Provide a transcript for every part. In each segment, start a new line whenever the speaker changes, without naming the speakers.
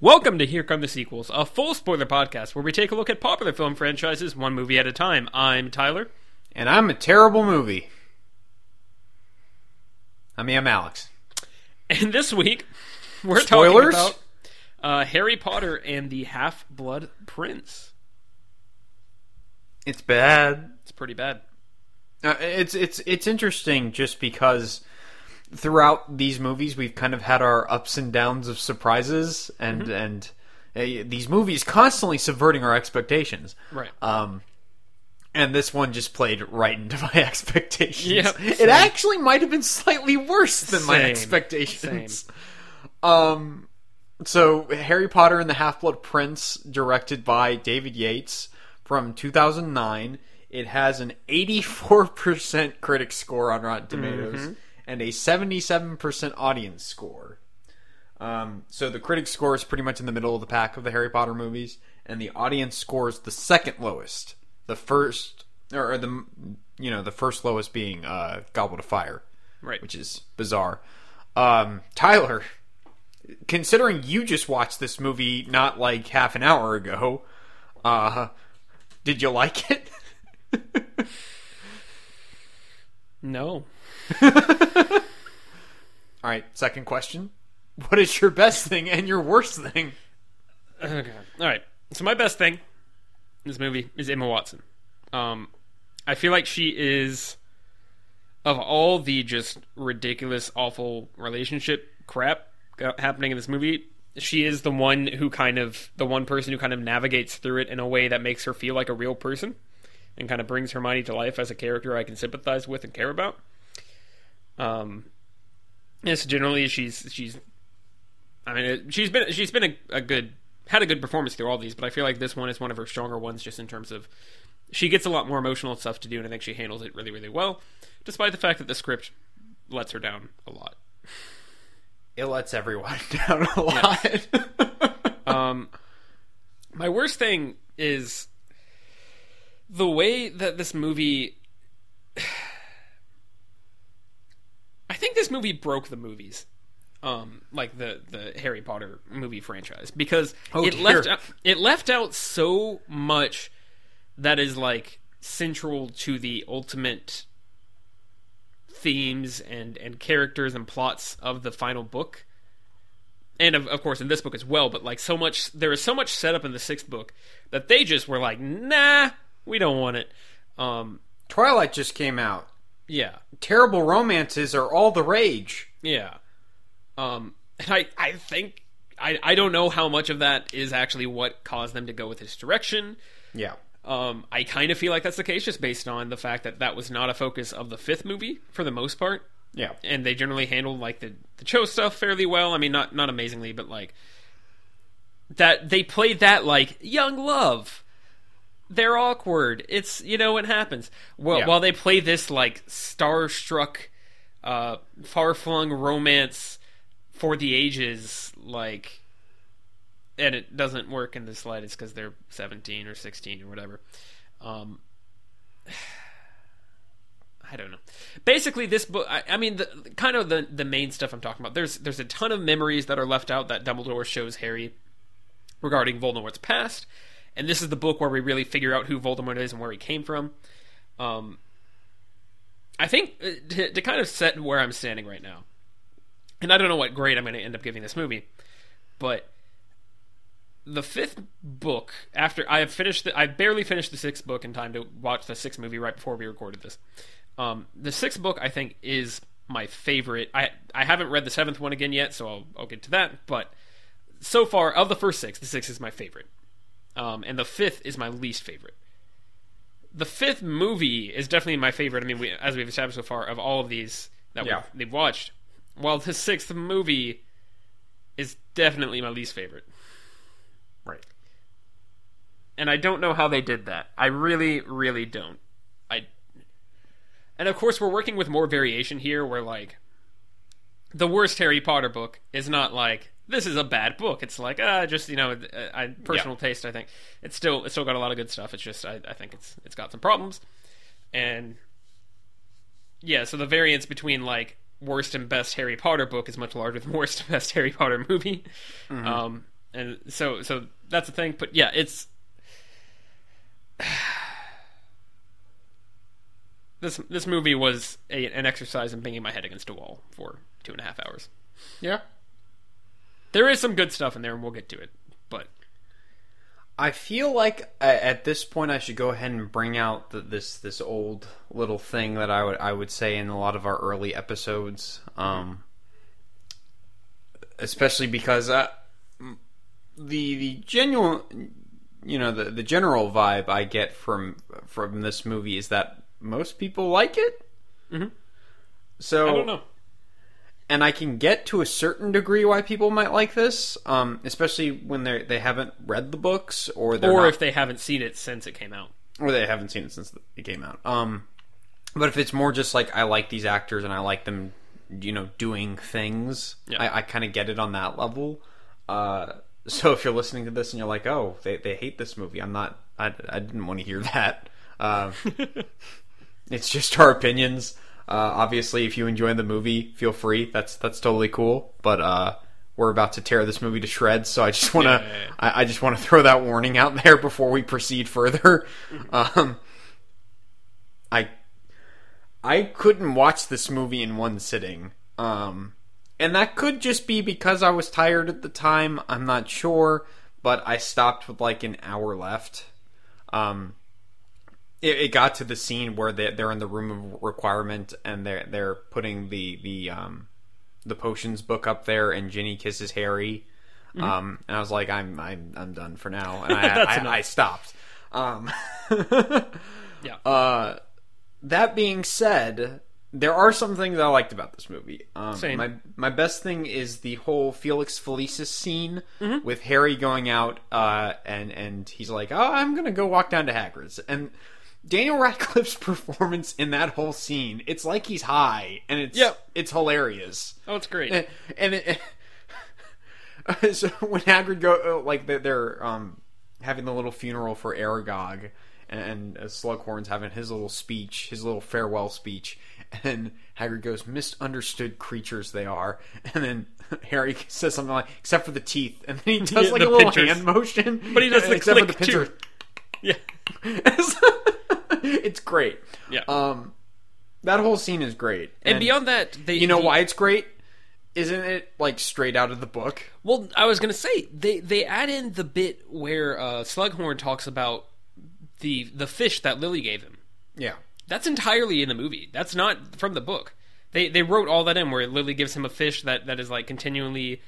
Welcome to Here Come the Sequels, a full spoiler podcast where we take a look at popular film franchises one movie at a time. I'm Tyler.
And I'm a terrible movie. I mean, I'm Alex.
And this week, we're
Spoilers?
talking about uh, Harry Potter and the Half Blood Prince.
It's bad.
It's pretty bad.
Uh, it's it's it's interesting just because throughout these movies we've kind of had our ups and downs of surprises and and uh, these movies constantly subverting our expectations.
Right.
Um, and this one just played right into my expectations.
Yep,
it actually might have been slightly worse than my
Same,
expectations. Um, so Harry Potter and the Half Blood Prince, directed by David Yates from 2009. It has an 84% critic score on Rotten Tomatoes and a 77% audience score. Um, so the critic score is pretty much in the middle of the pack of the Harry Potter movies, and the audience score is the second lowest. The first, or the you know the first lowest being uh, Goblet of Fire,
Right.
which is bizarre. Um, Tyler, considering you just watched this movie not like half an hour ago, uh, did you like it?
No.
All right, second question. What is your best thing and your worst thing?
Okay. All right. So my best thing in this movie is Emma Watson. Um, I feel like she is of all the just ridiculous, awful relationship crap happening in this movie. She is the one who kind of the one person who kind of navigates through it in a way that makes her feel like a real person and kind of brings Hermione to life as a character I can sympathize with and care about. Um, yes, generally she's she's I mean, it, she's been she's been a, a good had a good performance through all these, but I feel like this one is one of her stronger ones, just in terms of she gets a lot more emotional stuff to do, and I think she handles it really, really well, despite the fact that the script lets her down a lot.
It lets everyone down a lot.
Um, my worst thing is the way that this movie. I think this movie broke the movies, um, like the the Harry Potter movie franchise, because
Oh,
it
dear.
left out, it left out so much that is like central to the ultimate themes and and characters and plots of the final book and of, of course in this book as well but like so much there is so much set up in the sixth book that they just were like nah we don't want it um
Twilight just came out.
Yeah
Terrible romances are all the rage.
yeah um and i i think i i don't know how much of that is actually what caused them to go with this direction
Yeah.
Um, I kind of feel like that's the case, just based on the fact that that was not a focus of the fifth movie for the most part,
Yeah.
and they generally handled like the the Cho stuff fairly well. I mean, not not amazingly, but like that they played that like young love. They're awkward. It's you know what happens. Well,
Yeah.
while they play this like starstruck, uh, far flung romance for the ages, like and it doesn't work in the slightest because they're 17 or 16 or whatever. Um, I don't know. Basically, this book. I, I mean, the kind of the the main stuff I'm talking about. There's there's a ton of memories that are left out that Dumbledore shows Harry regarding Voldemort's past, and this is the book where we really figure out who Voldemort is and where he came from. Um, I think uh, to, to kind of set where I'm standing right now, and I don't know what grade I'm going to end up giving this movie, but the fifth book after I have finished the, I barely finished the sixth book in time to watch the sixth movie right before we recorded this. Um, the sixth book I think is my favorite. I I haven't read the seventh one again yet, so I'll I'll get to that. But so far of the first six, the sixth is my favorite, um, and the fifth is my least favorite. The fifth movie is definitely my favorite. I mean, we, as we've established so far, of all of these that
Yeah.
we've, we've watched, while the sixth movie is definitely my least favorite
Right.
and I don't know how they did that. I really, really don't. I, and of course, we're working with more variation here, where like the worst Harry Potter book is not like this is a bad book. It's like ah, just you know, uh, I, personal taste. I think it's still it's still got a lot of good stuff. It's just I, I think it's it's got some problems, and yeah. So the variance between like worst and best Harry Potter book is much larger than worst and best Harry Potter movie. Um, and so so that's the thing. But yeah, it's this this movie was a, an exercise in banging my head against a wall for two and a half hours.
Yeah.
There is some good stuff in there, and we'll get to it. But
I feel like uh, at this point I should go ahead and bring out the, this this old little thing that I would I would say in a lot of our early episodes, um, especially because uh, the the genuine you know the the general vibe I get from from this movie is that most people like it.
Mhm.
So
I don't know.
And I can get to a certain degree why people might like this, um, especially when they they haven't read the books or they're
Or
not,
if they haven't seen it since it came out.
or they haven't seen it since it came out. Um, but if it's more just like I like these actors and I like them, you know, doing things,
Yeah.
I, I kind of get it on that level. Uh, so if you're listening to this and you're like, oh, they they hate this movie, I'm not. I, I didn't want to hear that. Uh, it's just our opinions. Uh, obviously, if you enjoy the movie, feel free. That's that's totally cool. But uh, we're about to tear this movie to shreds, so I just want to
Yeah.
I, I just want to throw that warning out there before we proceed further. Um, I I couldn't watch this movie in one sitting. Um, and that could just be because I was tired at the time. I'm not sure, but I stopped with like an hour left. Um, it, it got to the scene where they, they're in the room of requirement and they're they're putting the the um the potions book up there and Ginny kisses Harry. Um, and I was like, I'm I'm I'm done for now, and I I. I stopped. Um,
Yeah.
uh, that being said, there are some things I liked about this movie. Um,
Same.
My my best thing is the whole Felix Felicis scene
Mm-hmm.
with Harry going out, uh, and and he's like, "Oh, I'm gonna go walk down to Hagrid's," and Daniel Radcliffe's performance in that whole scene, it's like he's high, and it's
Yep.
it's hilarious.
oh, it's great.
And, and it, so when Hagrid go like they're, um having the little funeral for Aragog, and, and uh, Slughorn's having his little speech, his little farewell speech, and Hagrid goes, "Misunderstood creatures they are," and then Harry says something like, "Except for the teeth," and then he does
Yeah,
like a little
pinchers.
hand motion,
But he does the
except for the pincher.
yeah.
it's great.
Yeah.
Um, that whole scene is great,
and, beyond that, they
you know
he-
why it's great? Isn't it like straight out of the book?
Well, I was gonna say they they add in the bit where uh, Slughorn talks about the the fish that Lily gave him.
Yeah.
That's entirely in the movie. That's not from the book. They they wrote all that in where Lily gives him a fish that that is like continually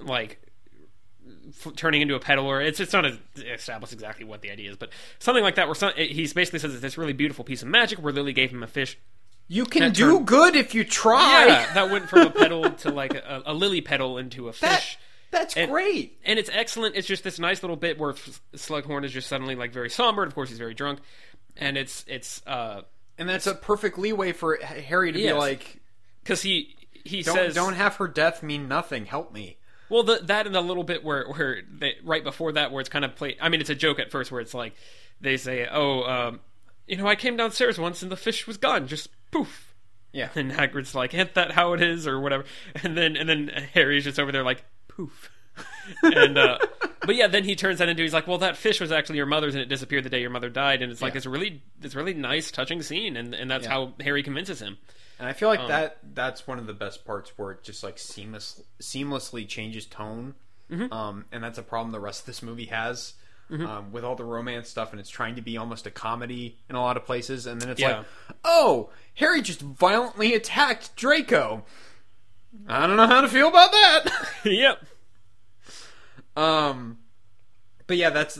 like f- turning into a petal or it's it's not established exactly what the idea is, but something like that where some, he's basically says it's this really beautiful piece of magic where Lily gave him a fish.
You can do
turn-
good if you try.
Yeah, that went from a petal to like a, a lily petal into a
that
fish.
that's
And-
great.
and it's excellent. It's just this nice little bit where Slughorn is just suddenly like very somber. Of course, he's very drunk, and it's it's uh
And that's a perfect leeway for Harry to
Yes.
be like,
because he he
don't
says
don't have her death mean nothing. Help me.
Well the, that and a little bit where where they, right before that where it's kind of played. I mean, it's a joke at first where it's like they say, "Oh, um, you know, I came downstairs once and the fish was gone, just poof."
Yeah.
And Hagrid's like, "Ain't that how it is?" or whatever. And then and then Harry's just over there like, "Poof." and uh, but yeah, then he turns that into he's like, well, that fish was actually your mother's, and it disappeared the day your mother died, and it's like
Yeah.
it's a really it's really nice, touching scene, and and that's
Yeah.
how Harry convinces him.
And I feel
Um,
like that that's one of the best parts where it just like seamless seamlessly changes tone.
Mm-hmm.
Um, and that's a problem the rest of this movie has. Um, with all the romance stuff, and it's trying to be almost a comedy in a lot of places, and then it's
Yeah.
like, oh, Harry just violently attacked Draco. I don't know how to feel about that.
yep.
Um, but yeah, that's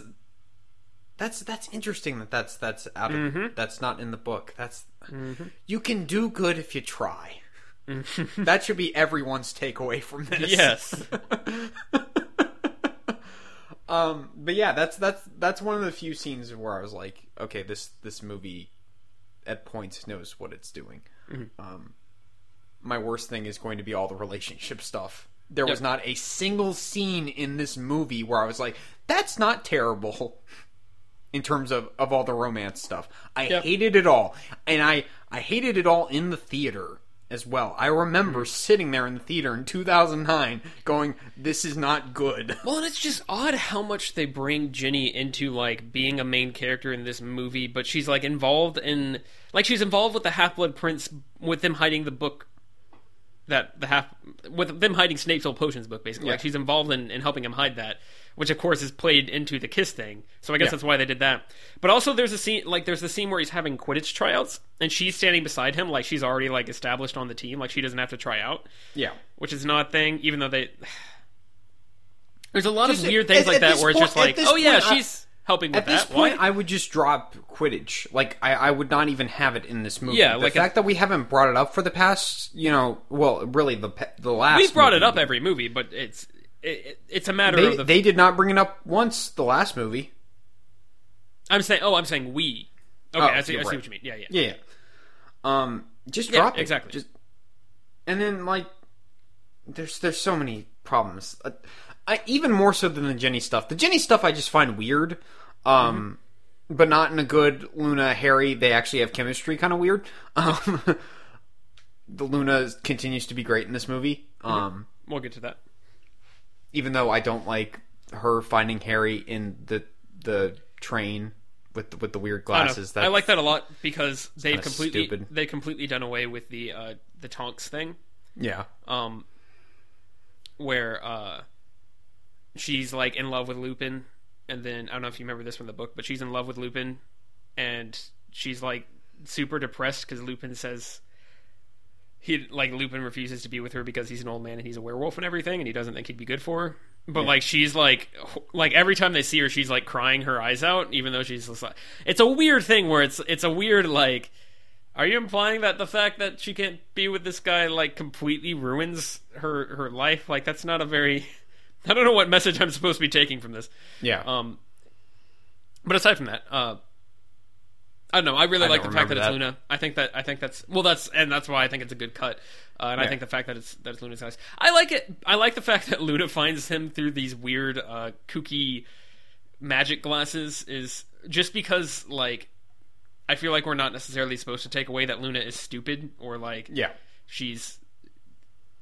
that's that's interesting that that's that's out of
Mm-hmm.
that's not in the book. That's you can do good if you try. that should be everyone's takeaway from this.
Yes.
Um, but yeah, that's that's that's one of the few scenes where I was like, okay, this this movie at points knows what it's doing.
Mm-hmm.
Um, my worst thing is going to be all the relationship stuff. There was not a single scene in this movie where I was like, that's not terrible. In terms of, of all the romance stuff, I
Yep.
hated it all, and I I hated it all in the theater. as well. I remember hmm. sitting there in the theater in 2009 going, "This is not good."
Well, and it's just odd how much they bring Ginny into like being a main character in this movie, but she's like involved in like she's involved with the Half Blood Prince with them hiding the book that the half with them hiding Snape's old potions book basically.
Yeah.
Like she's involved in, in helping him hide that, which of course is played into the kiss thing. So I guess
Yeah.
that's why they did that. But also there's a scene like there's the scene where he's having Quidditch tryouts and she's standing beside him like she's already like established on the team, like she doesn't have to try out
Yeah.
which is not a thing, even though they. There's a lot
Just
of weird
at-
things like
at
that where it's just like, oh yeah,
point, I-
she's helping with
At this
that.
point,
Why?
I would just drop Quidditch. Like I, I would not even have it in this movie.
Yeah,
the
like
fact that we haven't brought it up for the past, you know, well, really the the last.
We've brought it
movie.
up every movie, but it's it, it- it's a matter
They,
of the.
they did not bring it up once the last movie.
I'm saying, oh, I'm saying we. Okay,
Oh,
I see. I see
right.
what you mean. Yeah, yeah.
Yeah, yeah. Um, just
Yeah,
drop it
exactly.
Just, and then like, there's there's so many problems. Uh, I, even more so than the Ginny stuff. The Ginny stuff I just find weird. Um, but not in a good Luna Harry. They actually have chemistry, kind of weird. Um, the Luna continues to be great in this movie. Um,
We'll get to that.
Even though I don't like her finding Harry in the the train with the, with the weird
I,
glasses.
I like that a lot because they've completely
stupid.
they completely done away with the uh, the Tonks thing.
Yeah,
um, where uh, she's like in love with Lupin, and then I don't know if you remember this from the book, but she's in love with Lupin, and she's like super depressed because Lupin says he like Lupin refuses to be with her because he's an old man and he's a werewolf and everything, and he doesn't think he'd be good for her. But like she's like like every time they see her, she's like crying her eyes out, even though she's just like it's a weird thing where it's it's a weird like. Are you implying that the fact that she can't be with this guy like completely ruins her her life? Like that's not a very I don't know what message I'm supposed to be taking from this.
yeah.
Um but aside from that, uh I don't know. I really
I
like the fact that it's Luna. I think that I think that's well. That's and that's why I think it's a good cut. Uh, and I think the fact that it's that it's Luna's nice. I like it. I like the fact that Luna finds him through these weird, uh, kooky magic glasses. Is just because like I feel like we're not necessarily supposed to take away that Luna is stupid or like
yeah,
she's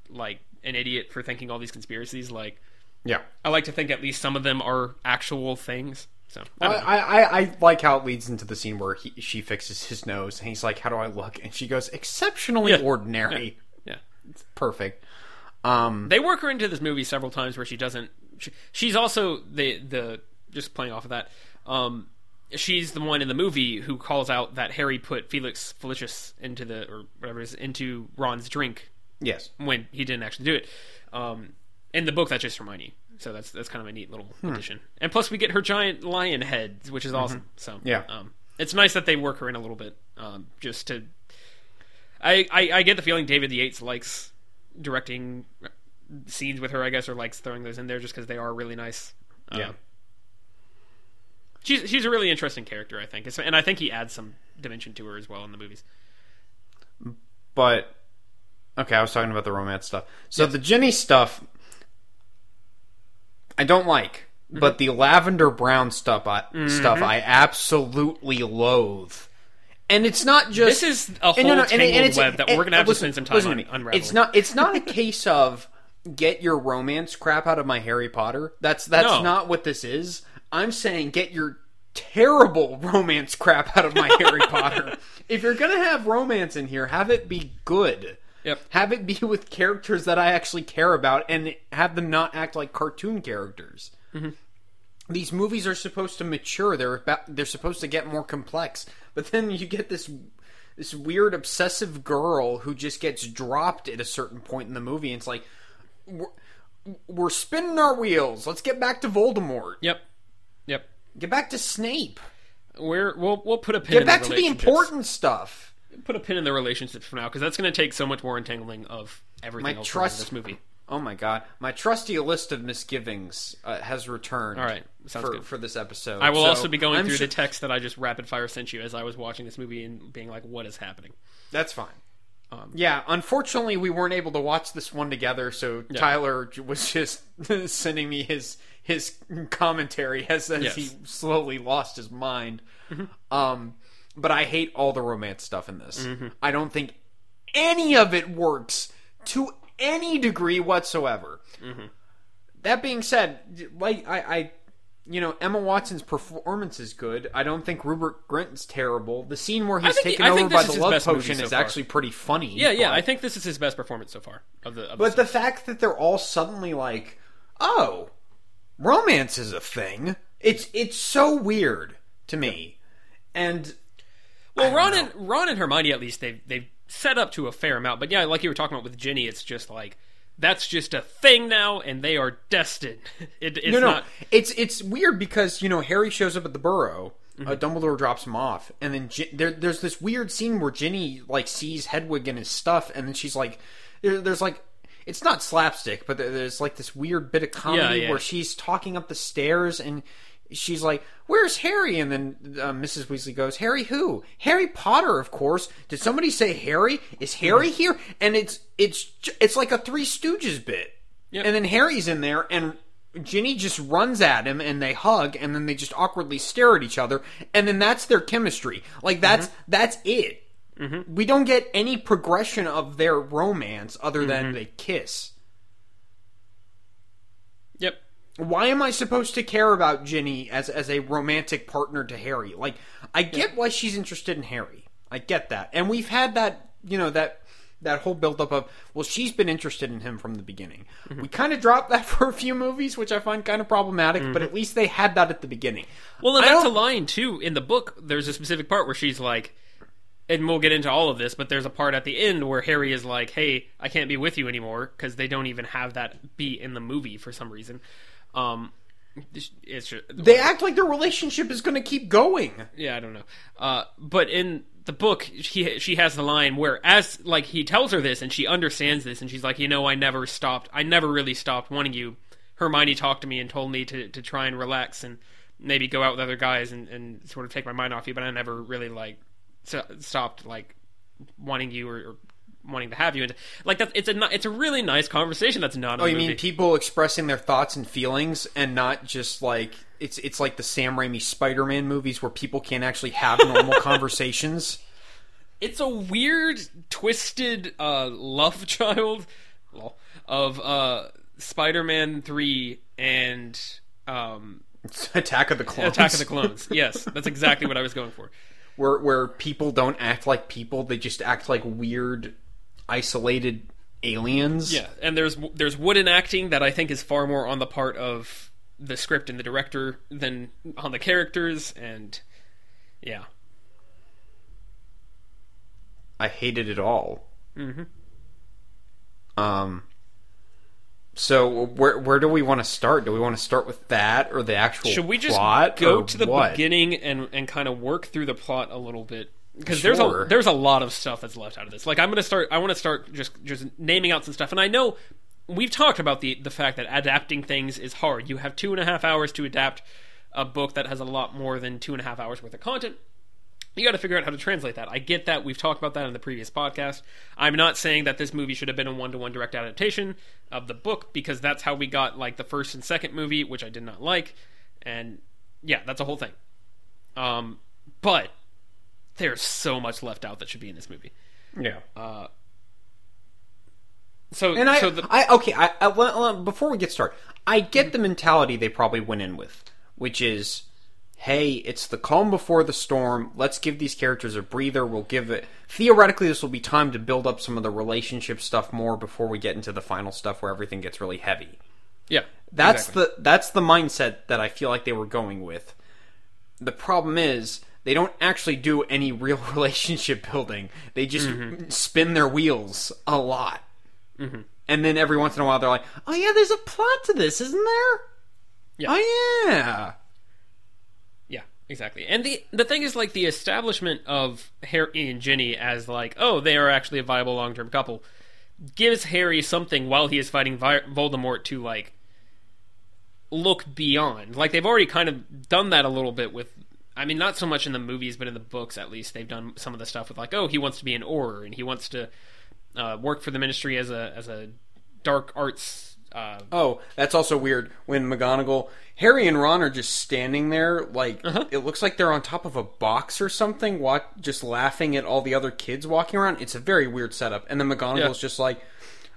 like an idiot for thinking all these conspiracies. Like
yeah.
I like to think at least some of them are actual things. So I
I. I, I, I like how it leads into the scene where he, she fixes his nose and he's like, "How do I look?" And she goes, "Exceptionally
Yeah.
ordinary,
yeah.
perfect." Um,
they work her into this movie several times where she doesn't she, she's also the the just playing off of that um she's the one in the movie who calls out that harry put felix felicis into the or whatever it is into ron's drink
yes,
when he didn't actually do it um in the book that's just hermione so that's that's kind of a neat little
Hmm.
addition and plus we get her giant lion head which is awesome so
Mm-hmm. Yeah.
um it's nice that they work her in a little bit um just to I, I, I get the feeling David Yates likes directing scenes with her, I guess, or likes throwing those in there just because they are really nice. Uh,
Yeah.
she's she's a really interesting character, I think, It's- and I think he adds some dimension to her as well in the movies.
but okay, I was talking about the romance stuff. So the Ginny stuff, I don't like,
Mm-hmm.
but the lavender brown stuff, I, stuff, I absolutely loathe. And it's not just
This is a whole
and no, no,
tangled
and it's-
web that
and-
we're gonna have to spend some time on unraveling.
It's not. It's not a case of get your romance crap out of my Harry Potter. That's that's
No.
not what this is. I'm saying get your terrible romance crap out of my Harry Potter. If you're gonna have romance in here, have it be good.
Yep.
Have it be with characters that I actually care about, and have them not act like cartoon characters.
Mm-hmm.
These movies are supposed to mature. They're about, they're supposed to get more complex. But then you get this this weird obsessive girl who just gets dropped at a certain point in the movie. And it's like we're, we're spinning our wheels. Let's get back to Voldemort.
Yep, yep.
Get back to Snape.
We're we'll we'll put a pin
Get back to the important stuff.
Put a pin in the relationship for now because that's going to take so much more entangling of everything
My
else
trust-
in this movie.
Oh my god, my trusty list of misgivings uh, has returned.
All right, sounds
for,
good.
for this episode.
I will
So,
also be going
I'm
through the text that I just rapid fire sent you as I was watching this movie and being like, "What is happening?"
That's fine.
Um,
yeah, unfortunately, we weren't able to watch this one together, so Tyler was just sending me his his commentary as, as
Yes.
he slowly lost his mind. Um, but I hate all the romance stuff in this. I don't think any of it works to any degree whatsoever.
Mm-hmm.
That being said, like I, I, you know, Emma Watson's performance is good. I don't think Rupert Grint's terrible. The scene where he's
think he-
over by the love potion
so
is
far.
actually pretty funny.
Yeah, yeah.
but-
I think this is his best performance so far of the. Of
But
the,
the fact that they're all suddenly like, "Oh, romance is a thing," it's it's so weird to me. And
well, Ron and Ron and Hermione at least they've they've set up to a fair amount. But yeah, like you were talking about with Ginny, it's just like that's just a thing now, and they are destined. It, it's
no, no,
not.
it's it's weird because you know Harry shows up at the Burrow.
Mm-hmm.
Uh, Dumbledore drops him off, and then Gin- there, there's this weird scene where Ginny like sees Hedwig and his stuff, and then she's like, there, "There's like, it's not slapstick, but there's like this weird bit of comedy
Yeah, yeah.
where she's talking up the stairs and." She's like, "Where's Harry?" And then uh, Mrs. Weasley goes, "Harry who? Harry Potter, of course. Did somebody say Harry? Is Harry mm-hmm. here?" And it's it's it's like a Three Stooges bit.
Yep.
And then Harry's in there, and Ginny just runs at him, and they hug, and then they just awkwardly stare at each other, and then that's their chemistry. Like that's mm-hmm. that's it. Mm-hmm. We don't get any progression of their romance other than they kiss.
Yep.
Why am I supposed to care about Ginny as as a romantic partner to Harry? Like, I get why she's interested in Harry. I get that, and we've had that, you know, that that whole buildup of well, she's been interested in him from the beginning.
Mm-hmm.
We kind of dropped that for a few movies, which I find kind of problematic. But at least they had that at the beginning.
Mm-hmm. Well, and
I
that's a
don't-
line too in the book. There's a specific part where she's like, and we'll get into all of this, but there's a part at the end where Harry is like, "Hey, I can't be with you anymore," because they don't even have that beat in the movie for some reason. Um, it's just,
They act like their relationship is going to keep going.
yeah, I don't know. Uh, but in the book, she she has the line where, as like he tells her this, and she understands this, and she's like, you know, I never stopped. I never really stopped wanting you. Hermione talked to me and told me to to try and relax and maybe go out with other guys and and sort of take my mind off you, but I never really like stopped like wanting you or. or wanting to have you and like that it's a it's a really nice conversation that's not
Oh, you
movie.
mean people expressing their thoughts and feelings, and not just like it's it's like the Sam Raimi Spider-Man movies where people can't actually have normal conversations.
it's a weird, twisted uh, love child of uh, Spider-Man Three and um,
Attack of the Clones.
Attack of the Clones. yes, that's exactly what I was going for.
where where people don't act like people; they just act like weird, isolated aliens.
Yeah, and there's there's wooden acting that I think is far more on the part of the script and the director than on the characters, and yeah,
I hated it all.
Mhm.
Um. So where where do we want to start? Do we want to start with that or the actual
should we just
plot
go to the
what?
beginning and and kind of work through the plot a little bit because there's a there's a lot of stuff that's left out of this like i'm gonna start i want to start just just naming out some stuff and i know we've talked about the the fact that adapting things is hard you have two and a half hours to adapt a book that has a lot more than two and a half hours worth of content you got to figure out how to translate that. I get that. We've talked about that in the previous podcast. I'm not saying that this movie should have been a one to one direct adaptation of the book because that's how we got like the first and second movie, which I did not like. And yeah, that's a whole thing. Um, but there's so much left out that should be in this movie.
Yeah.
Uh, so,
And I,
so the,
I okay. I, I well, before we get started, I get the mentality they probably went in with, which is, hey, it's the calm before the storm. Let's give these characters a breather. We'll give it. Theoretically, this will be time to build up some of the relationship stuff more before we get into the final stuff where everything gets really heavy.
yeah,
That's
exactly.
the that's the mindset that I feel like they were going with. The problem is they don't actually do any real relationship building. They just
Mm-hmm.
spin their wheels a lot. And then every once in a while they're like, "Oh yeah, there's a plot to this, isn't there?"
Yeah.
Oh yeah.
Yeah, exactly. And the the thing is like the establishment of Harry and Ginny as like, oh, they are actually a viable long term couple gives Harry something while he is fighting Vi- Voldemort to like look beyond. Like they've already kind of done that a little bit with I mean not so much in the movies but in the books at least they've done some of the stuff with like, oh, he wants to be an Auror and he wants to uh, work for the ministry as a as a dark arts Uh,
Oh, that's also weird when McGonagall, Harry and Ron are just standing there, like it looks like they're on top of a box or something, just laughing at all the other kids walking around. It's a very weird setup. And then McGonagall's
Yeah.
just like,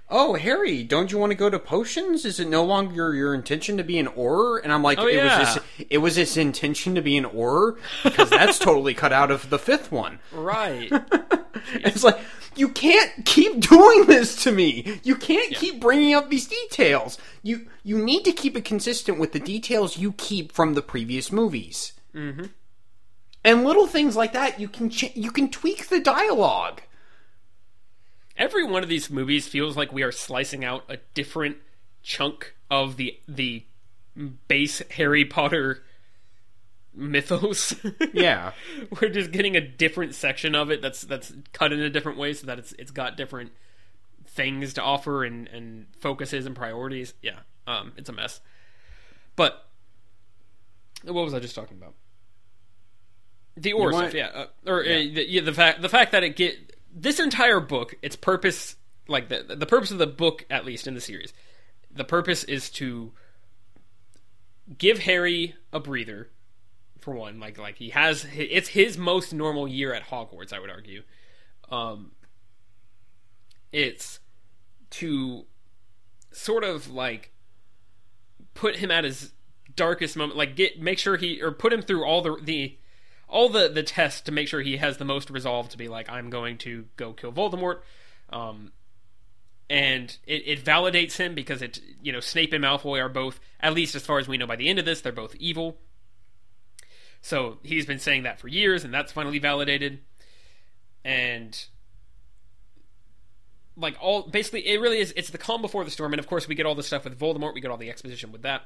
"Oh, Harry, don't you want to go to potions? Is it no longer your intention to be an Auror?" And I'm like,
Oh,
"It
yeah.
was his, it was his intention to be an Auror because that's totally cut out of the fifth one."
right.
It's like you can't keep doing this to me. You can't keep bringing up these details. You you need to keep it consistent with the details you keep from the previous movies. Mm-hmm. And little things like that, you can ch- you can tweak the dialogue.
Every one of these movies feels like we are slicing out a different chunk of the the base Harry Potter mythos.
Yeah,
We're just getting a different section of it that's that's cut in a different way so that it's it's got different things to offer and and focuses and priorities. Yeah. Um it's a mess. But what was I just talking about? The
Auror
stuff, yeah. Uh, or uh, the, yeah, the fact the fact that it get this entire book, its purpose like the the purpose of the book at least in the series. The purpose is to give Harry a breather for one like like he has it's his most normal year at Hogwarts I would argue um it's to sort of like put him at his darkest moment like get make sure he or put him through all the the all the the tests to make sure he has the most resolve to be like I'm going to go kill Voldemort um and it, it validates him because it you know Snape and Malfoy are both at least as far as we know by the end of this they're both evil so he's been saying that for years, and that's finally validated. And like all basically it really is it's the calm before the storm, and of course we get all the stuff with Voldemort, we get all the exposition with that.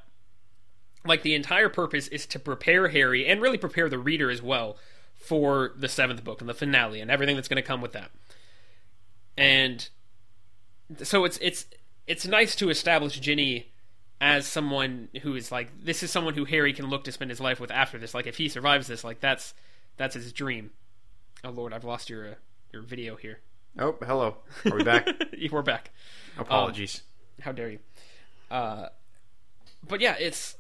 Like the entire purpose is to prepare Harry and really prepare the reader as well for the seventh book and the finale and everything that's going to come with that. And so it's it's it's nice to establish Ginny as someone who is like this is someone who Harry can look to spend his life with after this. Like if he survives this, like that's that's his dream. Oh Lord, I've lost your uh, your video here.
Oh, hello. Are we back?
We're back.
Apologies.
How dare you? Uh, but yeah, it's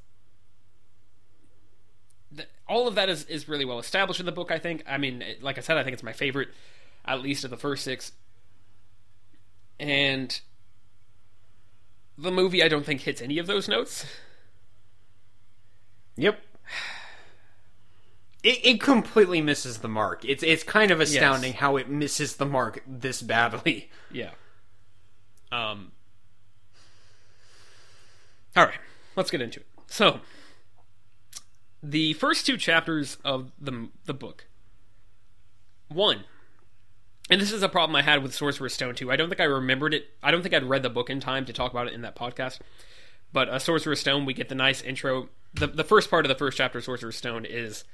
th- all of that is is really well established in the book. I think. I mean, like I said, I think it's my favorite, at least of the first six. And the movie, I don't think hits any of those notes.
Yep. It, it completely misses the mark. It's it's kind of astounding how it misses the mark this badly.
Yeah. Um. All right, let's get into it. So, the first two chapters of the the book. One, and this is a problem I had with Sorcerer's Stone too. I don't think I remembered it. I don't think I'd read the book in time to talk about it in that podcast. But a Sorcerer's Stone, we get the nice intro. The the first part of the first chapter of Sorcerer's Stone is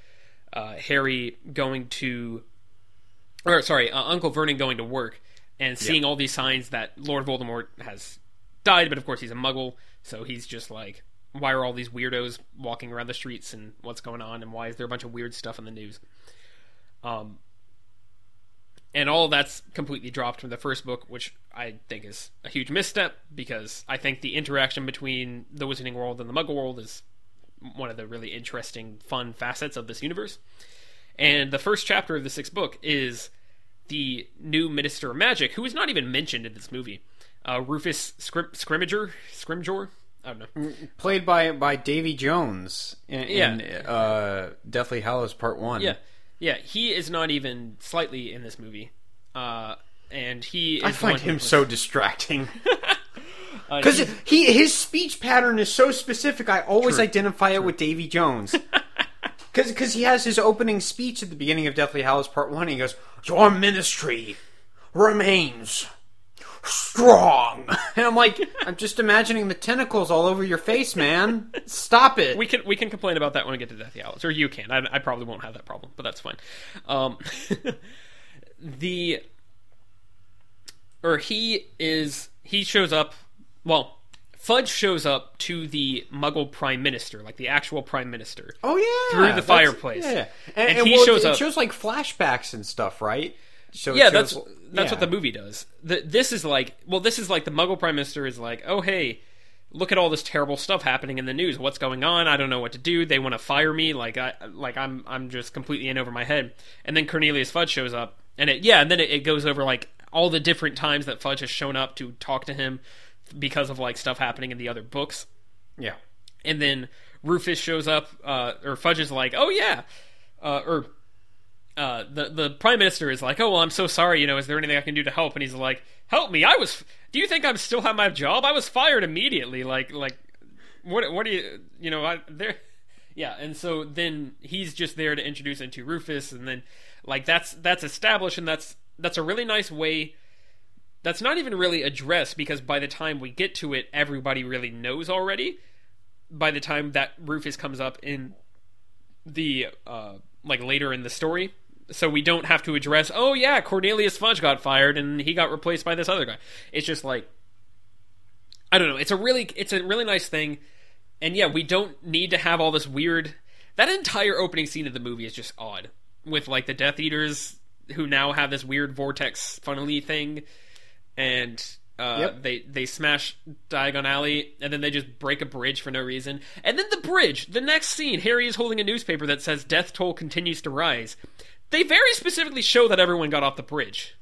uh, Harry going to, or sorry, uh, Uncle Vernon going to work and seeing all these signs that Lord Voldemort has died, but of course he's a Muggle, so he's just like, why are all these weirdos walking around the streets and what's going on and why is there a bunch of weird stuff in the news? Um, and all that's completely dropped from the first book, which I think is a huge misstep because I think the interaction between the Wizarding World and the Muggle World is one of the really interesting, fun facets of this universe. And the first chapter of the sixth book is the new Minister of Magic, who is not even mentioned in this movie. Uh, Rufus Scrim- Scrimmager, Scrimgeour, I don't know.
Played by by Davy Jones in,
Yeah.
in uh, Deathly Hallows Part One.
Yeah, yeah, he is not even slightly in this movie, uh, and he.
I find him so distracting
uh,
because
he-
he his speech pattern is so specific. I always
True.
identify it with Davy Jones. Because he has his opening speech at the beginning of Deathly Hallows Part One. He goes, "Your ministry remains strong," and I'm like, I'm just imagining the tentacles all over your face, man. Stop it.
we can we can complain about that when we get to Deathly Hallows, or you can. I, I probably won't have that problem, but that's fine. Um, the or he is he shows up. Well, Fudge shows up to the Muggle Prime Minister, like the actual Prime Minister.
Oh yeah,
through the fireplace.
Yeah,
And
and, and
he
well,
shows
it
up-
shows like flashbacks and stuff, right? So
yeah,
shows-
that's that's
yeah.
what the movie does. The, this is like, well, this is like the Muggle Prime Minister is like, oh hey, look at all this terrible stuff happening in the news. What's going on? I don't know what to do. They want to fire me. Like I like I'm I'm just completely in over my head. And then Cornelius Fudge shows up, and it yeah, and then it, it goes over like all the different times that Fudge has shown up to talk to him because of like stuff happening in the other books.
Yeah.
And then Rufus shows up, uh, or Fudge is like, "Oh yeah," uh, or uh, the the prime minister is like, "Oh well, I'm so sorry. You know, is there anything I can do to help?" And he's like, "Help me! I was. Do you think I'm still have my job? I was fired immediately. Like like what what do you you know I there." Yeah, and so then he's just there to introduce into Rufus, and then like that's that's established, and that's that's a really nice way. That's not even really addressed because by the time we get to it, everybody really knows already. By the time that Rufus comes up in the uh, like later in the story, so we don't have to address. Oh yeah, Cornelius Fudge got fired and he got replaced by this other guy. It's just like I don't know. It's a really it's a really nice thing, and yeah, we don't need to have all this weird. That entire opening scene of the movie is just odd with like the Death Eaters who now have this weird vortex funnily thing, and uh,
Yep.
they they smash Diagon Alley, and then they just break a bridge for no reason. And then the bridge, the next scene, Harry is holding a newspaper that says "Death toll continues to rise." They very specifically show that everyone got off the bridge.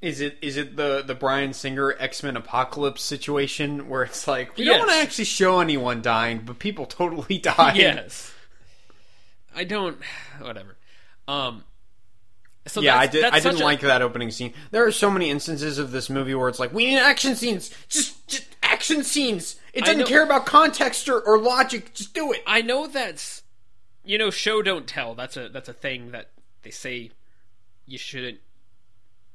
Is it is it the the Bryan Singer X Men Apocalypse situation where it's like we
Yes.
don't want to actually show anyone dying, but people totally die.
Yes, I don't. Whatever. Um. So
yeah, I did. I didn't
a-
like that opening scene. There are so many instances of this movie where it's like we need action scenes, just just action scenes. It doesn't
know-
care about context or, or logic. Just do it.
I know that's you know show don't tell. That's a that's a thing that they say you shouldn't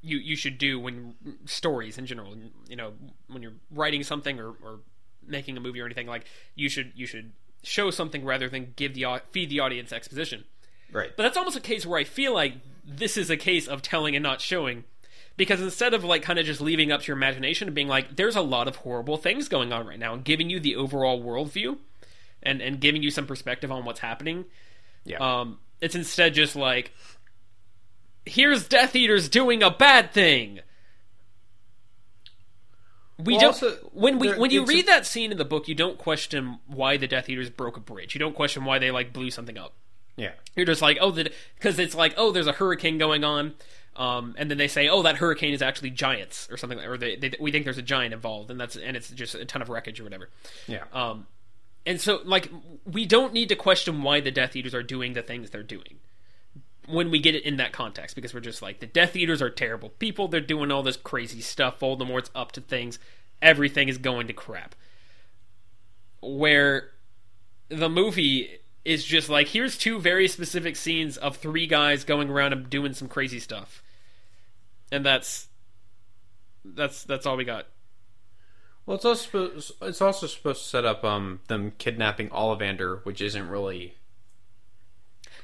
you you should do when stories in general. You know when you're writing something or, or making a movie or anything like you should you should show something rather than give the feed the audience exposition.
Right.
But that's almost a case where I feel like this is a case of telling and not showing. Because instead of like kind of just leaving up to your imagination and being like, there's a lot of horrible things going on right now, and giving you the overall worldview and, and giving you some perspective on what's happening,
yeah.
um, it's instead just like, here's Death Eaters doing a bad thing. We
Well,
don't.
also,
when we
there-
when you
it's a-
read that scene in the book, you don't question why the Death Eaters broke a bridge. You don't question why they like blew something up.
yeah.
You're just like, oh, because it's like, oh, there's a hurricane going on, um, and then they say, oh, that hurricane is actually giants or something, or they, they, we think there's a giant involved, and that's and it's just a ton of wreckage or whatever.
Yeah.
Um, and so, like, we don't need to question why the Death Eaters are doing the things they're doing when we get it in that context, because we're just like, the Death Eaters are terrible people. They're doing all this crazy stuff. Voldemort's up to things. Everything is going to crap. Where the movie is just like, here's two very specific scenes of three guys going around and doing some crazy stuff, and that's that's that's all we got.
Well, it's also supposed, it's also supposed to set up um them kidnapping Ollivander, which isn't really.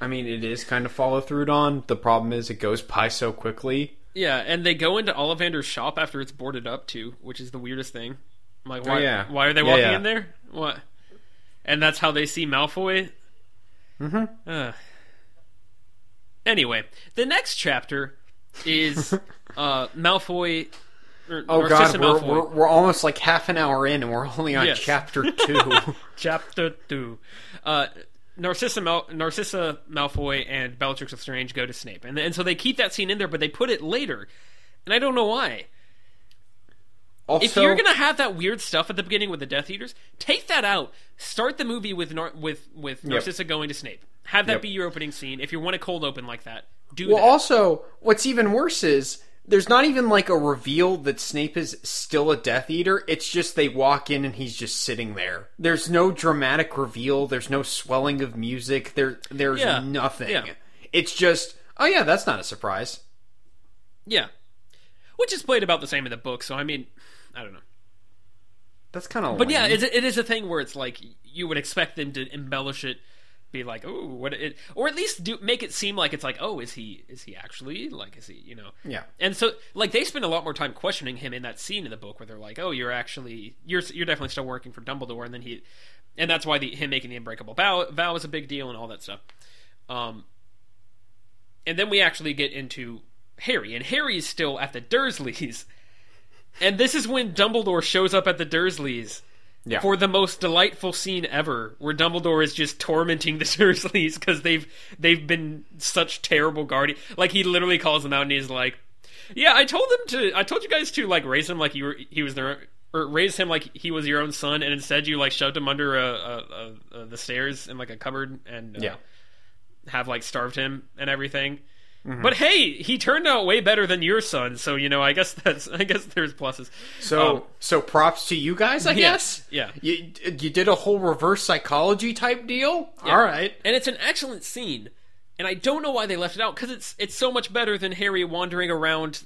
I mean, it is kind of follow through on. The problem is it goes by so quickly.
Yeah, and they go into Ollivander's shop after it's boarded up too, which is the weirdest thing. I'm like, why?
yeah.
Why are they
Yeah,
walking
yeah.
in there? What? And that's how they see Malfoy.
Mm-hmm.
Uh. Anyway, the next chapter is uh, Malfoy. Or
Oh god, we're, we're we're almost like half an hour in, and we're only on
Yes.
chapter two.
Chapter two. Uh, Narcissa, Mal- Narcissa Malfoy and Bellatrix Lestrange go to Snape, and and so they keep that scene in there, but they put it later, and I don't know why.
also,
if you're gonna have that weird stuff at the beginning with the Death Eaters, take that out. Start the movie with Nar- with with Narcissa going to Snape. Have that
Yep.
be your opening scene. If you want a cold open like that, do
well,
that.
also, what's even worse is there's not even like a reveal that Snape is still a Death Eater. It's just they walk in and he's just sitting there. There's no dramatic reveal. There's no swelling of music. There, there's
Yeah.
nothing.
Yeah.
It's just, oh yeah, that's not a surprise.
yeah, which is played about the same in the book. So I mean, I don't know.
That's kind of.
But yeah, it's, it is a thing where it's like you would expect them to embellish it, be like, oh, what it, or at least do make it seem like it's like, oh, is he is he actually like is he you know?
Yeah.
And so like they spend a lot more time questioning him in that scene in the book where they're like, oh, you're actually you're you're definitely still working for Dumbledore, and then he, and that's why the him making the unbreakable vow vow is a big deal and all that stuff. Um, and then we actually get into Harry, and Harry is still at the Dursleys. And this is when Dumbledore shows up at the Dursleys
Yeah.
for the most delightful scene ever, where Dumbledore is just tormenting the Dursleys because they've they've been such terrible guardian. Like he literally calls them out and he's like, "Yeah, I told them to. I told you guys to like raise him like you were. He was their." Or raise him like he was your own son, and instead you like shoved him under a, a, a, a the stairs in like a cupboard and uh,
Yeah.
have like starved him and everything.
Mm-hmm.
But hey, he turned out way better than your son, so you know I guess that's I guess there's pluses.
So
Um,
so props to you guys, I
Yeah,
guess.
yeah.
You you did a whole reverse psychology type deal.
Yeah.
All right.
and it's an excellent scene, and I don't know why they left it out because it's it's so much better than Harry wandering around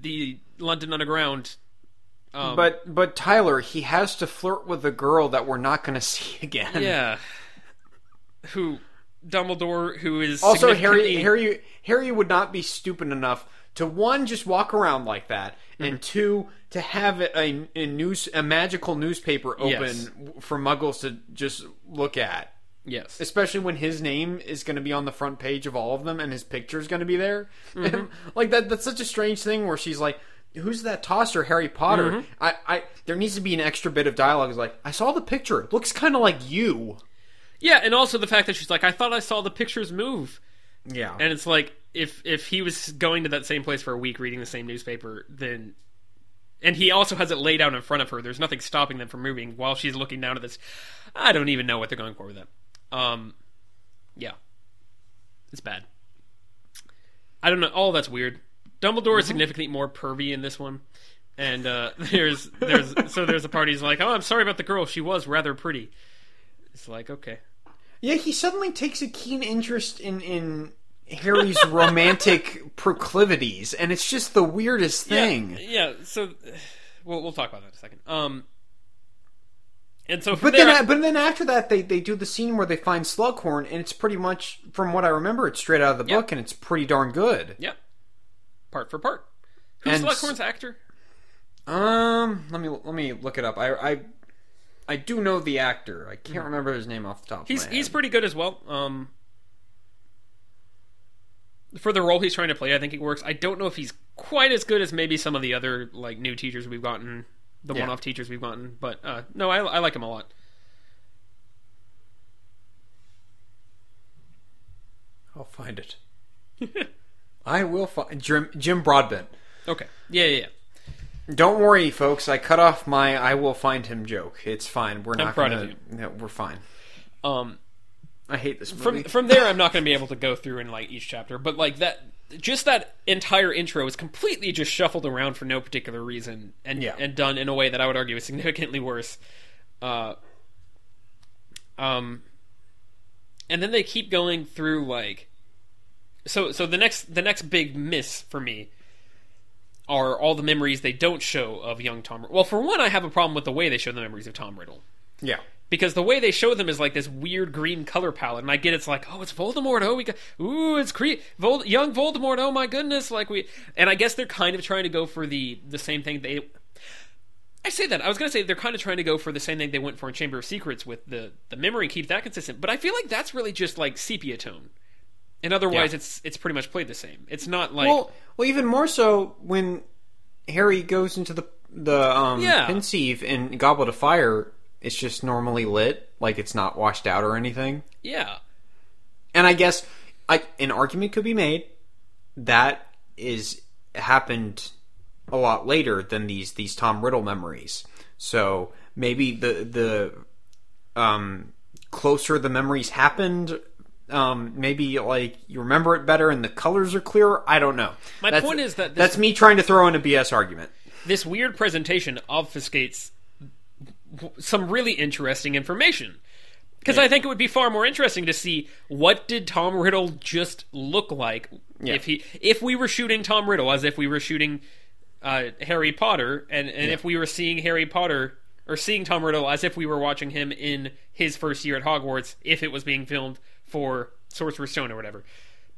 the London Underground. Um,
But but Tyler, he has to flirt with a girl that we're not going to see again.
yeah, who Dumbledore, who is
Also, Harry
significantly-
Harry Harry would not be stupid enough to one just walk around like that,
Mm-hmm.
and two to have a, a news a magical newspaper open
Yes.
for Muggles to just look at.
yes,
especially when his name is going to be on the front page of all of them and his picture is going to be there.
Mm-hmm.
like that that's such a strange thing where she's like who's that tosser Harry Potter?
Mm-hmm.
I I there needs to be an extra bit of dialogue is like I saw the picture. It looks kind of like you.
Yeah, and also the fact that she's like, I thought I saw the pictures move.
Yeah.
And it's like if if he was going to that same place for a week reading the same newspaper, then and he also has it laid out in front of her. There's nothing stopping them from moving while she's looking down at this. I don't even know what they're going for with that. Um, yeah, it's bad. I don't know. All that's weird. Dumbledore is significantly more pervy in this one, and uh, there's there's so there's a party. He's like, oh, I'm sorry about the girl. She was rather pretty. It's like okay.
yeah, he suddenly takes a keen interest in in Harry's romantic proclivities and it's just the weirdest thing.
Yeah, yeah. So we'll we'll talk about that in a second. Um, and so
But then, but then after that, they, they do the scene where they find Slughorn, and it's pretty much, from what I remember, it's straight out of the
Yeah.
book, and it's pretty darn good.
yeah, part for part. Who's
And-
Slughorn's actor?
Um, let me let me look it up. I I, I do know the actor. I can't remember his name off the top.
Mm-hmm. He's
of my
he's pretty good as well. Um, for the role he's trying to play, I think it works. I don't know if he's quite as good as maybe some of the other like new teachers we've gotten, the
Yeah.
one-off teachers we've gotten. But uh, no, I, I like him a lot.
I'll find it. I will find Jim, Jim Broadbent.
Okay, yeah, yeah, yeah.
Don't worry, folks. I cut off my "I will find him" joke. It's fine. We're not
proud
gonna,
of you.
No, we're fine.
Um,
I hate this
from
movie.
from there, I'm not going to be able to go through in like each chapter, but like that, just that entire intro is completely just shuffled around for no particular reason, and
Yeah.
and done in a way that I would argue is significantly worse. Uh, um, and then they keep going through like, so so the next the next big miss for me are all the memories they don't show of young Tom. Well, for one, I have a problem with the way they show the memories of Tom Riddle
yeah.
because the way they show them is like this weird green color palette, and I get it's like, oh, it's Voldemort. Oh, we got, ooh, it's cre- Vol- young Voldemort. Oh my goodness, like we, and I guess they're kind of trying to go for the the same thing they. I say that I was gonna say they're kind of trying to go for the same thing they went for in Chamber of Secrets with the the memory and keep that consistent, but I feel like that's really just like sepia tone, and otherwise
Yeah.
it's it's pretty much played the same. It's not like
Well, well, even more so when Harry goes into the the um,
Yeah.
pensieve in Goblet of Fire. It's just normally lit, like it's not washed out or anything.
yeah,
And I guess I, an argument could be made that is happened a lot later than these these Tom Riddle memories. So maybe the the um, closer the memories happened, um, maybe like you remember it better and the colors are clearer. I don't know.
My
That's-
point is that this-
that's me trying to throw in a BS argument.
this weird presentation obfuscates some really interesting information. Because I think it would be far more interesting to see what did Tom Riddle just look like if he if we were shooting Tom Riddle as if we were shooting uh, Harry Potter, and, and if we were seeing Harry Potter or seeing Tom Riddle as if we were watching him in his first year at Hogwarts, if it was being filmed for Sorcerer's Stone or whatever,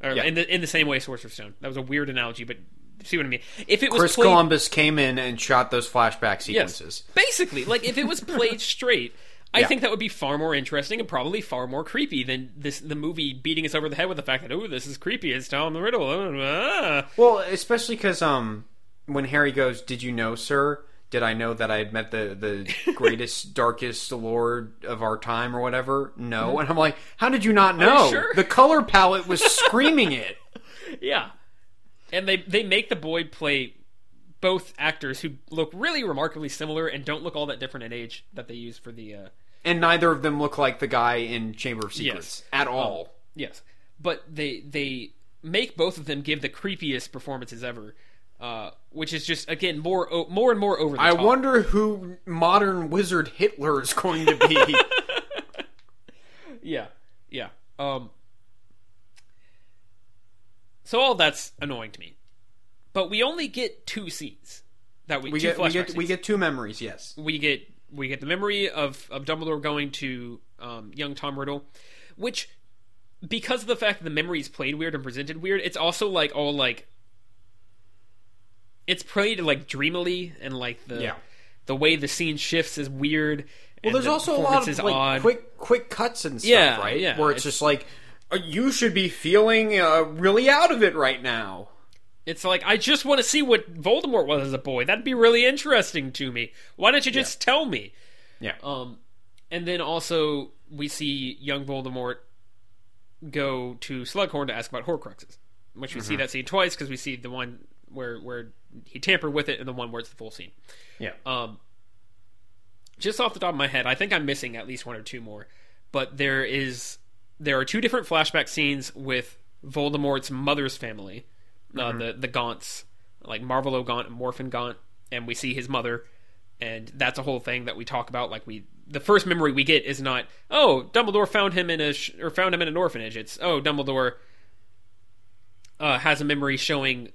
or
Yeah.
in the in the same way Sorcerer's Stone. That was a weird analogy, but see what I mean. If it was
Chris
played,
Columbus came in and shot those flashback sequences.
Basically, like if it was played straight, I
Yeah.
think that would be far more interesting and probably far more creepy than this the movie beating us over the head with the fact that oh this is creepy it's Tom the Riddle. ah."
Well, especially because um, when Harry goes, "Did you know, sir?" Did I know that I had met the the greatest, darkest lord of our time or whatever? No. And I'm like, how did you not know?
sure?
The color palette was screaming it.
Yeah, and they they make the boy play both actors who look really remarkably similar and don't look all that different in age that they use for the. Uh,
And neither of them look like the guy in Chamber of Secrets
Yes.
at all.
yes, but they they make both of them give the creepiest performances ever, uh, which is just again more o- more and more over the
I
top.
wonder who modern wizard Hitler is going to be.
Yeah, yeah. Um, so all that's annoying to me, but we only get two scenes that we,
we
two
get we
flashback
get we
scenes.
get two memories. Yes.
we get we get the memory of of Dumbledore going to um, young Tom Riddle, which because of the fact that the memory is played weird and presented weird, it's also like all like it's played like dreamily and like the
Yeah.
the way the scene shifts is weird.
Well, there's also a lot of like
odd.
quick quick cuts and stuff,
Yeah,
right?
yeah,
Where it's,
it's-
just like uh, you should be feeling uh, really out of it right now.
It's like I just want to see what Voldemort was as a boy. That'd be really interesting to me. Why don't you just tell me?
Yeah.
Um, and then also we see young Voldemort go to Slughorn to ask about Horcruxes, which we see that scene twice because we see the one where where he tampered with it and the one where it's the full scene.
yeah.
Um, just off the top of my head, I think I'm missing at least one or two more, but there is there are two different flashback scenes with Voldemort's mother's family, uh, the the Gaunts, like Marvolo Gaunt and Morfin Gaunt, and we see his mother, and that's a whole thing that we talk about. Like we, the first memory we get is not oh Dumbledore found him in a sh- or found him in an orphanage. It's oh Dumbledore uh, has a memory showing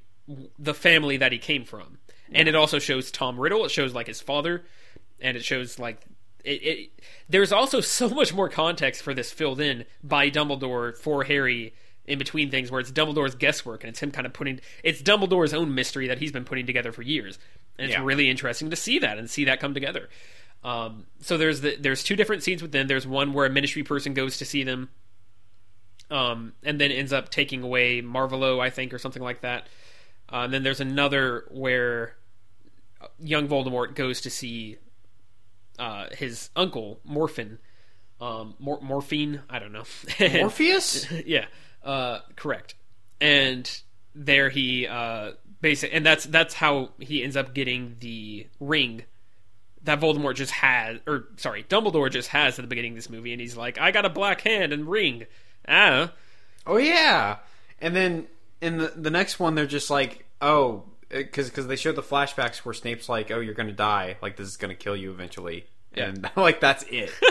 the family that he came from, and it also shows Tom Riddle. It shows like his father, and it shows like it, it. There's also so much more context for this filled in by Dumbledore for Harry in between things, where it's Dumbledore's guesswork and it's him kind of putting. It's Dumbledore's own mystery that he's been putting together for years, and it's
Yeah.
really interesting to see that and see that come together. Um, so there's the, there's two different scenes with them. There's one where a ministry person goes to see them, um, and then ends up taking away Marvolo, I think, or something like that. Uh, and then there's another where young Voldemort goes to see uh, his uncle Morfin, um, Mor- Morphine. I don't know.
Morpheus?
yeah, uh, correct. And there he uh, basic, and that's that's how he ends up getting the ring that Voldemort just had, or sorry, Dumbledore just has at the beginning of this movie, and he's like, "I got a black hand and ring." Ah,
Oh yeah. And then in the the next one, they're just like, oh, because because they show the flashbacks where Snape's like, oh, you're gonna die. Like this is gonna kill you eventually.
Yeah.
And like that's it.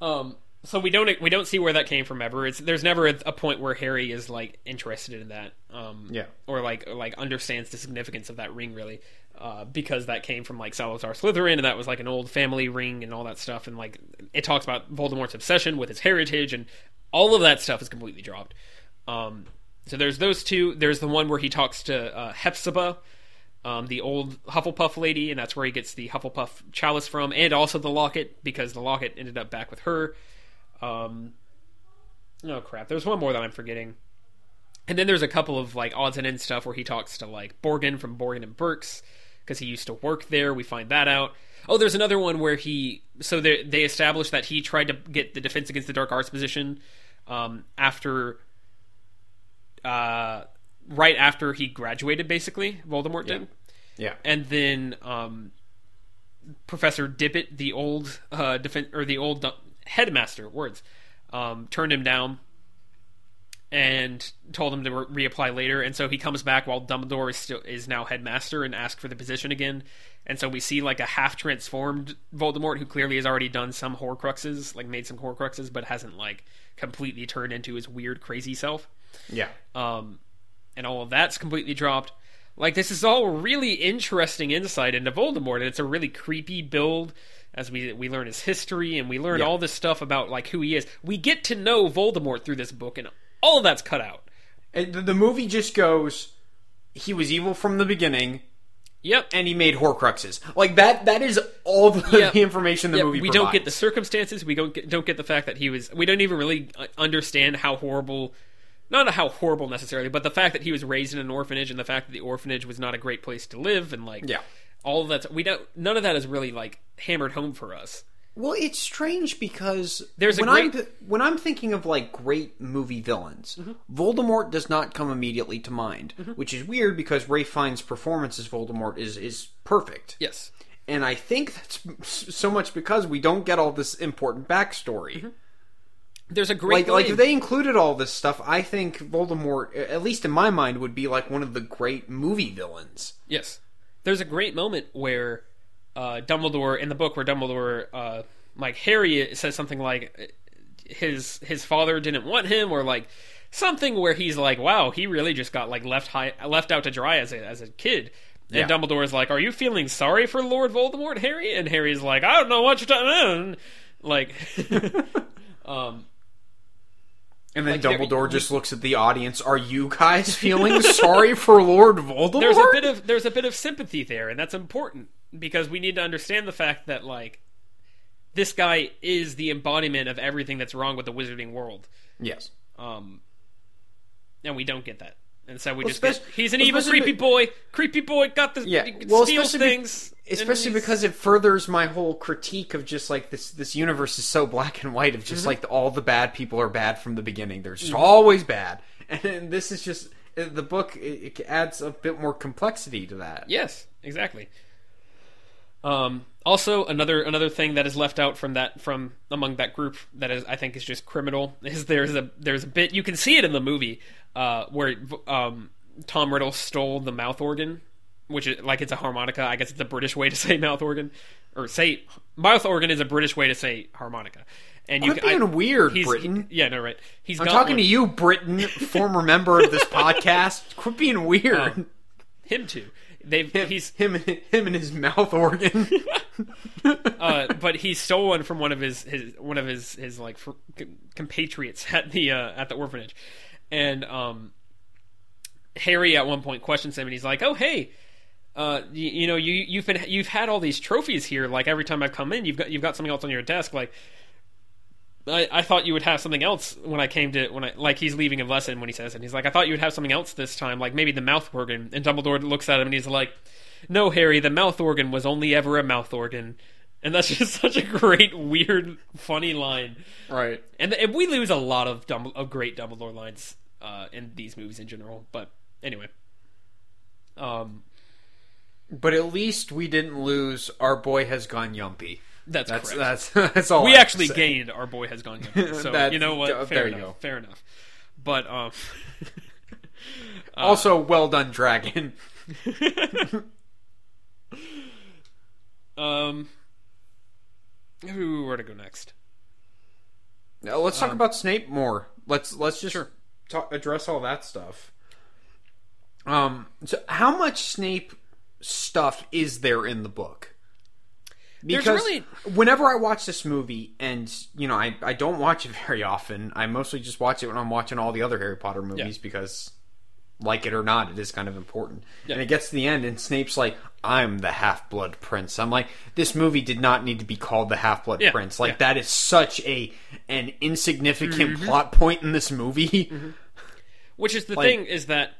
Um, so we don't we don't see where that came from ever. It's there's never a, a point where Harry is like interested in that. Um,
Yeah.
or like or like understands the significance of that ring really, uh, because that came from like Salazar Slytherin, and that was like an old family ring and all that stuff, and like it talks about Voldemort's obsession with his heritage, and all of that stuff is completely dropped. Um, so there's those two. There's the one where he talks to uh, Hepzibah, um, the old Hufflepuff lady, and that's where he gets the Hufflepuff chalice from, and also the locket because the locket ended up back with her. Um, oh crap! There's one more that I'm forgetting, and then there's a couple of like odds and ends stuff where he talks to like Borgin from Borgin and Burkes because he used to work there. We find that out. Oh, there's another one where he so they they established that he tried to get the Defense Against the Dark Arts position um, after uh, right after he graduated, basically Voldemort did
Yeah.
and then um, Professor Dippet, the old uh, defen- or the old headmaster, words, um, turned him down and told him to re- reapply later. And so he comes back while Dumbledore is still is now headmaster and asks for the position again. And so we see like a half transformed Voldemort who clearly has already done some Horcruxes, like made some Horcruxes, but hasn't like completely turned into his weird, crazy self
Yeah.
um, and all of that's completely dropped. Like this is all really interesting insight into Voldemort, and it's a really creepy build as we we learn his history and we learn
Yeah.
all this stuff about like who he is. We get to know Voldemort through this book, and all of that's cut out.
And the, movie just goes. He was evil from the beginning,
Yep.
and he made Horcruxes. Like that. That is all the,
Yep.
the information the
Yep,
movie.
we don't get the circumstances. We don't get, don't get the fact that he was. We don't even really uh, understand how horrible, not how horrible necessarily, but the fact that he was raised in an orphanage and the fact that the orphanage was not a great place to live and like
Yeah.
all of that we don't none of that is really like hammered home for us.
Well, it's strange because
There's a
when
great-
I'm when I'm thinking of like great movie villains, mm-hmm. Voldemort does not come immediately to mind, mm-hmm. which is weird because Ralph Fiennes' performance as Voldemort is is perfect.
Yes.
And I think that's so much because we don't get all this important backstory. Mm-hmm.
There's a great
Like, like if they included all this stuff, I think Voldemort, at least in my mind, would be like one of the great movie villains.
Yes. There's a great moment where uh, Dumbledore in the book where Dumbledore, uh, like Harry, says something like his his father didn't want him, or like something where he's like, "Wow, he really just got like left high, left out to dry as a as a kid." And
Yeah.
Dumbledore is like, "Are you feeling sorry for Lord Voldemort, Harry?" And Harry's like, "I don't know what you're talking." about." Like, um,
And then
Like,
Dumbledore just looks at the audience. Are you guys feeling sorry for Lord Voldemort?
there's a bit of there's a bit of sympathy there, and that's important because we need to understand the fact that like this guy is the embodiment of everything that's wrong with the wizarding world,
yes.
um, and we don't get that. And so we
Well,
just get, he's an evil, creepy boy. Creepy boy got the
Yeah, well,
steal
especially be-
things,
especially because it furthers my whole critique of just like this this universe is so black and white of just
Mm-hmm.
like all the bad people are bad from the beginning. They're just always bad. And this is just uh, the book it, it adds a bit more complexity to that.
Yes, exactly. Um, also, another another thing that is left out from that from among that group that is I think is just criminal is there's a there's a bit you can see it in the movie uh, where um, Tom Riddle stole the mouth organ, which is like it's a harmonica. I guess it's a British way to say mouth organ, or say mouth organ is a British way to say harmonica. And you
Quit
can-
being weird,
he's,
Britain.
yeah, no, right. He's
i'm talking
one.
to you britain former member of this podcast quit being weird
Um, him too. They've he's
him him and his mouth organ
uh, but he stole one from one of his, his one of his his like fr- compatriots at the uh, at the orphanage, and um, Harry at one point questions him, and he's like, "Oh hey." Uh, you, you know, you you've been you've had all these trophies here. Like every time I've come in, you've got you've got something else on your desk. Like, I, I thought you would have something else when I came to when I like he's leaving a lesson when he says it. And he's like, I thought you would have something else this time, like maybe the mouth organ. And Dumbledore looks at him and he's like, No, Harry, the mouth organ was only ever a mouth organ. And that's just such a great, weird, funny line.
right
And, and we lose a lot of Dumb- of great Dumbledore lines uh, in these movies in general. But anyway, um,
but at least we didn't lose our boy has gone yumpy
that's,
that's
correct.
that's that's all
we
I
actually gained our boy has gone yumpy. So you know what?
uh,
Fair
there you
enough.
go.
Fair enough. But um,
also well done dragon
um, where to go next?
Now, let's
Um,
talk about Snape more. Let's let's just talk, address all that stuff. Um, so how much Snape stuff is there in the book? Because
really-
whenever I watch this movie, and you know, I I don't watch it very often. I mostly just watch it when I'm watching all the other Harry Potter movies
Yeah.
because, like it or not, it is kind of important.
Yeah.
And it gets to the end, and Snape's like, "I'm the Half Blood Prince." I'm like, this movie did not need to be called the Half Blood
Yeah,
Prince. Like that is such a an insignificant
Mm-hmm.
plot point in this movie.
Which is the
Like-
thing is that,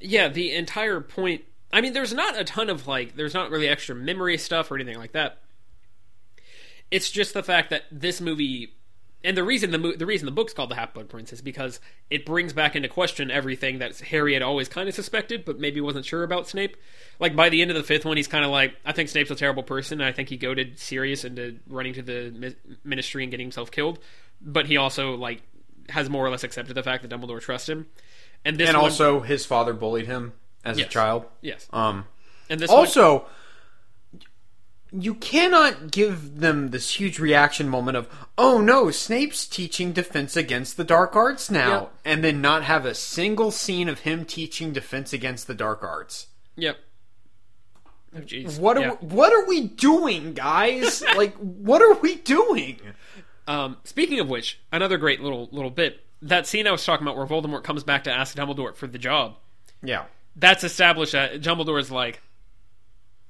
yeah, the entire point. I mean, there's not a ton of like, there's not really extra memory stuff or anything like that. It's just the fact that this movie, and the reason the mo- the reason the book's called the Half Blood Prince is because it brings back into question everything that Harry had always kind of suspected, but maybe wasn't sure about Snape. Like by the end of the fifth one, he's kind of like, I think Snape's a terrible person. And I think he goaded Sirius into running to the mi- ministry and getting himself killed. But he also like has more or less accepted the fact that Dumbledore trusts him. And this
and
one-
also, his father bullied him as a child.
yes,
Um,
and this
also, you cannot give them this huge reaction moment of, "Oh no, Snape's teaching defense against the dark arts now,"
Yep.
and then not have a single scene of him teaching defense against the dark arts.
yep. Oh, jeez.
What are
Yeah.
what are we doing, guys? like, what are we doing?
Um, speaking of which, another great little little bit. That scene I was talking about where Voldemort comes back to ask Dumbledore for the job.
Yeah,
That's established that Dumbledore is like,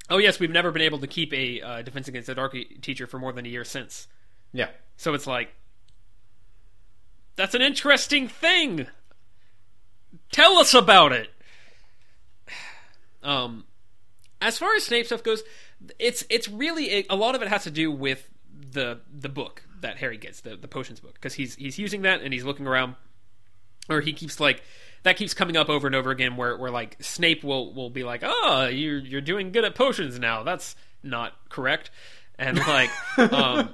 oh yes, we've never been able to keep a uh, Defense Against the Dark teacher for more than a year since.
yeah.
So it's like, that's an interesting thing. Tell us about it. Um, as far as Snape stuff goes, it's it's really a lot of it has to do with the the book that Harry gets, the the potions book, because he's he's using that and he's looking around, or he keeps like that keeps coming up over and over again, where where like Snape will will be like, oh, you're you're doing good at potions now. That's not correct, and like, um,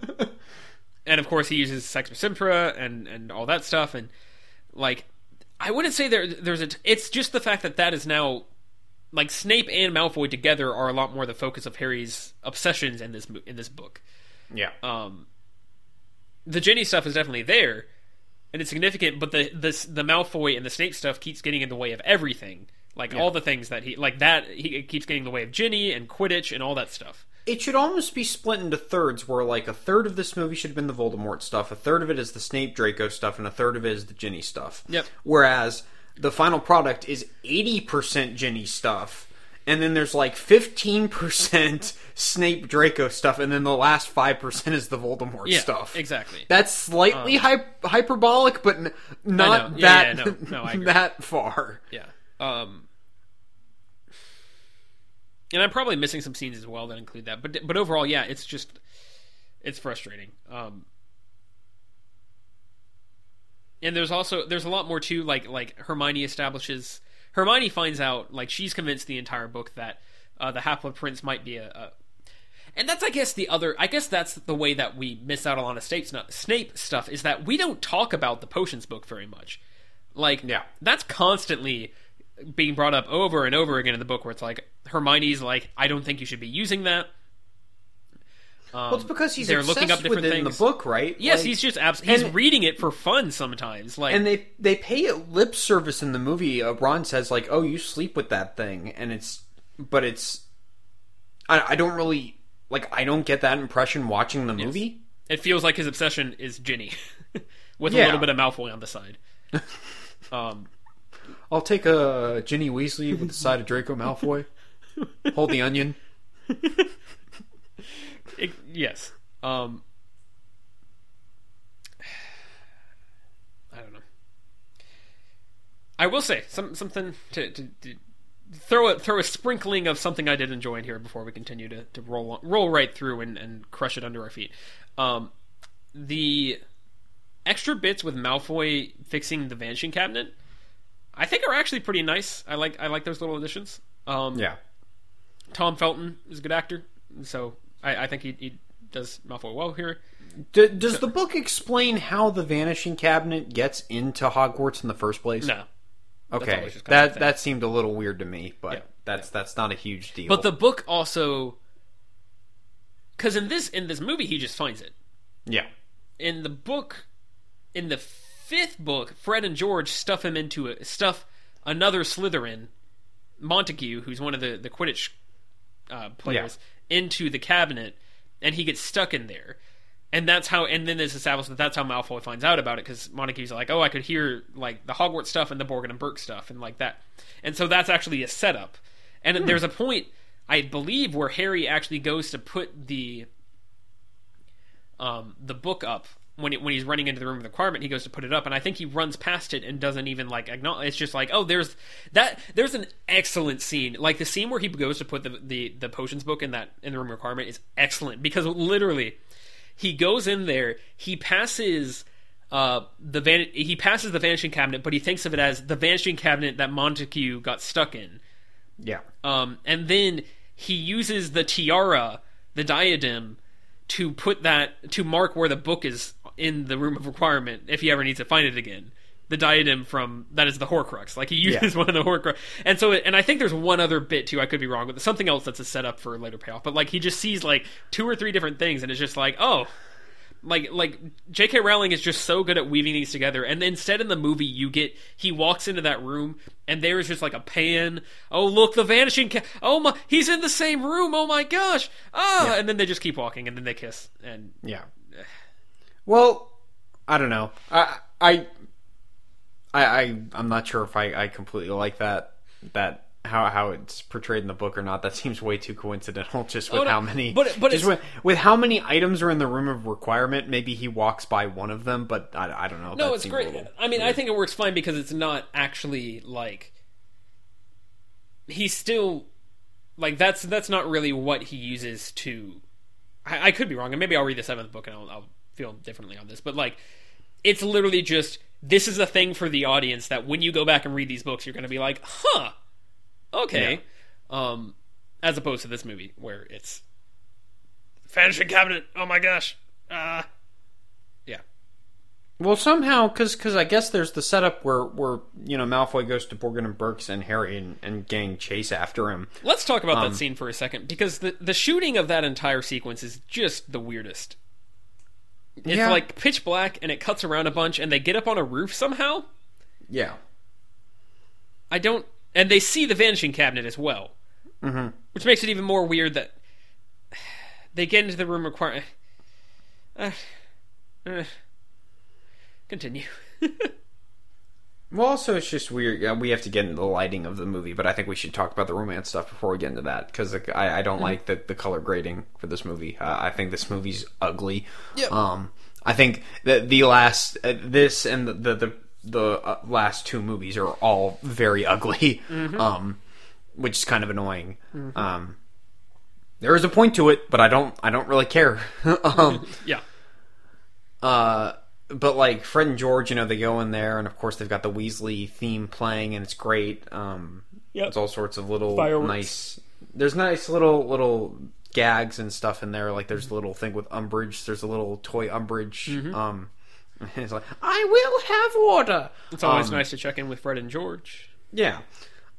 and of course he uses Sectumsempra and and all that stuff, and like, I wouldn't say there there's a. It's just the fact that that is now like Snape and Malfoy together are a lot more the focus of Harry's obsessions in this in this book.
Yeah.
Um, the Ginny stuff is definitely there, and it's significant. But the the the Malfoy and the Snape stuff keeps getting in the way of everything. Like
Yeah.
all the things that he like that he keeps getting in the way of Ginny and Quidditch and all that stuff.
it should almost be split into thirds where like a third of this movie should have been the Voldemort stuff, a third of it is the Snape Draco stuff, and a third of it is the Ginny stuff.
Yep.
Whereas the final product is eighty percent Ginny stuff, and then there's like fifteen percent Snape Draco stuff, and then the last five percent is the Voldemort
Yeah,
stuff.
exactly.
That's slightly hy- hyperbolic, but n- not.
Yeah,
that
yeah, no, no,
that far.
Yeah. Um, and I'm probably missing some scenes as well that include that. But but overall, yeah, it's just it's frustrating. Um, and there's also there's a lot more too. Like like Hermione establishes Hermione finds out like she's convinced the entire book that uh, the Blood Prince might be a, a and that's, I guess, the other. I guess that's the way that we miss out on a Snape, Snape stuff is that we don't talk about the potions book very much. Like,
Yeah.
that's constantly being brought up over and over again in the book, where it's like Hermione's like, I don't think you should be using that. Um,
Well, it's because he's
they're looking up different
within
things.
the book, right?
Yes,
Like-
he's just abs- he's
and-
reading it for fun sometimes. Like,
and they they pay it lip service in the movie. Uh, Ron says like, "Oh, you sleep with that thing," and it's, but it's, I, I don't really like. I don't get that impression watching the movie.
it feels like his obsession is Ginny, with a little bit of Malfoy on the side. um,
I'll take a Ginny Weasley with the side of Draco Malfoy. Hold the onion.
It, yes. Um, I don't know. I will say some something to, to, to throw a throw a sprinkling of something I did enjoy in here before we continue to, to roll on, roll right through and, and crush it under our feet. Um, the extra bits with Malfoy fixing the vanishing cabinet, I think are actually pretty nice. I like I like those little additions. Um,
Yeah.
Tom Felton is a good actor, so I, I think he, he does Malfoy well here.
D- does the book explain how the Vanishing Cabinet gets into Hogwarts in the first place?
No,
Okay,
always just kind of a
that that seemed a little weird to me, but
Yeah.
that's that's not a huge deal.
but the book also, because in this in this movie he just finds it.
yeah,
In the book, in the fifth book, Fred and George stuff him into a stuff another Slytherin, Montague, who's one of the the Quidditch uh, players, into the cabinet, and he gets stuck in there. And that's how, and then it's established that that's how Malfoy finds out about it because Montague's like, oh, I could hear like the Hogwarts stuff and the Borgin and Burke stuff and like that, and so that's actually a setup. And there's a point, I believe, where Harry actually goes to put the um, the book up when it, when he's running into the room of the requirement. He goes to put it up, and I think he runs past it and doesn't even like acknowledge. It's just like, oh, there's that. There's an excellent scene, like the scene where he goes to put the the, the potions book in that in the room of requirement is excellent because literally he goes in there, he passes. Uh, the van- he passes the vanishing cabinet, but he thinks of it as the vanishing cabinet that Montague got stuck in.
yeah,
Um, and then he uses the tiara, the diadem, to put that to mark where the book is in the room of requirement if he ever needs to find it again. The diadem from that is the Horcrux. Like he uses one of the Horcrux, and so and I think there's one other bit too. I could be wrong, but there's something else that's a setup for a later payoff. But like he just sees like two or three different things, and it's just like oh. Like like J.K. Rowling is just so good at weaving these together, and instead in the movie you get he walks into that room and there is just like a pan. Oh look, the vanishing ca- Oh my, he's in the same room. Oh my gosh! Ah, and then they just keep walking, and then they kiss, and
yeah. Well, I don't know. I I I, I I'm not sure if I, I completely like that that how how it's portrayed in the book or not. That seems way too coincidental. Just with
Oh, no,
how many,
but- but
just with, with how many items are in the room of requirement. Maybe he walks by one of them, but I, I don't know.
No,
That
it's great. I mean, I think it works fine because it's not actually like he's still like that's that's not really what he uses to. I, I could be wrong, and maybe I'll read the seventh book and I'll, I'll feel differently on this. But like, it's literally just this is a thing for the audience that when you go back and read these books, you're going to be like, huh, okay. Um, as opposed to this movie where it's vanishing cabinet. Oh my gosh. Uh, yeah.
Well, somehow, because I guess there's the setup where where you know Malfoy goes to Borgin and Burkes and Harry and, and gang chase after him.
Let's talk about
Um,
that scene for a second because the the shooting of that entire sequence is just the weirdest. It's
Yeah.
like pitch black and it cuts around a bunch and they get up on a roof somehow.
Yeah,
I don't and they see the vanishing cabinet as well. Mm-hmm. Which makes it even more weird that they get into the room require uh, uh, continue.
Well, also it's just weird. Yeah, we have to get into the lighting of the movie, but I think we should talk about the romance stuff before we get into that because I, I don't like the, the color grading for this movie. Uh, I think this movie's ugly.
Yep.
Um, I think that the last uh, this and the the the, the uh, last two movies are all very ugly. Um, which is kind of annoying. Um, there is a point to it, but I don't I don't really care. um,
yeah.
uh, but like Fred and George, you know, they go in there, and of course they've got the Weasley theme playing, and it's great. Um,
Yep.
There's all sorts of little
Fireworks.
nice. There's nice little little gags and stuff in there. Like there's a little thing with Umbridge. There's a little toy Umbridge.
Mm-hmm.
Um, it's like I will have water.
It's always
Um,
nice to check in with Fred and George.
Yeah.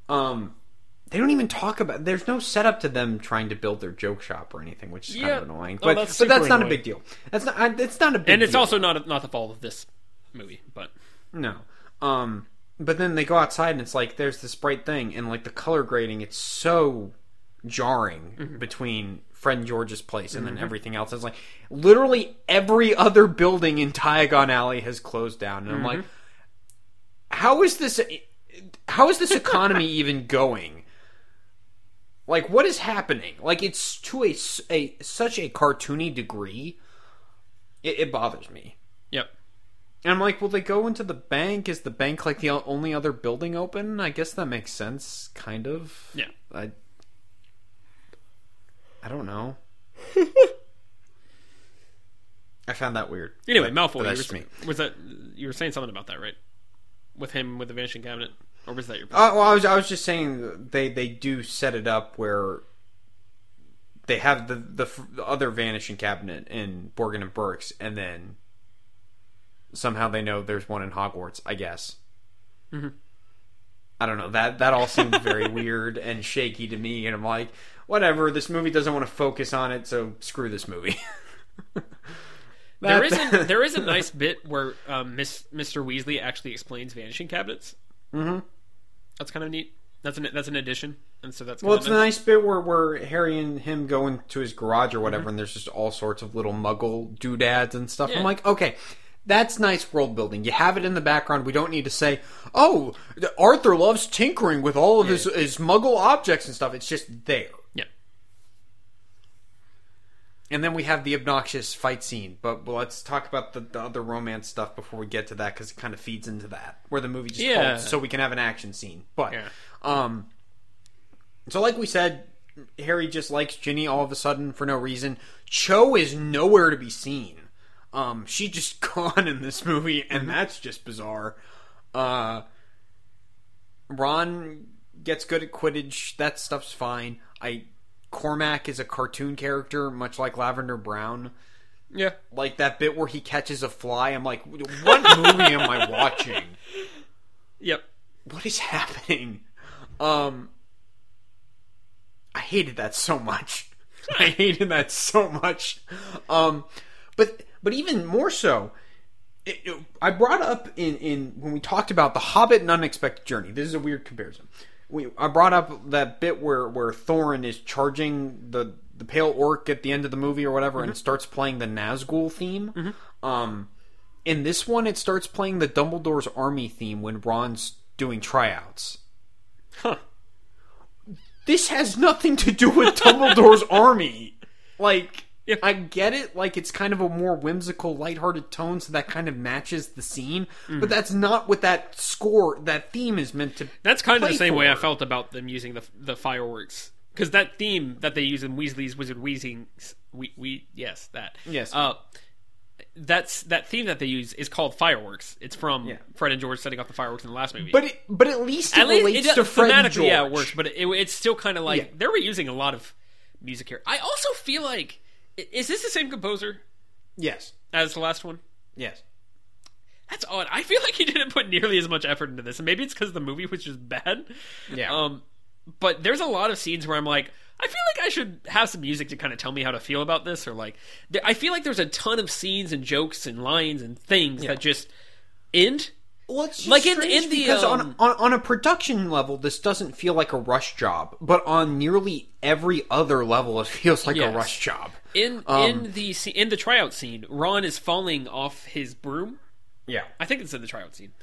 Um, they don't even talk about. There's no setup to them trying to build their joke shop or anything, which is kind of annoying.
Oh,
But
that's
but that's not a big deal. That's not. It's not a big.
And it's
deal.
also not not the fault of this movie, but
No. Um but then they go outside and it's like there's this bright thing and like the color grading it's so jarring
Mm-hmm.
between friend George's place and then everything else. It's like literally every other building in Diagon Alley has closed down and I'm like
Mm-hmm.
how is this how is this economy even going? Like what is happening? Like it's to a, a such a cartoony degree. It, it bothers me.
yep.
And I'm like, will they go into the bank? Is the bank like the only other building open? I guess that makes sense, kind of.
Yeah.
I, I don't know. I found that weird.
Anyway, Malfoy,
that's me.
was that you were saying something about that, right? With him with the vanishing cabinet, or was that your?
Uh, well, I was I was just saying they they do set it up where they have the the, the other vanishing cabinet in Borgin and Burkes, and then somehow they know there's one in Hogwarts. I guess.
Mm-hmm.
I don't know that that all seemed very weird and shaky to me, and I'm like, whatever. This movie doesn't want to focus on it, so screw this movie.
there
That-
is a, there is a nice bit where um, Miss Mr. Weasley actually explains vanishing cabinets. Mm-hmm. That's kind of neat. That's an that's an addition, and so that's
Well, it's the nice bit where, where Harry and him go into his garage or whatever, mm-hmm. and there's just all sorts of little muggle doodads and stuff.
Yeah.
I'm like, okay, that's nice world building. You have it in the background. We don't need to say, oh, Arthur loves tinkering with all of his, his muggle objects and stuff. It's just there. And then we have the obnoxious fight scene. But well, let's talk about the, the other romance stuff before we get to that because it kind of feeds into that, where the movie just
Yeah.
halts so we can have an action scene. But
Yeah.
um, so like we said, Harry just likes Ginny all of a sudden for no reason. Cho is nowhere to be seen. Um, she's just gone in this movie, and that's just bizarre. Uh, Ron gets good at Quidditch. That stuff's fine. I Cormac is a cartoon character, much like Lavender Brown.
Yeah.
Like that bit where he catches a fly. I'm like, what movie am I watching?
Yep.
what is happening? Um, I hated that so much. I hated that so much. Um, but but even more so, it, it- I brought up in in when we talked about the Hobbit and Unexpected Journey. This is a weird comparison. We I brought up that bit where where Thorin is charging the the pale orc at the end of the movie or whatever, and it starts playing the Nazgul theme. Um, in this one, it starts playing the Dumbledore's army theme when Ron's doing tryouts.
Huh.
This has nothing to do with Dumbledore's army. Like,
Yeah.
I get it. Like, it's kind of a more whimsical, lighthearted tone, so that kind of matches the scene.
Mm-hmm.
But that's not what that score, that theme is meant to.
That's kind of the same way I felt about them using the the fireworks because that theme that they use in Weasley's Wizard Wheezing, we, we yes that
Yes.
uh, that's that theme that they use is called fireworks. It's from
Yeah.
Fred and George setting off the fireworks in the last movie.
But it, but at least it
At least
relates
it,
to Fred and George.
yeah, it works. But it, it's still kind of like
Yeah.
they were using a lot of music here. I also feel like is this the same composer
yes,
as the last one?
yes.
That's odd. I feel like he didn't put nearly as much effort into this, and maybe it's because the movie was just bad.
Yeah.
Um, but there's a lot of scenes where I'm like, I feel like I should have some music to kind of tell me how to feel about this, or like, there, I feel like there's a ton of scenes and jokes and lines and things that just end.
Well, it's just
Like in- in the,
because on,
um,
on on a production level, this doesn't feel like a rush job, but on nearly every other level, it feels like
Yes.
a rush job.
In
Um,
in the in the tryout scene, Ron is falling off his broom.
Yeah,
I think it's in the tryout scene,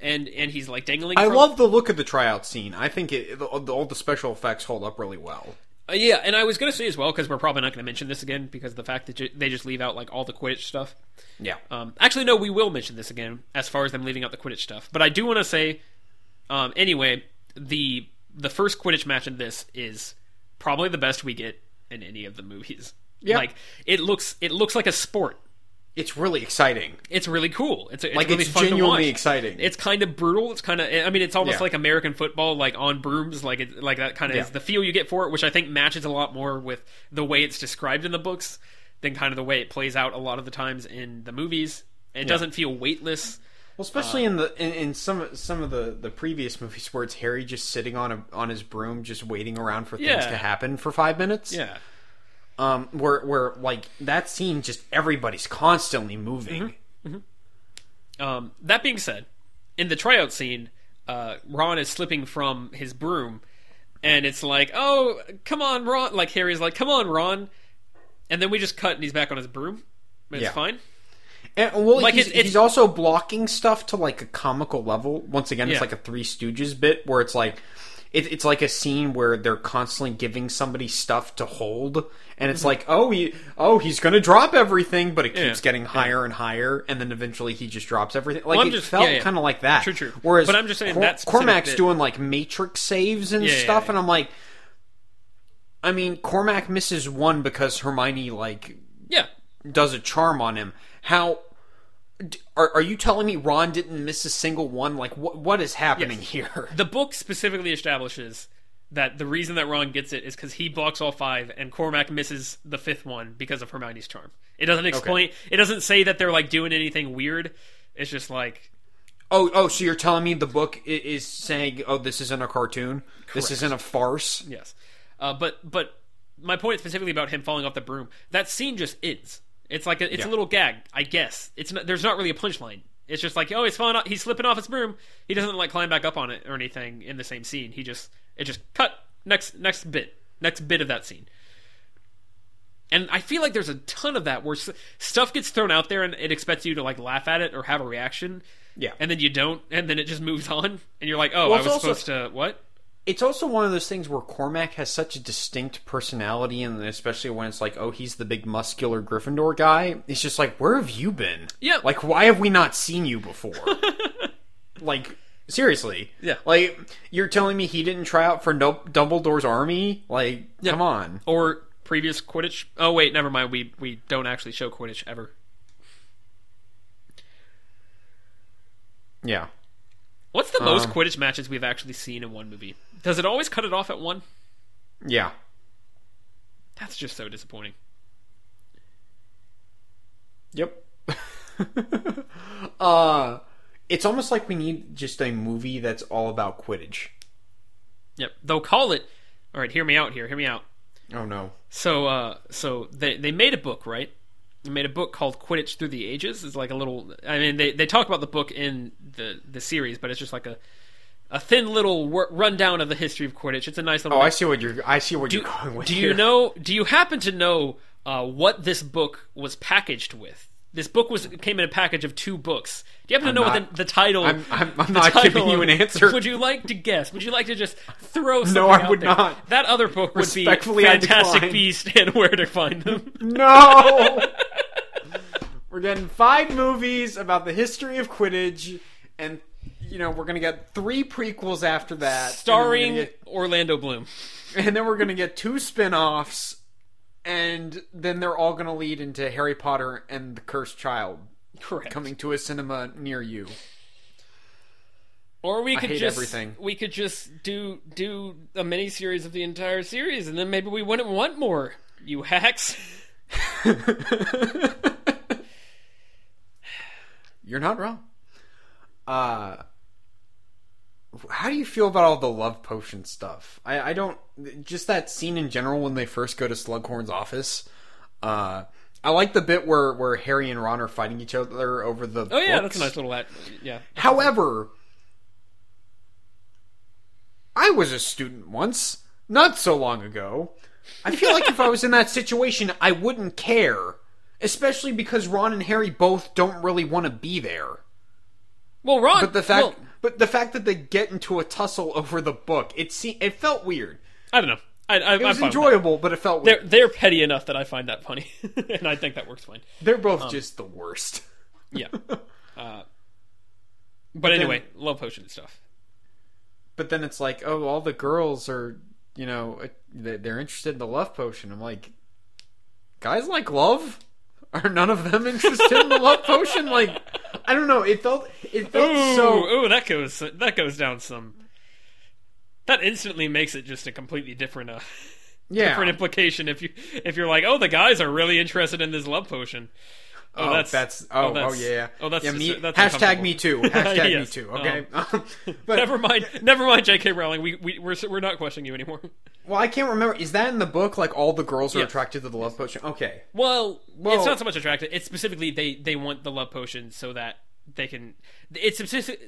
and and he's like dangling.
I
from-
love the look of the tryout scene. I think it, the, all the special effects hold up really well.
Uh, yeah, and I was gonna say as well because we're probably not gonna mention this again because of the fact that ju- they just leave out like all the Quidditch stuff.
Yeah,
Um, actually, no, we will mention this again as far as them leaving out the Quidditch stuff. But I do want to say, um, anyway, the the first Quidditch match in this is probably the best we get in any of the movies.
Yeah.
Like it looks, it looks like a sport.
It's really exciting.
It's really cool. It's, it's
Like
really
it's genuinely exciting.
It's kind of brutal. It's kind of. I mean, it's almost
Yeah.
like American football, like on brooms, like it, like that kind of
Yeah.
is the feel you get for it, which I think matches a lot more with the way it's described in the books than kind of the way it plays out a lot of the times in the movies. It doesn't feel weightless.
Well, especially uh, in the in, in some some of the, the previous movies where it's Harry just sitting on a on his broom, just waiting around for things
Yeah.
to happen for five minutes.
Yeah.
Um, where where like that scene, just everybody's constantly moving.
Um, that being said, in the tryout scene, uh, Ron is slipping from his broom, and it's like, "Oh, come on, Ron!" Like Harry's like, "Come on, Ron," and then we just cut, and he's back on his broom. It's
Yeah.
fine.
And well,
Like,
he's,
it's- it's-
he's also blocking stuff to like a comical level. Once again, it's
Yeah.
like a Three Stooges bit where it's like it, it's like a scene where they're constantly giving somebody stuff to hold, and it's like, oh, he, oh, he's gonna drop everything, but it keeps
Mm-hmm. Yeah.
getting higher and higher, and then eventually he just drops everything. Like
I'm
it
just-
felt
yeah, yeah.
kind of like that.
True, true.
Whereas,
But I'm just saying
Cor-
that
Cormac's
bit-
doing like matrix saves and
Yeah, yeah,
stuff,
yeah.
and I'm like. I mean, Cormac misses one because Hermione like
Yeah.
does a charm on him. How are, are you telling me Ron didn't miss a single one? Like what what is happening
Yes.
here?
The book specifically establishes that the reason that Ron gets it is because he blocks all five, and Cormac misses the fifth one because of Hermione's charm. It doesn't explain. It doesn't say that they're like doing anything weird. It's just like
Oh oh, so you're telling me the book is saying, oh, this isn't a cartoon, this isn't a farce?
Yes, uh, but but my point specifically about him falling off the broom. That scene just ends. It's like a, it's
Yeah.
a little gag, I guess. It's not, there's not really a punchline. It's just like oh, he's falling. Off, he's slipping off his broom. He doesn't like climb back up on it or anything in the same scene. He just it just cut next next bit next bit of that scene. And I feel like there's a ton of that where stuff gets thrown out there and it expects you to like laugh at it or have a reaction.
Yeah.
And then you don't, and then it just moves on, and you're like, "Oh,
Well,
I was
also-
supposed to what?"
It's also one of those things where Cormac has such a distinct personality, and especially when it's like, oh, he's the big muscular Gryffindor guy. It's just like, where have you been?
Yeah.
Like, why have we not seen you before? like, seriously.
Yeah.
Like, you're telling me he didn't try out for no- Dumbledore's army? Like, come on.
or previous Quidditch. Oh wait, never mind. We we don't actually show Quidditch ever.
Yeah.
What's the most
Um,
Quidditch matches we've actually seen in one movie? Does it always cut it off at one?
Yeah.
That's just so disappointing.
Yep. uh, it's almost like we need just a movie that's all about Quidditch.
Yep. They'll call it. All right, hear me out here. Hear me out.
Oh no.
So, uh, so they they made a book, right? They made a book called Quidditch Through the Ages. It's like a little. I mean, they they talk about the book in the the series, but it's just like a a thin little wor- rundown of the history of Quidditch. It's a nice little.
Oh, I see what you're. I see what
do,
you're going with.
do
here.
you know? Do you happen to know uh, what this book was packaged with? This book was came in a package of two books. Do you happen to
I'm
know
not-
what the, the title?
I'm- I'm- I'm
the
not
title
giving you an answer.
Would you like to guess? Would you like to just throw? Something
No, I would
there?
not.
That other book would be Fantastic. Beast and Where to Find Them.
No. We're getting five movies about the history of Quidditch, and you know we're gonna get three prequels after that,
Starring
and then, we're gonna
Orlando Bloom.
and then we're gonna get two spin-offs, and then they're all gonna lead into Harry Potter and the Cursed Child
Correct.
coming to a cinema near you.
Or we could just
everything.
we could just do do a mini series of the entire series, and then maybe we wouldn't want more. You hacks.
You're not wrong. Uh, how do you feel about all the love potion stuff? I, I don't. Just that scene in general when they first go to Slughorn's office. Uh, I like the bit where, where Harry and Ron are fighting each other over the.
Oh yeah,
books.
that's a nice little ad. Yeah.
However, I was a student once, not so long ago. I feel like if I was in that situation, I wouldn't care. Especially because Ron and Harry both don't really want to be there.
Well, Ron.
But the fact,
well,
but the fact that they get into a tussle over the book, it se- it felt weird.
I don't know. I, I,
It was
I'm fine with that.
enjoyable, but it felt
They're they're petty enough that I find that funny, and I think that works fine.
They're, both
um,
just the worst.
Yeah. Uh, but anyway, love potion stuff.
But then it's like, oh, all the girls are, you know, uh, they're interested in the love potion. I'm like, guys like love? Are none of them interested in the love potion? Like, I don't know. It felt, it felt
Ooh,
so.
ooh, that goes that goes down some. That instantly makes it just a completely different, uh,
Yeah.
different implication. If you if you're like, oh, the guys are really interested in this love potion.
Oh, that's, that's oh, oh,
that's-
yeah, yeah.
Oh, that's
yeah,
just-
me,
that's
hashtag me too. Hashtag me too. Okay. but
never mind, never mind, J.K. Rowling. We we we're we're not questioning you anymore.
well, I can't remember. Is that in the book? Like all the girls are
Yes.
attracted to the love potion? Okay.
Well,
Well-
it's not so much attracted. It's specifically they they want the love potion so that they can. It's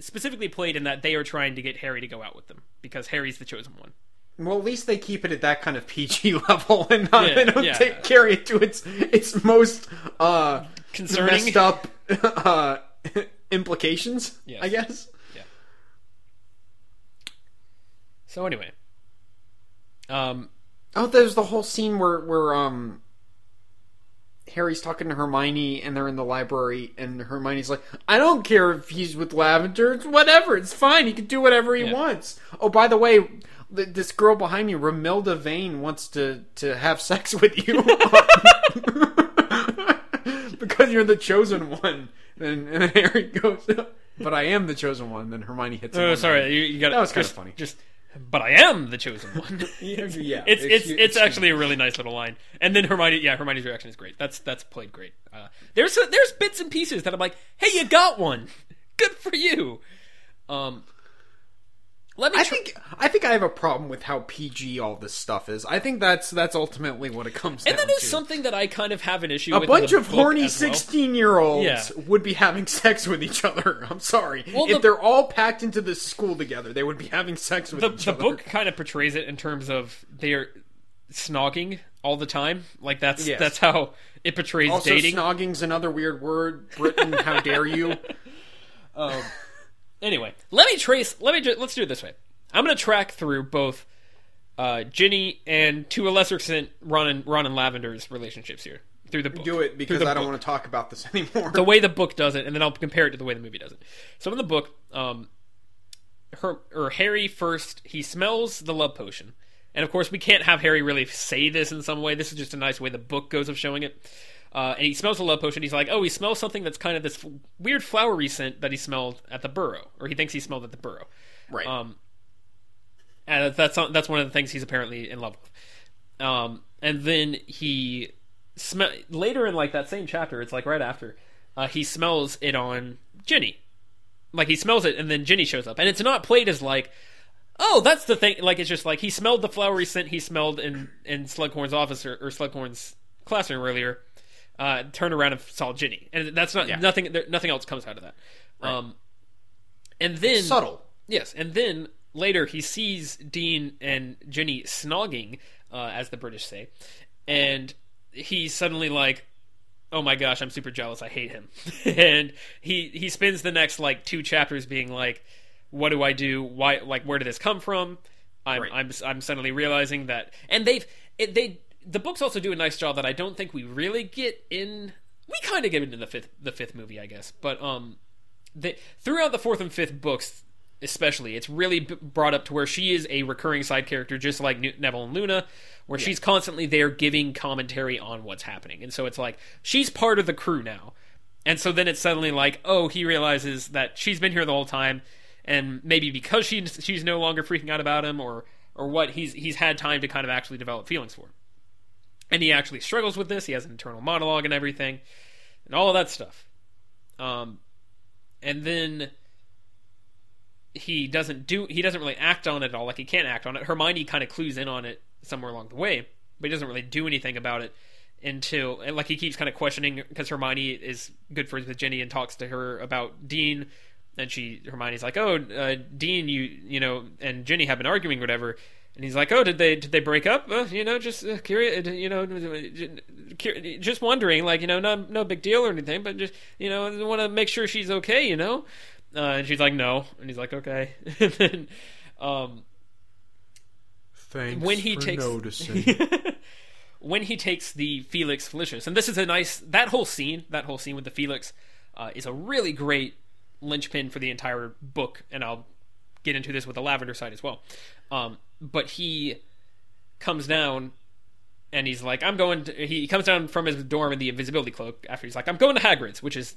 specifically played in that they are trying to get Harry to go out with them because Harry's the chosen one.
Well, at least they keep it at that kind of PG level, and not,
Yeah,
they don't
yeah.
take, carry it to its its most uh,
Concerning.
messed up uh, implications.
Yes.
I guess. Yeah.
So anyway, um,
Oh, there's the whole scene where where um Harry's talking to Hermione, and they're in the library, and Hermione's like, "I don't care if he's with Lavender. It's whatever. It's fine. He can do whatever he
Yeah.
wants." Oh, by the way. This girl behind me, Romilda Vane, wants to, to have sex with you because you're the chosen one. And, and Harry goes, "But I am the chosen one." Then Hermione hits him.
oh sorry, you, you got
That was kinda funny.
Just, but I am the chosen one.
Yeah, yeah.
it's it's
Excuse-
it's actually a really nice little line. And then Hermione, yeah, Hermione's reaction is great. That's that's played great. Uh, there's there's bits and pieces that I'm like, hey, you got one. Good for you. Um, let me.
I think I think I have a problem with how PG all this stuff is. I think that's that's ultimately what it comes
to.
and
that is
to.
something that I kind of have an issue with.
a
with.
bunch of horny sixteen-year-olds
Yeah.
would be having sex with each other. I'm sorry.
Well,
if
the-
they're all packed into this school together, they would be having sex with
the,
each
the
other.
The book kind of portrays it in terms of they're snogging all the time. Like that's
Yes.
that's how it portrays
also,
dating.
snogging's another weird word. Britain, how dare you?
Um, Anyway, let me trace. Let me. ju- Let's do it this way. I'm going to track through both uh, Ginny and, to a lesser extent, Ron and Ron and Lavender's relationships here through the book.
Do it because I don't
book.
want to talk about this anymore.
the way the book does it, and then I'll compare it to the way the movie does it. So in the book, um, her or Harry first he smells the love potion, and of course we can't have Harry really say this in some way. This is just a nice way the book goes of showing it. Uh, and he smells the love potion. He's like, oh, he smells something that's kind of this f- weird flowery scent that he smelled at the burrow, or he thinks he smelled at the burrow.
right.
Um, and that's that's one of the things he's apparently in love with. Um, and then he sm- later in like that same chapter, it's like right after, uh, he smells it on Ginny. Like he smells it, and then Ginny shows up, and it's not played as like, oh, that's the thing. Like it's just like he smelled the flowery scent he smelled in in Slughorn's office or, or Slughorn's classroom earlier. Uh, turned around and saw Ginny, and that's not
Yeah.
nothing. There, nothing else comes out of that. Um, and then
Subtle.
Yes, and then later he sees Dean and Ginny snogging, uh, as the British say, and he's suddenly like, "Oh my gosh, I'm super jealous. I hate him." and he he spends the next like two chapters being like, "What do I do? Why? Like, where did this come from?" I'm
Right.
I'm I'm suddenly realizing that, and they've it, they the books also do a nice job that I don't think we really get in. We kind of get into the fifth the fifth movie, I guess, but um, they, throughout the fourth and fifth books, especially, it's really b- brought up to where she is a recurring side character, just like Ne- Neville and Luna, where she's constantly there giving commentary on what's happening. And so it's like she's part of the crew now. And so then it's suddenly like, oh, he realizes that she's been here the whole time, and maybe because she's she's no longer freaking out about him, or or what he's he's had time to kind of actually develop feelings for. And he actually struggles with this. He has an internal monologue and everything, and all of that stuff. Um, and then he doesn't do he doesn't really act on it at all. Like he can't act on it. Hermione kind of clues in on it somewhere along the way, but he doesn't really do anything about it until and like he keeps kind of questioning because Hermione is good friends with Ginny and talks to her about Dean, and she Hermione's like, oh, uh, Dean, you you know, and Ginny have been arguing, whatever. And he's like, "Oh, did they did they break up? Uh, you know, just uh, curious. You know, just wondering. Like, you know, no no big deal or anything, but just you know, want to make sure she's okay. You know." Uh, and she's like, "No," and he's like, "Okay." and then, um,
Thanks
when he
for
takes
noticing.
when he takes the Felix Felicis, and this is a nice that whole scene, that whole scene with the Felix, uh, is a really great linchpin for the entire book, and I'll get into this with the Lavender side as well. Um, but he comes down and he's like, "I'm going." To, he comes down from his dorm in the invisibility cloak after he's like, "I'm going to Hagrid's," which is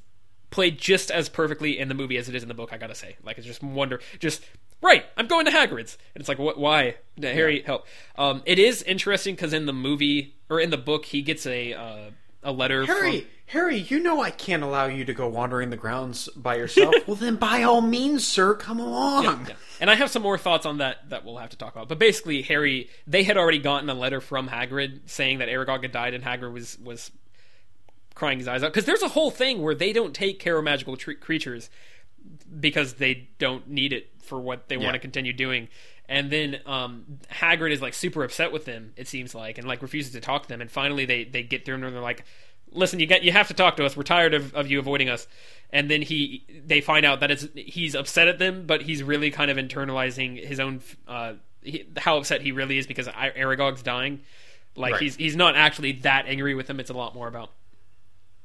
played just as perfectly in the movie as it is in the book. I gotta say, like it's just wonder, just right. I'm going to Hagrid's, and it's like, what? Why? Harry, help. Um, it is interesting because in the movie or in the book, he gets a uh, a letter.
Harry,
from,
Harry, you know I can't allow you to go wandering the grounds by yourself. well, then by all means, sir, come along.
Yeah. And I have some more thoughts on that that we'll have to talk about. But basically, Harry, they had already gotten a letter from Hagrid saying that Aragog had died, and Hagrid was was crying his eyes out because there's a whole thing where they don't take care of magical tre- creatures because they don't need it for what they want to continue doing. And then um, Hagrid is like super upset with them. It seems like, and like refuses to talk to them. And finally, they they get through, and they're like, "Listen, you get you have to talk to us. We're tired of, of you avoiding us." And then he they find out that it's he's upset at them, but he's really kind of internalizing his own uh, he, how upset he really is because Aragog's dying. Like
Right.
he's he's not actually that angry with them. It's a lot more about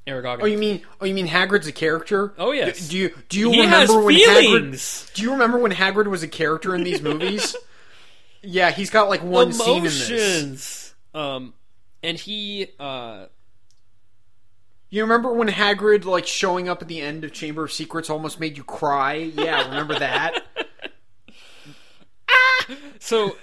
Aragog.
Oh, you mean? Oh, you mean Hagrid's a character?
Oh, yes.
Do, do you do you
He
remember when
feelings.
Hagrid? Do you remember when Hagrid was a character in these movies? yeah, he's got like one scene in this.
emotions. Um, and he uh
You remember when Hagrid like showing up at the end of Chamber of Secrets almost made you cry? Yeah, remember that?
so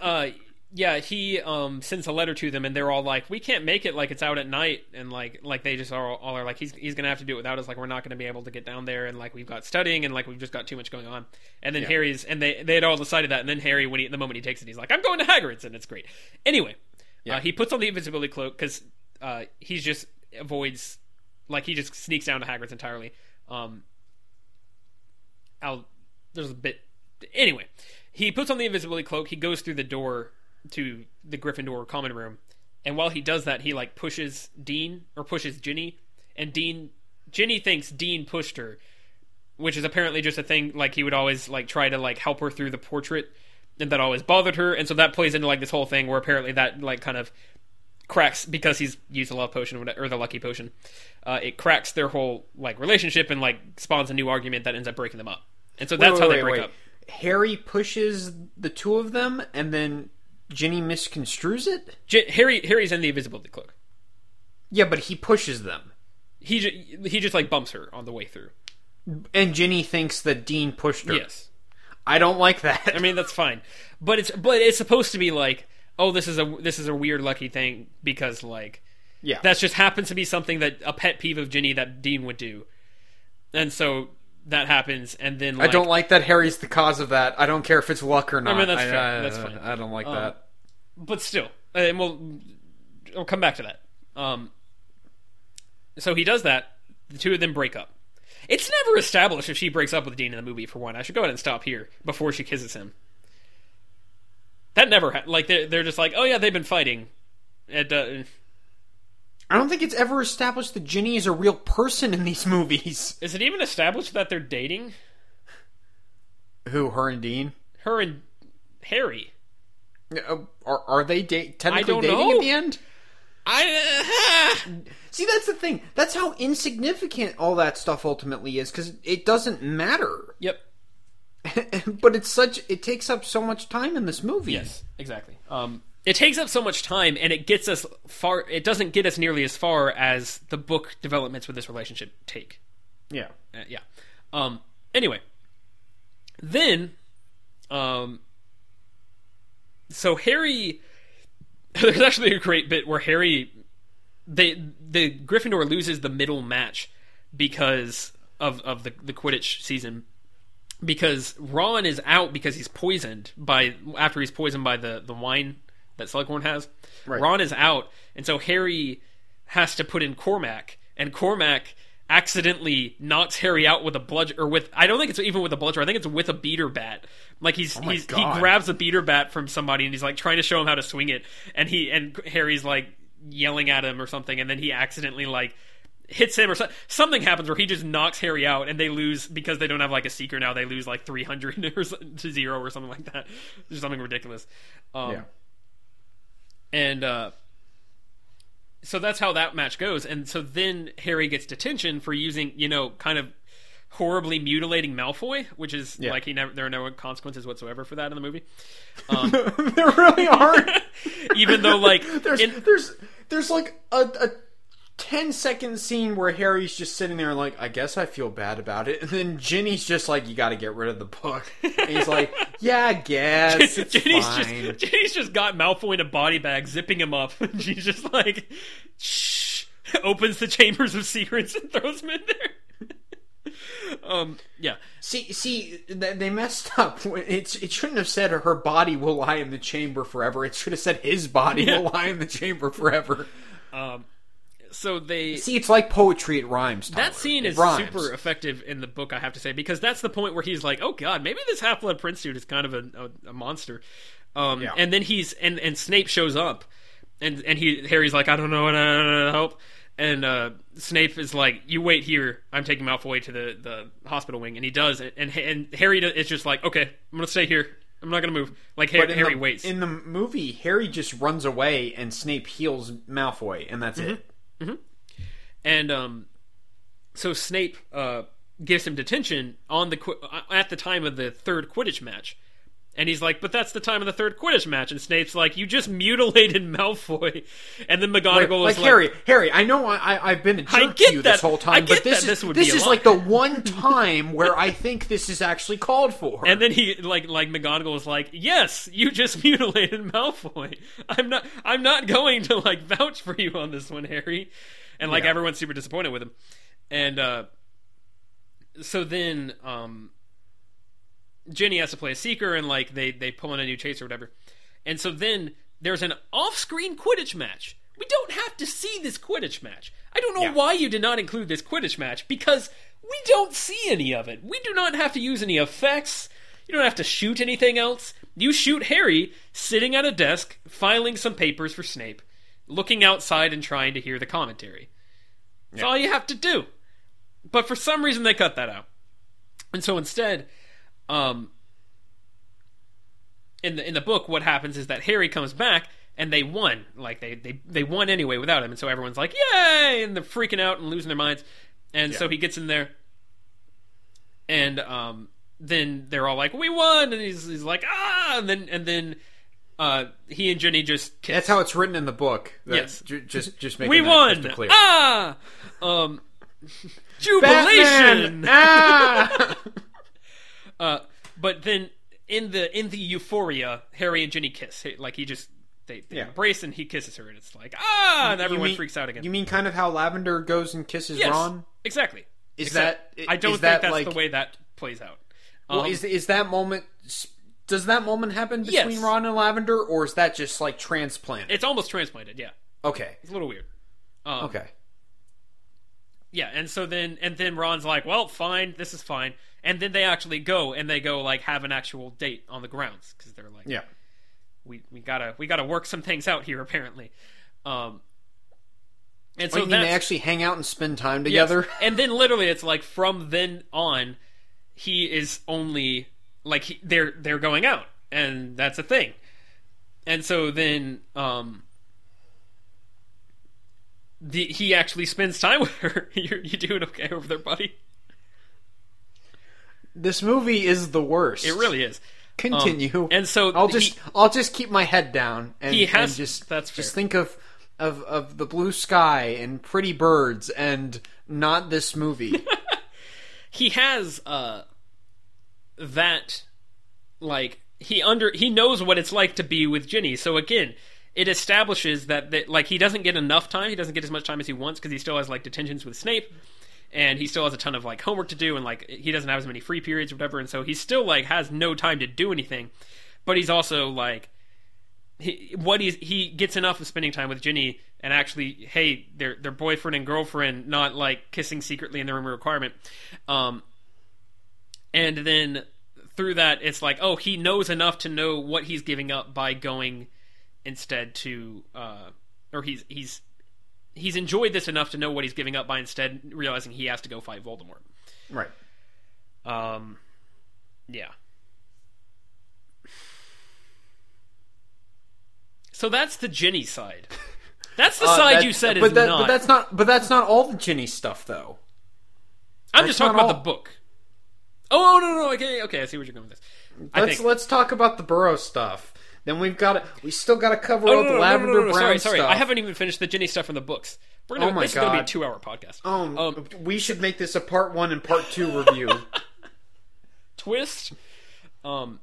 uh yeah he um sends a letter to them and they're all like we can't make it like it's out at night and like like they just are all are like he's he's gonna have to do it without us like we're not gonna be able to get down there and like we've got studying and like we've just got too much going on and then
Yeah.
harry's and they they had all decided that and then harry when he the moment he takes it he's like i'm going to hagrid's and it's great anyway
Yeah.
uh, he puts on the invisibility cloak because uh he's just avoids like he just sneaks down to hagrid's entirely um I'll there's a bit anyway. He puts on the invisibility cloak. He goes through the door to the Gryffindor common room, and while he does that, he like pushes Dean or pushes Ginny, and Dean Ginny thinks Dean pushed her, which is apparently just a thing. Like he would always like try to like help her through the portrait, and that always bothered her. And so that plays into like this whole thing where apparently that like kind of cracks because he's used the love potion or the lucky potion. Uh, it cracks their whole like relationship and like spawns a new argument that ends up breaking them up. And so that's
Wait,
how
wait,
they break
wait.
up.
Harry pushes the two of them, and then Ginny misconstrues it.
J- Harry Harry's in the invisibility cloak.
Yeah, but he pushes them,
He ju- he just like bumps her on the way through.
and Ginny thinks that Dean pushed her.
Yes,
I don't like that.
I mean that's fine, but it's but it's supposed to be like oh this is a this is a weird lucky thing because like
yeah,
that just happens to be something that a pet peeve of Ginny that Dean would do, and so that happens, and then like,
I don't like that Harry's the cause of that. I don't care if it's luck or not.
I mean, that's
I,
fair.
I-
That's fine.
I don't like
Um,
that.
But still, and we'll we'll come back to that. Um, so he does that. The two of them break up. It's never established if she breaks up with Dean in the movie. For one, I should go ahead and stop here before she kisses him. That never ha- like they're they're just like oh yeah they've been fighting. It, uh,
I don't think it's ever established that Ginny is a real person in these movies.
is it even established that they're dating?
Who? Her and Dean?
Her and Harry.
Uh, are are they da- technically dating
know.
at the end?
I
See, that's the thing. That's how insignificant all that stuff ultimately is because it doesn't matter.
yep.
but it's such it takes up so much time in this movie.
Yes, exactly. Um, it takes up so much time, and it gets us far. It doesn't get us nearly as far as the book developments with this relationship take.
Yeah.
Uh, yeah. Um. Anyway, then, um. So Harry, there's actually a great bit where Harry, they the Gryffindor loses the middle match because of of the the Quidditch season because Ron is out because he's poisoned by after he's poisoned by the the wine that Slughorn has.
Right.
Ron is out, and so Harry has to put in Cormac, and Cormac accidentally knocks Harry out with a bludgeon or with I don't think it's even with a bludgeon. I think it's with a beater bat. Like he's
my
he's he grabs a beater bat from somebody and he's like trying to show him how to swing it, and he and Harry's like yelling at him or something, and then he accidentally like hits him or so, something happens where he just knocks Harry out and they lose because they don't have like a seeker now. They lose like three hundred or to zero or something like that. There's something ridiculous. Um,
Yeah.
and uh, so that's how that match goes. And so then Harry gets detention for using, you know, kind of horribly mutilating Malfoy, which is
Yeah.
like he never there are no consequences whatsoever for that in the movie.
Um, there really aren't.
Even though like
There's
in-
there's there's like a, a 10 second scene where Harry's just sitting there like, I guess I feel bad about it. And then Ginny's just like, you got to get rid of the book. And he's like, yeah, I guess. It's
Jenny's
fine.
just Jenny's just got Malfoy in a body bag, zipping him up. And she's just like, shh, opens the chambers of secrets and throws him in there. um, yeah,
See, see, they messed up. It's it shouldn't have said her body will lie in the chamber forever. It should have said his body will lie in the chamber forever.
So they
See, it's like poetry. It rhymes. Tyler.
that scene
It
is
rhymes.
super effective in the book, I have to say, because that's the point where he's like, "Oh God, maybe this Half Blood Prince dude is kind of a, a, a monster." Um,
Yeah.
and then he's and and Snape shows up, and and he Harry's like, "I don't know, what I don't know, help." And uh, Snape is like, "You wait here. I'm taking Malfoy to the, the hospital wing," and he does it. And and Harry is just like, "Okay, I'm gonna stay here. I'm not gonna move." Like Harry,
But
Harry
the,
waits.
In the movie, Harry just runs away, and Snape heals Malfoy, and that's it.
And um, so Snape uh, gives him detention on the at the time of the third Quidditch match, and he's like, "But that's the time of the third Quidditch match," and Snape's like, "You just mutilated Malfoy," and then McGonagall
Like,
is like,
Harry, Harry, I know I, I, I've been a jerk
I
to you
that.
this whole
I
time,
get
but this
that
is
this would
this
be
is like the one time where I think this is actually called for.
And then he like like McGonagall was like, "Yes, you just mutilated Malfoy. I'm not I'm not going to like vouch for you on this one, Harry." And like
Yeah.
everyone's super disappointed with him. And uh so then um Jenny has to play a seeker and like they they pull in a new chase or whatever. And so then there's an off-screen Quidditch match. We don't have to see this Quidditch match. I don't know
Yeah.
why you did not include this Quidditch match because we don't see any of it. We do not have to use any effects. You don't have to shoot anything else. You shoot Harry sitting at a desk filing some papers for Snape, looking outside and trying to hear the commentary. That's all you have to do. But for some reason they cut that out. And so instead, um in the in the book what happens is that Harry comes back and they won. Like they they they won anyway without him and so everyone's like, "Yay!" and they're freaking out and losing their minds. And so he gets in there and um then they're all like, "We won." And he's he's like, "Ah!" and then and then uh he and Jenny just kiss.
That's how it's written in the book.
Yes.
ju- just just making
we won.
clear.
Ah! Um jubilation.
Ah!
Uh, but then in the in the euphoria, Harry and Ginny kiss. Like he just they, they
Yeah.
embrace and he kisses her, and it's like ah, and everyone
mean-
freaks out again.
You mean kind of how Lavender goes and kisses
yes,
Ron?
exactly.
Is
Except
that-
I don't think
that
that's
like-
the way that plays out.
Well,
Um,
is is that moment? Does that moment happen between
Yes.
Ron and Lavender, or is that just like transplanted?
it's almost transplanted. Yeah,
okay.
it's a little weird. Um,
Okay.
Yeah, and so then and then Ron's like, "Well, fine, this is fine." And then they actually go and they go like have an actual date on the grounds because they're like,
Yeah.
we we gotta we gotta work some things out here apparently." Um, and
So
so
mean they actually hang out and spend time
yes.
together?
and then literally it's like from then on, he is only like he, they're they're going out, and that's a thing. And so then um, the, he actually spends time with her. you you doing okay over there, buddy?
This movie is the worst.
It really is.
Continue.
Um, and so
I'll
he-
just I'll just keep my head down and,
He has-
and just
that's
just think of of of the blue sky and pretty birds and not this movie.
he has uh that like he under he knows what it's like to be with Ginny. So again, it establishes that that like he doesn't get enough time. He doesn't get as much time as he wants because he still has like detentions with Snape. And he still has a ton of like homework to do, and like he doesn't have as many free periods or whatever, and so he still like has no time to do anything. But he's also like he, what he's he gets enough of spending time with Ginny and actually, hey, their their boyfriend and girlfriend, not like kissing secretly in the room requirement. Um, and then through that, it's like, oh, he knows enough to know what he's giving up by going instead to, uh, or he's he's he's enjoyed this enough to know what he's giving up by instead realizing he has to go fight Voldemort.
right.
Um, yeah. So that's the Ginny side. That's the
Uh,
side
that-
you said
but
is
that,
not.
But that's not. But that's not all the Ginny stuff, though.
I'm
that's
just talking about the book. Oh no no no. okay okay I see where you're going with this.
Let's
think.
let's talk about the Burrow stuff. Then we've got to, we still got to cover
Oh,
all
no,
the
no,
lavender
no, no, no,
brown
sorry, sorry.
stuff.
I haven't even finished the Ginny stuff from the books. We're gonna,
Oh my
this is going to be a two-hour podcast.
Um,
Um,
we should make this a part one and part two review.
twist. Um,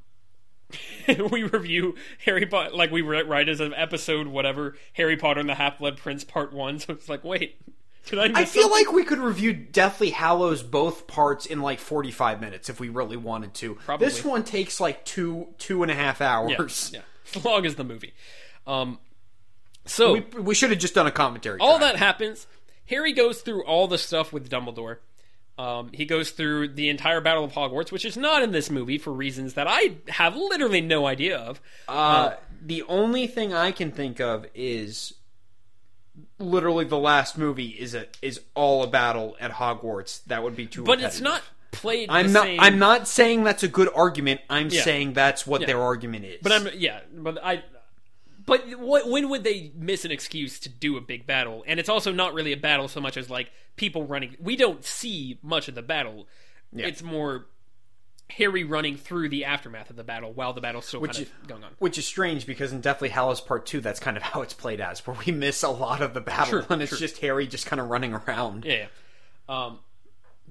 we review Harry Potter like we write write as an episode whatever Harry Potter and the Half Blood Prince Part One. So it's like, wait, did I? Miss
I feel
something?
like we could review Deathly Hallows both parts in like forty five minutes if we really wanted to.
Probably.
This one takes like two two and a half hours.
yeah, as long as the movie. Um, so
We, we should have just done a commentary.
all
track.
that happens. Harry goes through all the stuff with Dumbledore. Um, he goes through the entire Battle of Hogwarts, which is not in this movie for reasons that I have literally no idea of.
Uh, the only thing I can think of is literally the last movie is a is all a battle at Hogwarts. That would be too.
But it's not played.
I'm
the
not.
Same,
I'm not saying that's a good argument. I'm
Yeah.
saying that's what
Yeah.
their argument is.
But I'm yeah, but I. But what, when would they miss an excuse to do a big battle? And it's also not really a battle so much as like people running. We don't see much of the battle. Yeah. It's more Harry running through the aftermath of the battle while the battle's still kind
is-
of going on.
Which is strange because in Deathly Hallows Part Two, that's kind of how it's played as, where we miss a lot of the battle,
True,
and it's
true.
just Harry just kind of running around.
Yeah, yeah. Um,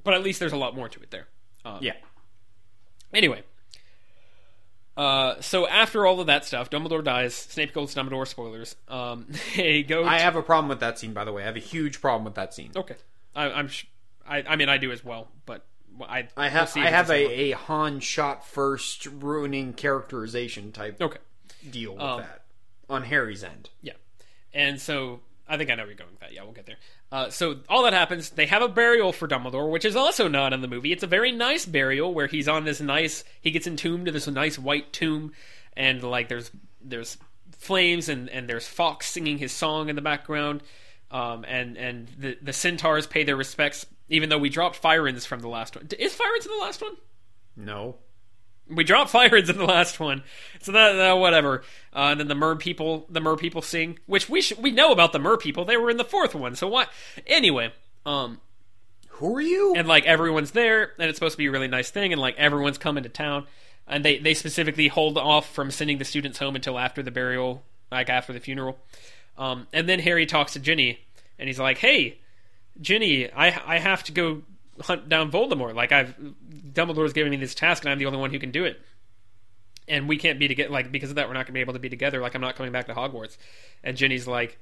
but at least there's a lot more to it there. Um,
Yeah.
Anyway, uh, so after all of that stuff, Dumbledore dies. Snape kills Dumbledore. Spoilers. Um, they go.
I have a problem with that scene, by the way. I have a huge problem with that scene.
okay. I, I'm. Sh- I, I mean, I do as well, but I.
I
we'll
have I have a, a Han shot first ruining characterization type
Okay.
deal with
Um,
that on Harry's end.
Yeah. And so I think I know where you're going with that. Yeah, we'll get there. Uh, so all that happens, they have a burial for Dumbledore, which is also not in the movie. It's a very nice burial where he's on this nice. He gets entombed to this nice white tomb, and like there's there's flames and and there's Fawkes singing his song in the background. Um, and and the the centaurs pay their respects, even though we dropped Firenze from the last one. Is Firenze in the last one?
No.
We dropped Firenze in the last one, so that uh, whatever. Uh, and then the Mer people, the Mer people sing, which we sh- we know about the Mer people. They were in the fourth one, so what? Anyway, um,
Who are you?
and like everyone's there, and it's supposed to be a really nice thing, and like everyone's coming to town, and they they specifically hold off from sending the students home until after the burial, like after the funeral. Um, and then Harry talks to Ginny, and he's like, "Hey, Ginny, I I have to go hunt down Voldemort. Like I've Dumbledore's giving me this task, and I'm the only one who can do it. And we can't be together. Like because of that, we're not going to be able to be together. Like I'm not coming back to Hogwarts." And Ginny's like,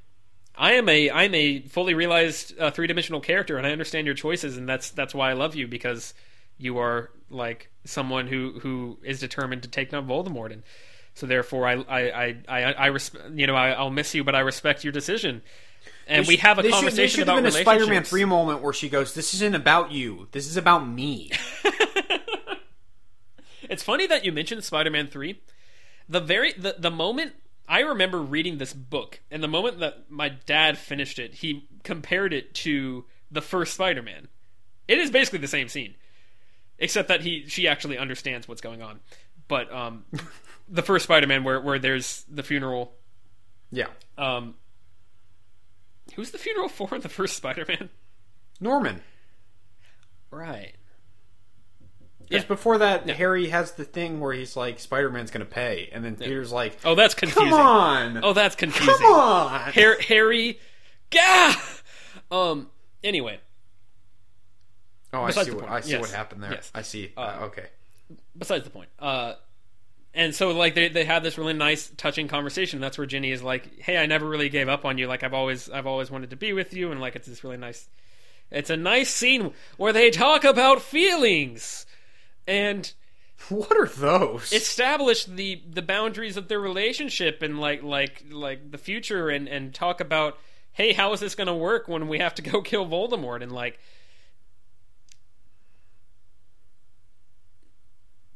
I am a I'm a fully realized uh, three dimensional character, and I understand your choices, and that's that's why I love you because you are like someone who who is determined to take down Voldemort, and so therefore I I I I, I resp- you know I, I'll miss you, but I respect your decision. And we have a
This should-
conversation
this should
about
have been a. Spider-Man three moment where she goes, "This isn't about you. This is about me."
It's funny that you mentioned Spider-Man 3. The very the, the moment I remember reading this book and the moment that my dad finished it, he compared it to the first Spider-Man. It is basically the same scene. Except that he she actually understands what's going on. But um the first Spider-Man where where there's the funeral
yeah,
um Who's the funeral for in the first Spider-Man?
Norman.
Right.
Because
Yeah.
before that, Harry has the thing where he's like, Spider Man's going to pay. And then Peter's like,
Oh, that's confusing.
come on.
Oh, that's confusing.
come on.
Har- Harry, gah. Um. Anyway,
Oh, I
Besides
see, what. I see
Yes.
what happened there.
Yes.
I see.
Uh,
Uh, okay.
besides the point. Uh, and so like they they have this really nice, touching conversation. That's where Ginny is like, "Hey, I never really gave up on you. Like I've always I've always wanted to be with you." And like it's this really nice. It's a nice scene where they talk about feelings and
What are those?
establish the the boundaries of their relationship and like like like the future and and talk about hey how is this going to work when we have to go kill Voldemort and like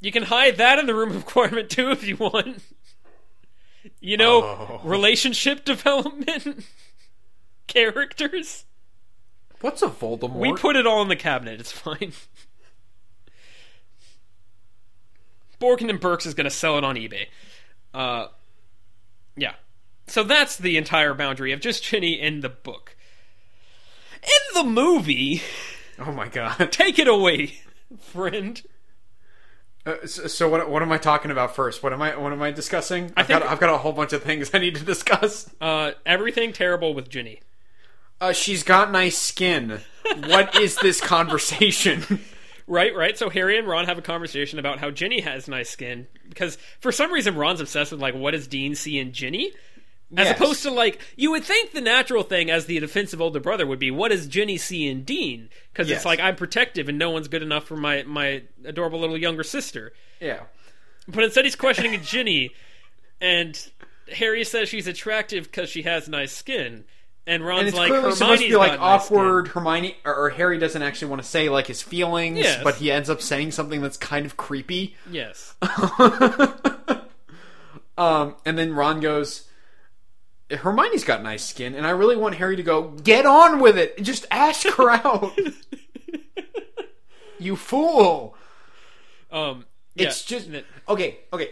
you can hide that in the room of requirement too if you want you know
Oh.
relationship development characters
What's a Voldemort?
we put it all in the cabinet. It's fine. Borgin and Burkes is going to sell it on eBay. Uh, yeah. So that's the entire boundary of just Ginny in the book. In the movie,
Oh my god.
take it away, friend.
Uh, so, so what? What am I talking about first? What am I? What am I discussing? I've
think-
got. I've got a whole bunch of things I need to discuss.
Uh, everything terrible with Ginny.
Uh, she's got nice skin. What is this conversation?
Right, right. So Harry and Ron have a conversation about how Ginny has nice skin because for some reason Ron's obsessed with like what does Dean see in Ginny, as
Yes.
opposed to like you would think the natural thing as the defensive older brother would be what does Ginny see in Dean because
Yes.
it's like I'm protective and no one's good enough for my my adorable little younger sister,
yeah.
but instead he's questioning Ginny, and Harry says she's attractive because she has nice skin, and Ron's
And it's
like
clearly
Hermione's
supposed to be like awkward. Hermione or, or Harry doesn't actually want to say like his feelings,
Yes.
but he ends up saying something that's kind of creepy.
Yes.
Um, and then Ron goes, Hermione's got nice skin, and I really want Harry to go, get on with it. Just ask her out. you fool.
Um. Yeah.
It's just okay. Okay,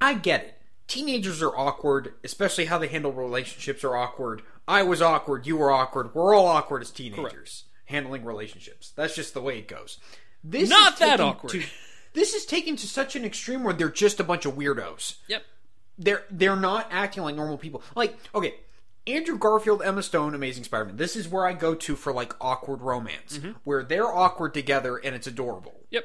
I get it. Teenagers are awkward, especially how they handle relationships are awkward. I was awkward. You were awkward. We're all awkward as teenagers handling relationships. That's just the way it goes. This
Not
is
that awkward.
to- this is taken to such an extreme where they're just a bunch of weirdos.
Yep.
They're they're not acting like normal people. Like okay. Andrew Garfield, Emma Stone, Amazing Spider-Man. This is where I go to for like awkward romance, mm-hmm. where they're awkward together and it's adorable
Yep.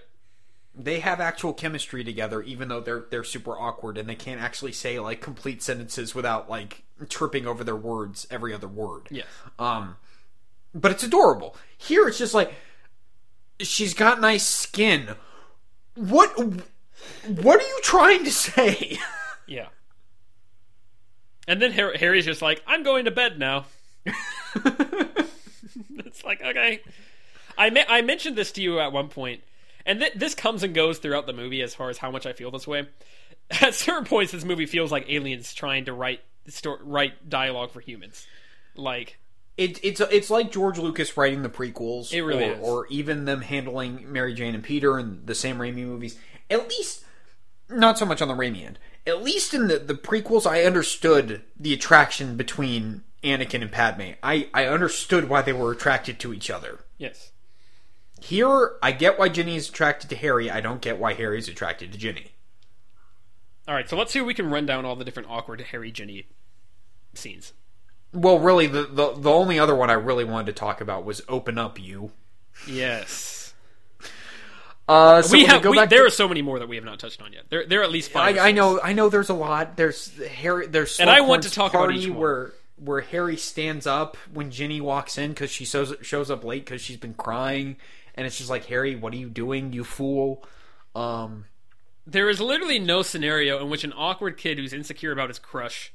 They have actual chemistry together even though they're they're super awkward and they can't actually say like complete sentences without like tripping over their words every other word
Yeah.
um but it's adorable here it's just like she's got nice skin what what are you trying to say
Yeah. And then Har- Harry's just like, I'm going to bed now. it's like, okay. I I mentioned this to you at one point, and th- this comes and goes throughout the movie as far as how much I feel this way. At certain points, this movie feels like aliens trying to write sto- write dialogue for humans. Like,
it, it's it's like George Lucas writing the prequels,
It really
or,
is.
or even them handling Mary Jane and Peter and the Sam Raimi movies. At least, not so much on the Raimi end. At least in the the prequels, I understood the attraction between Anakin and Padme. I I understood why they were attracted to each other.
yes.
Here, I get why Ginny is attracted to Harry. I don't get why Harry's attracted to Ginny.
All right, so let's see if we can run down all the different awkward Harry Ginny scenes.
Well, really, the, the the only other one I really wanted to talk about was "Open Up, You."
Yes.
Uh, so
we have we,
back to-
there are so many more that we have not touched on yet. There there are at least five.
I, I know, I know. There's a lot. There's Harry. There's
And I want to talk about each one.
where where Harry stands up when Ginny walks in because she shows shows up late because she's been crying, and it's just like Harry, what are you doing, you fool? Um,
There is literally no scenario in which an awkward kid who's insecure about his crush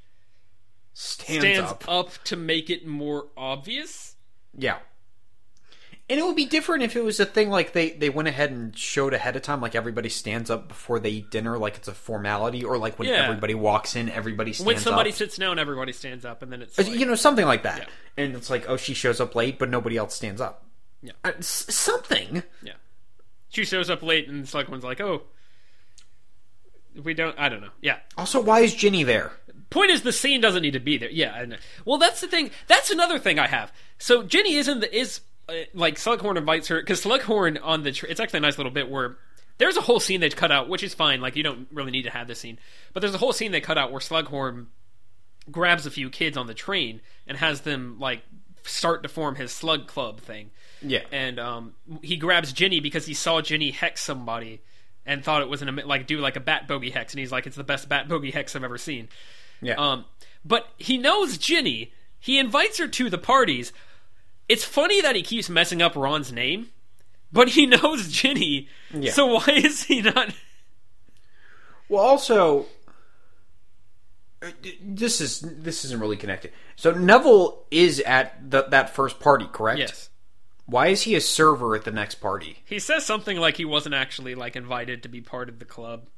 stands,
stands
up.
up. to make it more obvious.
Yeah. And it would be different if it was a thing like they, they went ahead and showed ahead of time, like everybody stands up before they eat dinner, like it's a formality, or like when
Yeah.
everybody walks in, everybody stands up.
When somebody
up.
sits down, everybody stands up, and then it's like,
you know, something like that.
Yeah.
And it's like, oh, she shows up late, but nobody else stands up.
Yeah.
Uh, s- something.
yeah. She shows up late, and Slughorn's like, "Oh, we don't." I don't know. Yeah.
Also, why is Ginny there?
Point is, the scene doesn't need to be there. Yeah. I know. Well, that's the thing. That's another thing I have. So Ginny isn't the is uh, like Slughorn invites her because Slughorn on the tr- it's actually a nice little bit where there's a whole scene they cut out, which is fine. Like you don't really need to have this scene, but there's a whole scene they cut out where Slughorn grabs a few kids on the train and has them like start to form his slug club thing.
Yeah.
And um, he grabs Ginny because he saw Ginny hex somebody and thought it was an like do like a bat bogey hex, and he's like, it's the best bat bogey hex I've ever seen.
Yeah.
Um, but he knows Ginny. He invites her to the parties. It's funny that he keeps messing up Ron's name, but he knows Ginny.
Yeah.
So why is he not?
Well, also, uh, this is this isn't really connected. So Neville is at the, that first party, correct?
Yes.
Why is he a server at the next party?
He says something like he wasn't actually like invited to be part of the club,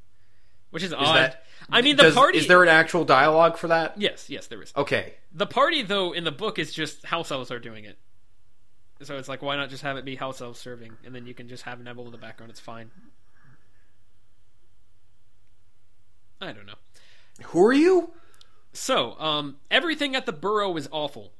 which is,
Is
odd.
that-
I mean, the
Does-
party.
Is there an actual dialogue for that?
Yes, yes, there is.
Okay.
The party, though, in the book is just house elves are doing it. So it's like, why not just have it be house elves serving, and then you can just have Neville in the background. It's fine. I don't know.
Who are you?
So, um, everything at the burrow is awful.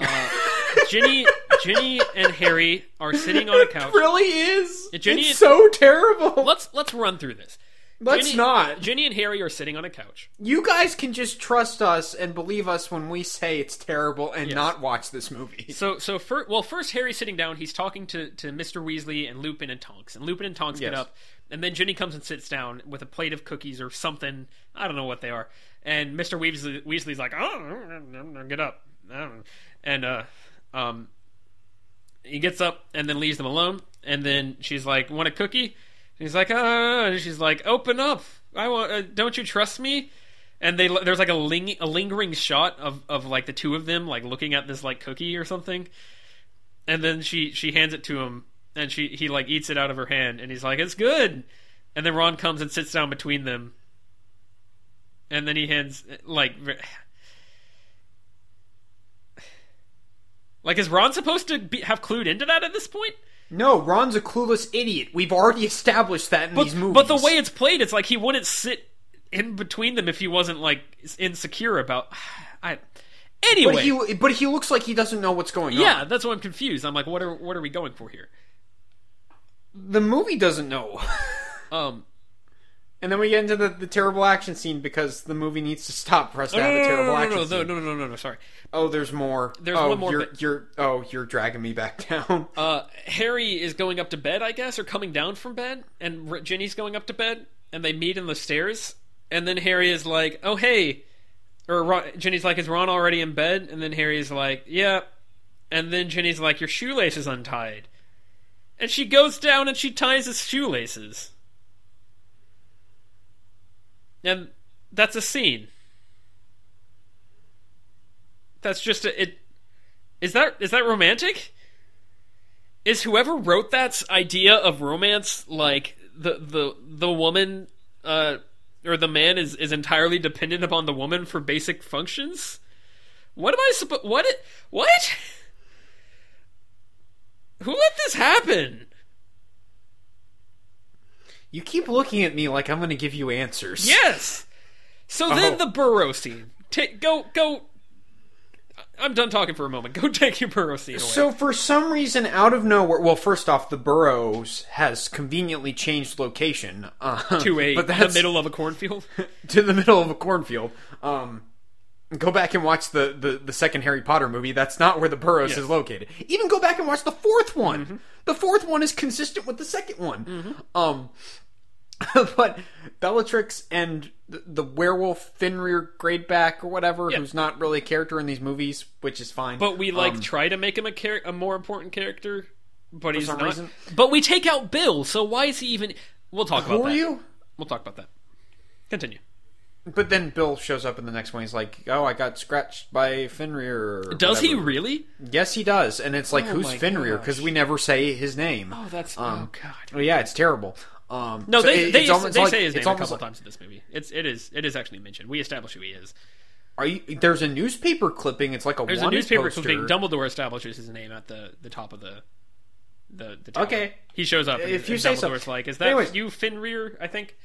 Uh, Ginny, Ginny, and Harry are sitting on a couch.
It really is.
Ginny
it's so terrible.
Let's let's run through this.
Let's
Ginny,
not.
Ginny and Harry are sitting on a couch.
You guys can just trust us and believe us when we say it's terrible and not watch this movie.
So so fir- well first Harry's sitting down, he's talking to, to Mr. Weasley and Lupin and Tonks. And Lupin and Tonks get up and then Ginny comes and sits down with a plate of cookies or something. I don't know what they are. And Mr. Weasley Weasley's like, "Oh, get up." I don't know. And uh um he gets up and then leaves them alone and then she's like, "Want a cookie?" And he's like, "Ah," and she's like, "Open up. I want uh, don't you trust me?" and they there's like a ling, a lingering shot of of like the two of them like looking at this like cookie or something and then she she hands it to him and she he like eats it out of her hand and he's like it's good and then Ron comes and sits down between them and then he hands like like is Ron supposed to be, have clued into that at this point
No, Ron's a clueless idiot. We've already established that in
but,
these movies.
but the way it's played it's like he wouldn't sit in between them if he wasn't like insecure about I anyway
but he but he looks like he doesn't know what's going
Yeah,
on.
Yeah, that's why I'm confused. I'm like, what are what are we going for here?
The movie doesn't know.
Um,
and then we get into the, the terrible action scene because the movie needs to stop for us to have a terrible
no,
action
no, no,
scene.
no, no, no, no, no, sorry.
Oh, there's more.
There's
oh,
one more
You're,
bit.
you're oh, you're dragging me back down.
Uh, Harry is going up to bed, I guess, or coming down from bed, and R- Ginny's going up to bed, and they meet in the stairs, and then Harry is like, "Oh hey," or Ron, Ginny's like, "Is Ron already in bed?" And then Harry's like, "Yeah," and then Ginny's like, "Your shoelace is untied," and she goes down and she ties his shoelaces, and that's a scene. That's just a, it. Is that is that romantic? Is whoever wrote that's idea of romance like the the the woman uh or the man is is entirely dependent upon the woman for basic functions? What am I supposed what it what? Who let this happen?
You keep looking at me like I'm going to give you answers.
Yes. So then
Oh.
the burrow scene. Take go go I'm done talking for a moment. Go take your burrow scene away.
So for some reason, out of nowhere, well, first off, the Burrows has conveniently changed location uh,
to a
but
the middle of a cornfield.
to the middle of a cornfield. Um, go back and watch the, the, the second Harry Potter movie. That's not where the Burrows
Yes.
is located. Even go back and watch the fourth one.
Mm-hmm.
The fourth one is consistent with the second one. Um, but Bellatrix and the, the werewolf Fenrir Greyback or whatever,
Yeah.
who's not really a character in these movies, which is fine.
But we like
Um,
try to make him a char- a more important character, but he's not.
reason.
But we take out Bill, so why is he even? We'll talk about
who are
that.
you?
We'll talk about that. Continue.
But then Bill shows up in the next one. He's like, "Oh, I got scratched by Fenrir."
Does he really?
Yes, he does. And it's like,
Oh
who's Fenrir? Because we never say his name.
Oh, that's
Um,
oh god.
Oh yeah, it's terrible. Um,
No,
so
they
it-
they, they
like-
say his
it's
name a couple
like-
times in this movie. It's it is it is actually mentioned. We establish who he is.
Are you? There's a newspaper clipping. It's like a
There's a newspaper
poster.
clipping. Dumbledore establishes his name at the the top of the the. the tower.
Okay.
He shows up. And,
If you
and
say so.
Dumbledore's like, "Is that
Anyways.
you, Fenrir?" I think.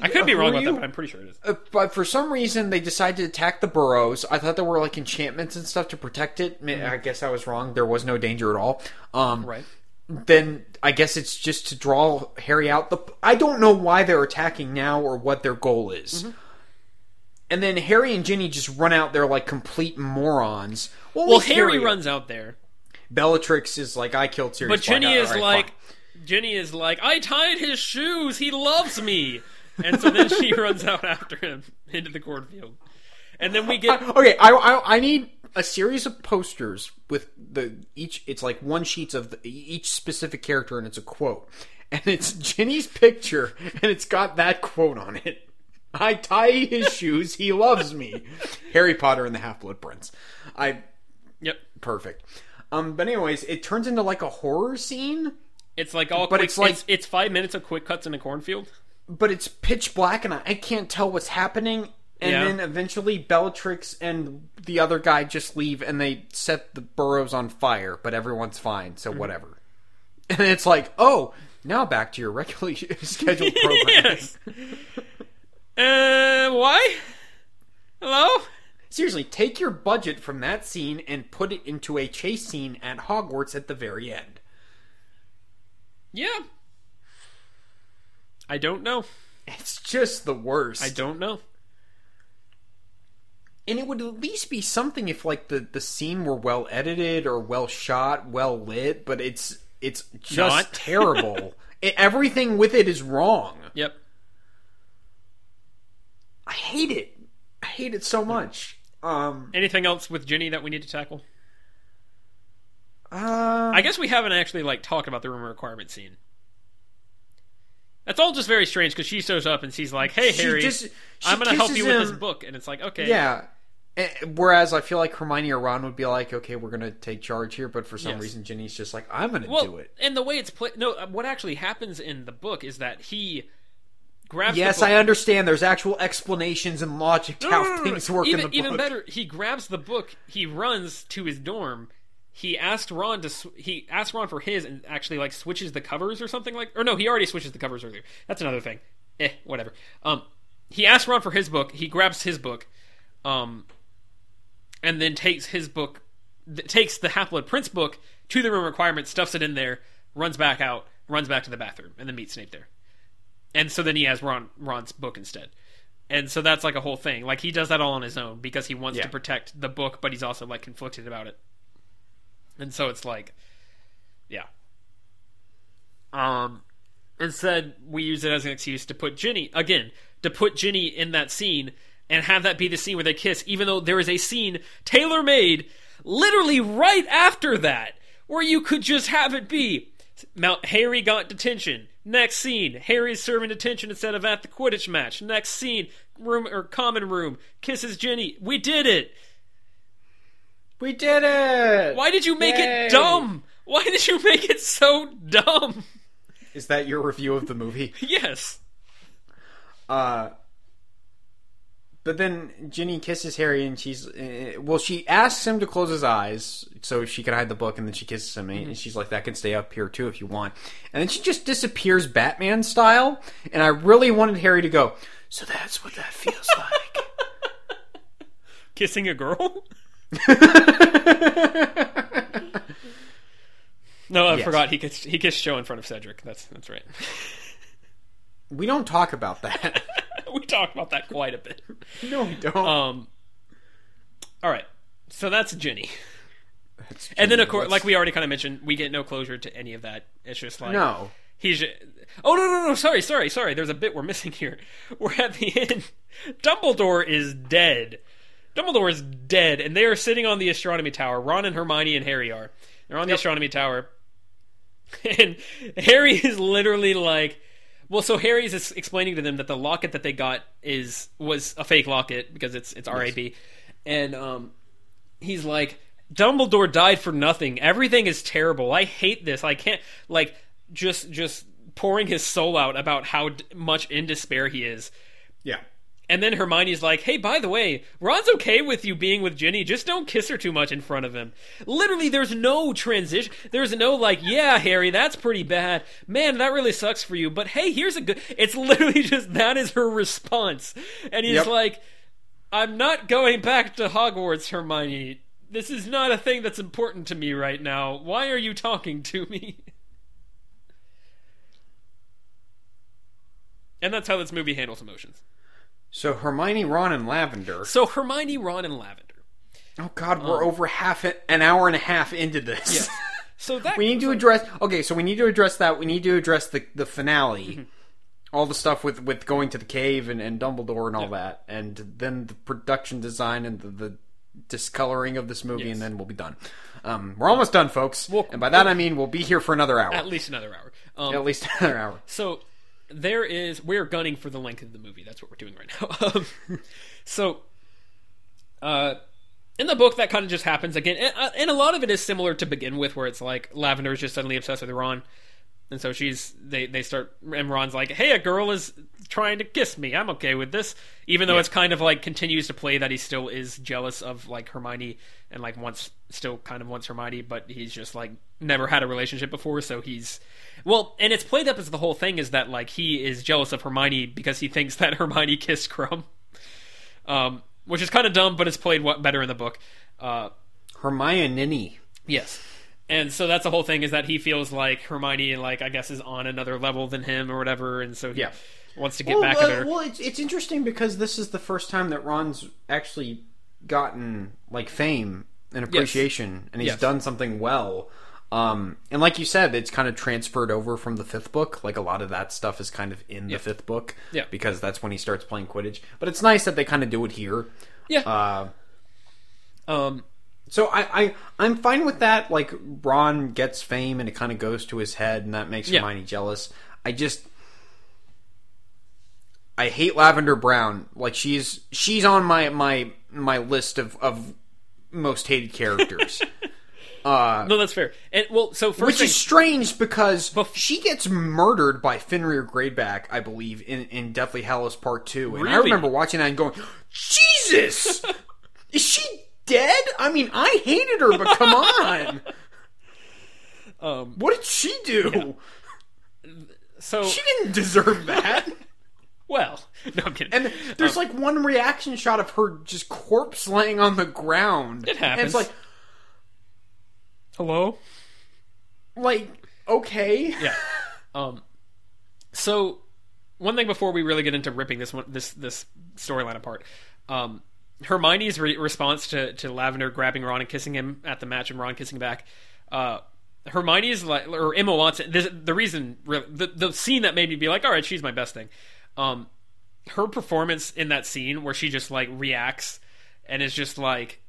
I could be wrong about
you?
that, but I'm pretty sure it is.
Uh, but for some reason, they decided to attack the burrows. I thought there were like enchantments and stuff to protect it. Ma- I guess I was wrong. There was no danger at all. Um,
Right.
then I guess it's just to draw Harry out. The I don't know why they're attacking now or what their goal is.
Mm-hmm.
And then Harry and Ginny just run out there like complete morons. Well,
Well,
least
Harry runs out there,
Bellatrix is like, I killed Sirius
but Ginny
Black.
is
All right,
like,
fine.
Ginny is like, I tied his shoes. He loves me, and so then she runs out after him into the cornfield, and then we get
okay, I, I I need a series of posters with the each. It's like one sheets of the, each specific character, and it's a quote, and it's Ginny's picture, and it's got that quote on it. I tie his shoes. He loves me. Harry Potter and the Half Blood Prince. I
yep.
perfect. Um, but anyways, it turns into like a horror scene,
It's like all,
But
quick,
it's like-
it's, it's five minutes of quick cuts in a cornfield.
But it's pitch black, and I, I can't tell what's happening. And
Yeah.
then eventually, Bellatrix and the other guy just leave, and they set the burrows on fire. But everyone's fine,
Mm-hmm.
so whatever. And it's like, oh, now back to your regularly scheduled programming.
yes. uh, why? Hello.
Seriously, take your budget from that scene and put it into a chase scene at Hogwarts at the very end.
Yeah. I don't know.
It's just the worst.
I don't know.
and it would at least be something if like the the scene were well edited or well shot, well lit, but it's it's just
Not.
terrible. It- everything with it is wrong.
Yep.
I hate it. I hate it so much. Um
Anything else with Ginny that we need to tackle?
uh,
I guess we haven't actually like talked about the room requirement scene. That's all just very strange because she shows up and she's like, "Hey,
She
Harry,
just-
I'm going to help you with this book," and it's like, "Okay,
yeah. Eh, Whereas I feel like Hermione or Ron would be like, okay, we're gonna take charge here, but for some
Yes.
reason Ginny's just like, I'm gonna
Well,
do it.
and the way it's played, no, uh, what actually happens in the book is that he grabs.
Yes. I understand. There's actual explanations and logic to
No,
how
no, no,
things work
even,
in the book.
Even better, he grabs the book, he runs to his dorm. He asked Ron to. Sw- he asked Ron for his, and actually like switches the covers or something like. Or no, he already switches the covers earlier. That's another thing. Eh, whatever. Um, he asked Ron for his book. He grabs his book, um, and then takes his book, th- takes the Half Blood Prince book to the room requirement, stuffs it in there, runs back out, runs back to the bathroom, and then meets Snape there. And so then he has Ron Ron's book instead. And so that's like a whole thing. Like he does that all on his own because he wants
Yeah.
to protect the book, but he's also like conflicted about it. And so it's like, yeah. Um, instead we use it as an excuse to put Ginny again to put Ginny in that scene and have that be the scene where they kiss, even though there is a scene tailor made literally right after that where you could just have it be Mount Harry got detention. Next scene, Harry's serving detention instead of at the Quidditch match. Next scene, room or common room, kisses Ginny. We did it.
We did it.
Why did you make
Yay.
it dumb? Why did you make it so dumb?
Is that your review of the movie?
Yes.
Uh, but then Ginny kisses Harry, and she's uh, well. She asks him to close his eyes so she can hide the book, and then she kisses him, and she's like, "That can stay up here too if you want." And then she just disappears, Batman style. And I really wanted Harry to go. So that's what that feels like.
Kissing a girl? No, I
Yes.
forgot he kissed he kissed Joe in front of Cedric. That's that's right.
we don't talk about that.
we talk about that quite a bit.
no, we don't.
Um All right. So that's Ginny.
That's
And then of course like we already kind of mentioned, we get no closure to any of that. It's just like
no.
He's. Oh no no no! Sorry sorry sorry. There's a bit we're missing here. We're at the end. Dumbledore is dead. Dumbledore is dead, and they are sitting on the astronomy tower. Ron and Hermione and Harry are. They're on the
Yep.
astronomy tower, and Harry is literally like. Well, so Harry's is explaining to them that the locket that they got is was a fake locket because it's it's RAB, and um, he's like, Dumbledore died for nothing. Everything is terrible. I hate this. I can't like just just pouring his soul out about how d- much in despair he is.
Yeah.
And then Hermione's like, hey, by the way, Ron's okay with you being with Ginny, just don't kiss her too much in front of him. Literally, there's no transition. There's no, like, yeah, Harry, that's pretty bad. Man, that really sucks for you, but hey, here's a good. It's literally just that is her response. And he's
yep.
like, I'm not going back to Hogwarts, Hermione. This is not a thing that's important to me right now. Why are you talking to me? and that's how this movie handles emotions.
So Hermione, Ron, and Lavender.
So Hermione, Ron, and Lavender.
Oh God, we're over half a- an hour and a half into this.
Yes. So that
we need to address. Okay, so we need to address that. We need to address the the finale,
Mm-hmm.
all the stuff with with going to the cave and, and Dumbledore and all that, and then the production design and the, the discoloring of this movie,
Yes.
and then we'll be done. Um, we're almost done, folks.
Well-
and by that I mean we'll be here for another hour,
at least another hour. Um,
at least another hour.
So there is we're gunning for the length of the movie. That's what we're doing right now. Um, so uh in the book that kind of just happens again and, uh, and a lot of it is similar to begin with where it's like Lavender is just suddenly obsessed with Ron and so she's they they start and Ron's like hey a girl is trying to kiss me I'm okay with this even though it's kind of like continues to play that he still is jealous of like Hermione and like wants still kind of wants Hermione but he's just like never had a relationship before so he's well and it's played up as the whole thing is that like he is jealous of Hermione because he thinks that Hermione kissed Krum um which is kind of dumb but it's played what better in the book uh
Hermione.
Yes. And so that's the whole thing is that he feels like Hermione, like I guess, is on another level than him or whatever, and so he
Yeah.
Wants to get
well,
back
uh,
at her.
well, it's it's interesting because this is the first time that Ron's actually gotten like fame and appreciation, and he's
Yes.
done something well. Um, and like you said, it's kind of transferred over from the fifth book. Like a lot of that stuff is kind of in the fifth book,
Yeah.
because that's when he starts playing Quidditch. But it's nice that they kind of do it here.
yeah.
Uh,
um.
so I, I I'm fine with that. Like Ron gets fame and it kind of goes to his head, and that makes
Yeah.
Hermione jealous. I just I hate Lavender Brown. Like she's she's on my my my list of of most hated characters.
No, that's fair. And well, so first
Which
thing,
is strange because
Bef-
she gets murdered by Fenrir Greyback, I believe, in, in Deathly Hallows Part 2. And I remember watching that and going, Jesus! is she dead? I mean, I hated her, but come on!
um,
What did she do?
so
She didn't deserve that.
Well, no, I'm kidding.
And there's like one reaction shot of her just corpse laying on the ground.
It
And
happens.
it's like,
hello.
like, okay.
Yeah. Um. So, one thing before we really get into ripping this one, this this storyline apart, um, Hermione's re- response to to Lavender grabbing Ron and kissing him at the match, and Ron kissing back. Uh, Hermione's like, or Emma Watson. This, the reason, re- the the scene that made me be like, all right, she's my best thing. Um, her performance in that scene where she just like reacts and is just like.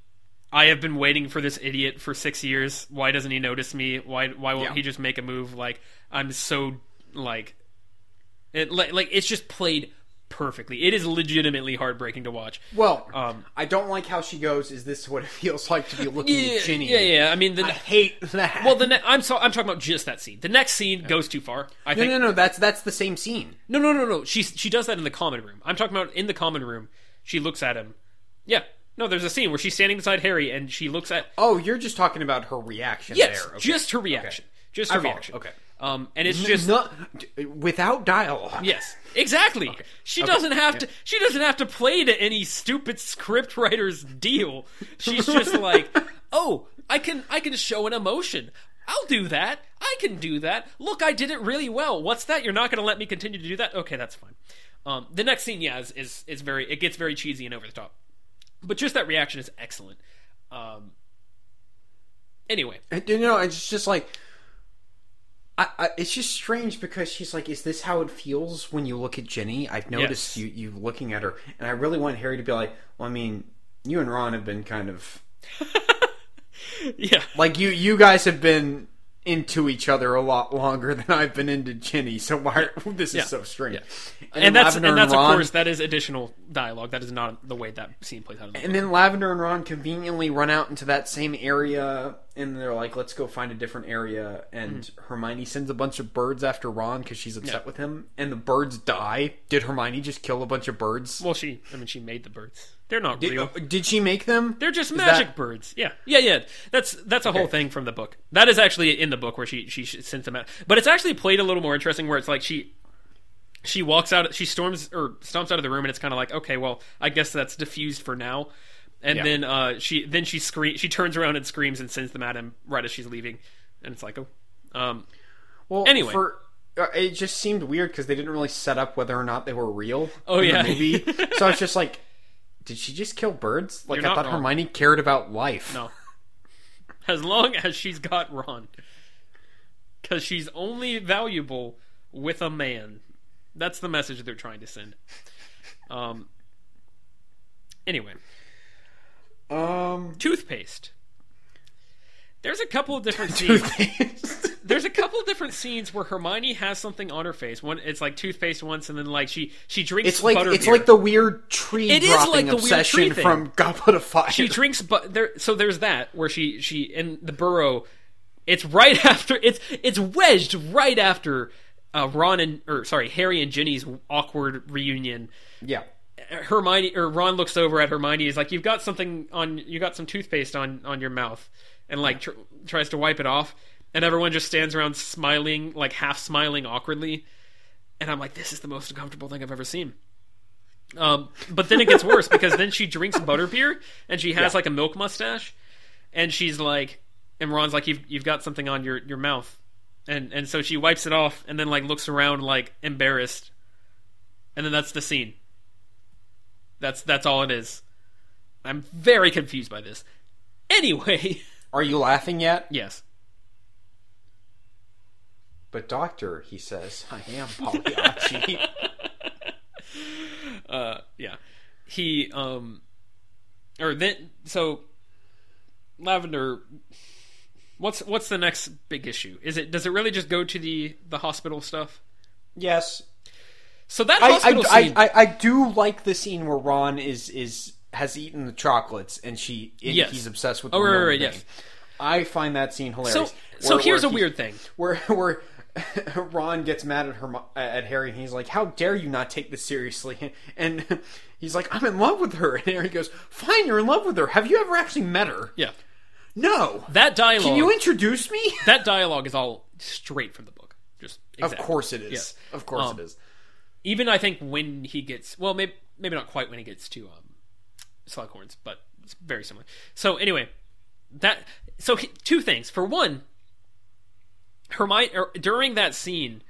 I have been waiting for this idiot for six years. Why doesn't he notice me? Why why won't
Yeah.
he just make a move? Like I'm so like it like, like it's just played perfectly. It is legitimately heartbreaking to watch.
Well,
Um,
I don't like how she goes, is this what it feels like to be looking
Yeah,
at Ginny?
yeah, yeah. I mean, the,
I hate that.
well, the ne- I'm so I'm talking about just that scene. The next scene goes too far. I
no,
think
no, no, that's that's the same scene.
no, no, no, no. She she does that in the common room. I'm talking about in the common room. She looks at him. Yeah. No, there's a scene where she's standing beside Harry and she looks at
Oh, you're just talking about her reaction
yes,
there. Okay.
just her reaction, just her
follow.
reaction.
Okay.
Um, and it's just
not without dialogue.
Yes, exactly. She doesn't have to. She doesn't have to play to any stupid script writer's deal. She's just like, oh, I can, I can show an emotion. I'll do that. I can do that. Look, I did it really well. What's that? You're not going to let me continue to do that? Okay, that's fine. Um, the next scene, yeah, is, is is very. It gets very cheesy and over the top, but just that reaction is excellent. Um, anyway,
And, You know, it's just like. I, I, it's just strange because she's like, "Is this how it feels when you look at Ginny?" I've noticed
Yes.
you you looking at her, and I really want Harry to be like, "Well, I mean, you and Ron have been kind of
yeah,
like you you guys have been into each other a lot longer than I've been into Ginny. So why this is
Yeah.
so strange.
Yeah.
And,
and that's
Lavender
and that's
Ron,
of course that is additional dialogue. That is not the way that scene plays out. The
And then Lavender and Ron conveniently run out into that same area, and they're like, "Let's go find a different area." And Hermione sends a bunch of birds after Ron because she's upset
Mm-hmm. Yeah.
with him, and the birds die. Did Hermione just kill a bunch of birds?
Well, she, I mean, she made the birds. They're not
Did,
real.
uh, did she make them?
They're just
Is
magic
that-
birds. Yeah, yeah, yeah. That's that's a whole thing from the book. That is actually in the book where she she sends them out. But it's actually played a little more interesting, where it's like she she walks out, she storms or stomps out of the room, and it's kind of like, okay, well, I guess that's diffused for now. And
Yeah.
then uh, she then she scream she turns around and screams and sends them at him right as she's leaving, and it's like, oh, um,
Well,
Anyway.
for uh, it just seemed weird because they didn't really set up whether or not they were real.
Oh,
in
yeah.
the movie. so I was just like, did she just kill birds? Like
You're
I thought
wrong.
Hermione cared about life.
No. As long as she's got Ron. Because she's only valuable with a man. That's the message they're trying to send. Um. Anyway,
Um,
toothpaste. There's a couple of different scenes. There's a couple of different scenes where Hermione has something on her face. One, it's like toothpaste once, and then like she she drinks.
It's like it's like the weird tree
It is
dropping
like the weird
obsession
tree thing.
from Goblet of Fire.
she drinks but there so there's that where she she in the burrow it's right after it's it's wedged right after uh ron and or sorry harry and ginny's awkward reunion
yeah.
hermione or ron looks over at hermione is like you've got something on you got some toothpaste on on your mouth and like tr- tries to wipe it off and everyone just stands around smiling like half smiling awkwardly and i'm like this is the most uncomfortable thing i've ever seen um, but then it gets worse because then she drinks butterbeer and she has
Yeah.
like a milk mustache, and she's like, and Ron's like, "You've you've got something on your your mouth," and and so she wipes it off and then like looks around like embarrassed, and then that's the scene. That's that's all it is. I'm very confused by this. Anyway,
Are you laughing yet?
yes,
But doctor, he says, I am Pagliacci.
uh, yeah, he um, or then so Lavender. What's what's the next big issue? Is it does it really just go to the the hospital stuff?
yes.
So that
I,
hospital
I,
scene,
I, I, I do like the scene where Ron is is has eaten the chocolates and she and
Yes.
he's obsessed with
Oh,
the
right, right, yes.
I find that scene hilarious.
so
Where-
here's
where
a weird thing.
where where Ron gets mad at her at Harry and he's like, "How dare you not take this seriously?" And he's like, "I'm in love with her." And Harry goes, "Fine, you're in love with her. Have you ever actually met her?"
Yeah,
No.
that dialogue.
Can you introduce me?
that dialogue is all straight from the book. Just
Of course it is.
Yes.
Of course
Um,
it is.
Even I think when he gets well, maybe maybe not quite when he gets to um, Slughorns, but it's very similar. So anyway, that so he, two things. For one, Hermione er, during that scene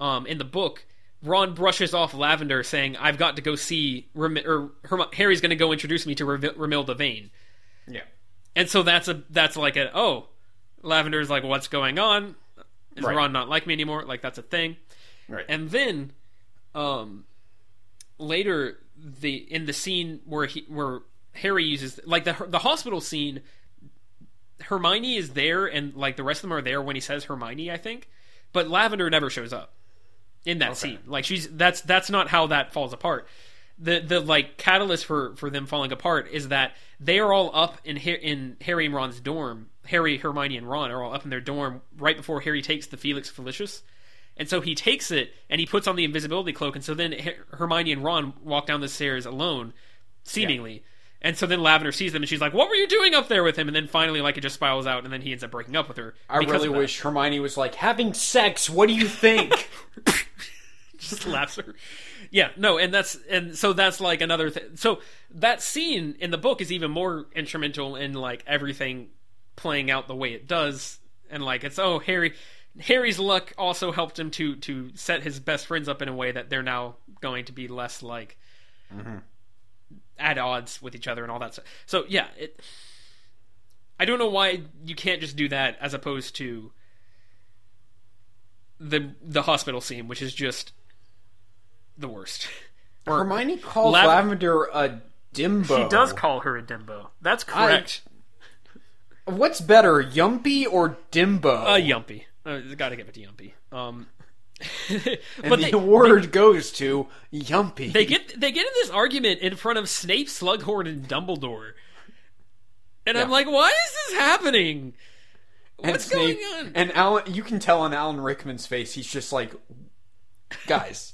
um, in the book, Ron brushes off Lavender, saying, "I've got to go see Rem- or Herm- Harry's going to go introduce me to Rem- Remilda Vane."
Yeah.
And so that's a that's like a oh, Lavender's like, what's going on? Is
Right.
Ron not like me anymore? Like that's a thing.
Right.
And then, um, later the in the scene where he where Harry uses like the the hospital scene, Hermione is there and like the rest of them are there when he says Hermione, I think, but Lavender never shows up in that scene. Like she's that's that's not how that falls apart. The the like catalyst for for them falling apart is that they are all up in in Harry and Ron's dorm. Harry, Hermione, and Ron are all up in their dorm right before Harry takes the Felix Felicis. And so he takes it and he puts on the invisibility cloak, and so then Her- Hermione and Ron walk down the stairs alone, seemingly. And so then Lavender sees them, and she's like, "What were you doing up there with him?" And then finally, like it just spirals out, and then he ends up breaking up with her.
I really wish Hermione was like having sex. What do you think?
just slaps her. Yeah, no, and that's and so that's like another thing. So that scene in the book is even more instrumental in like everything playing out the way it does, and like it's oh Harry, Harry's luck also helped him to to set his best friends up in a way that they're now going to be less like mm-hmm. at odds with each other and all that stuff. So yeah, it. I don't know why you can't just do that as opposed to the the hospital scene, which is just the worst.
Hermione calls
Lav-
Lavender a dimbo.
She does call her a dimbo. That's correct.
What's better, Yumpy or Dimbo?
A yumpy. Uh, Got to give it to yumpy. Um,
and
but
the
they,
award goes to Yumpy.
they get they get in this argument in front of Snape, Slughorn, and Dumbledore, and I'm like, why is this happening?
and
What's
Snape,
going on?
And Alan, you can tell on Alan Rickman's face, he's just like, guys,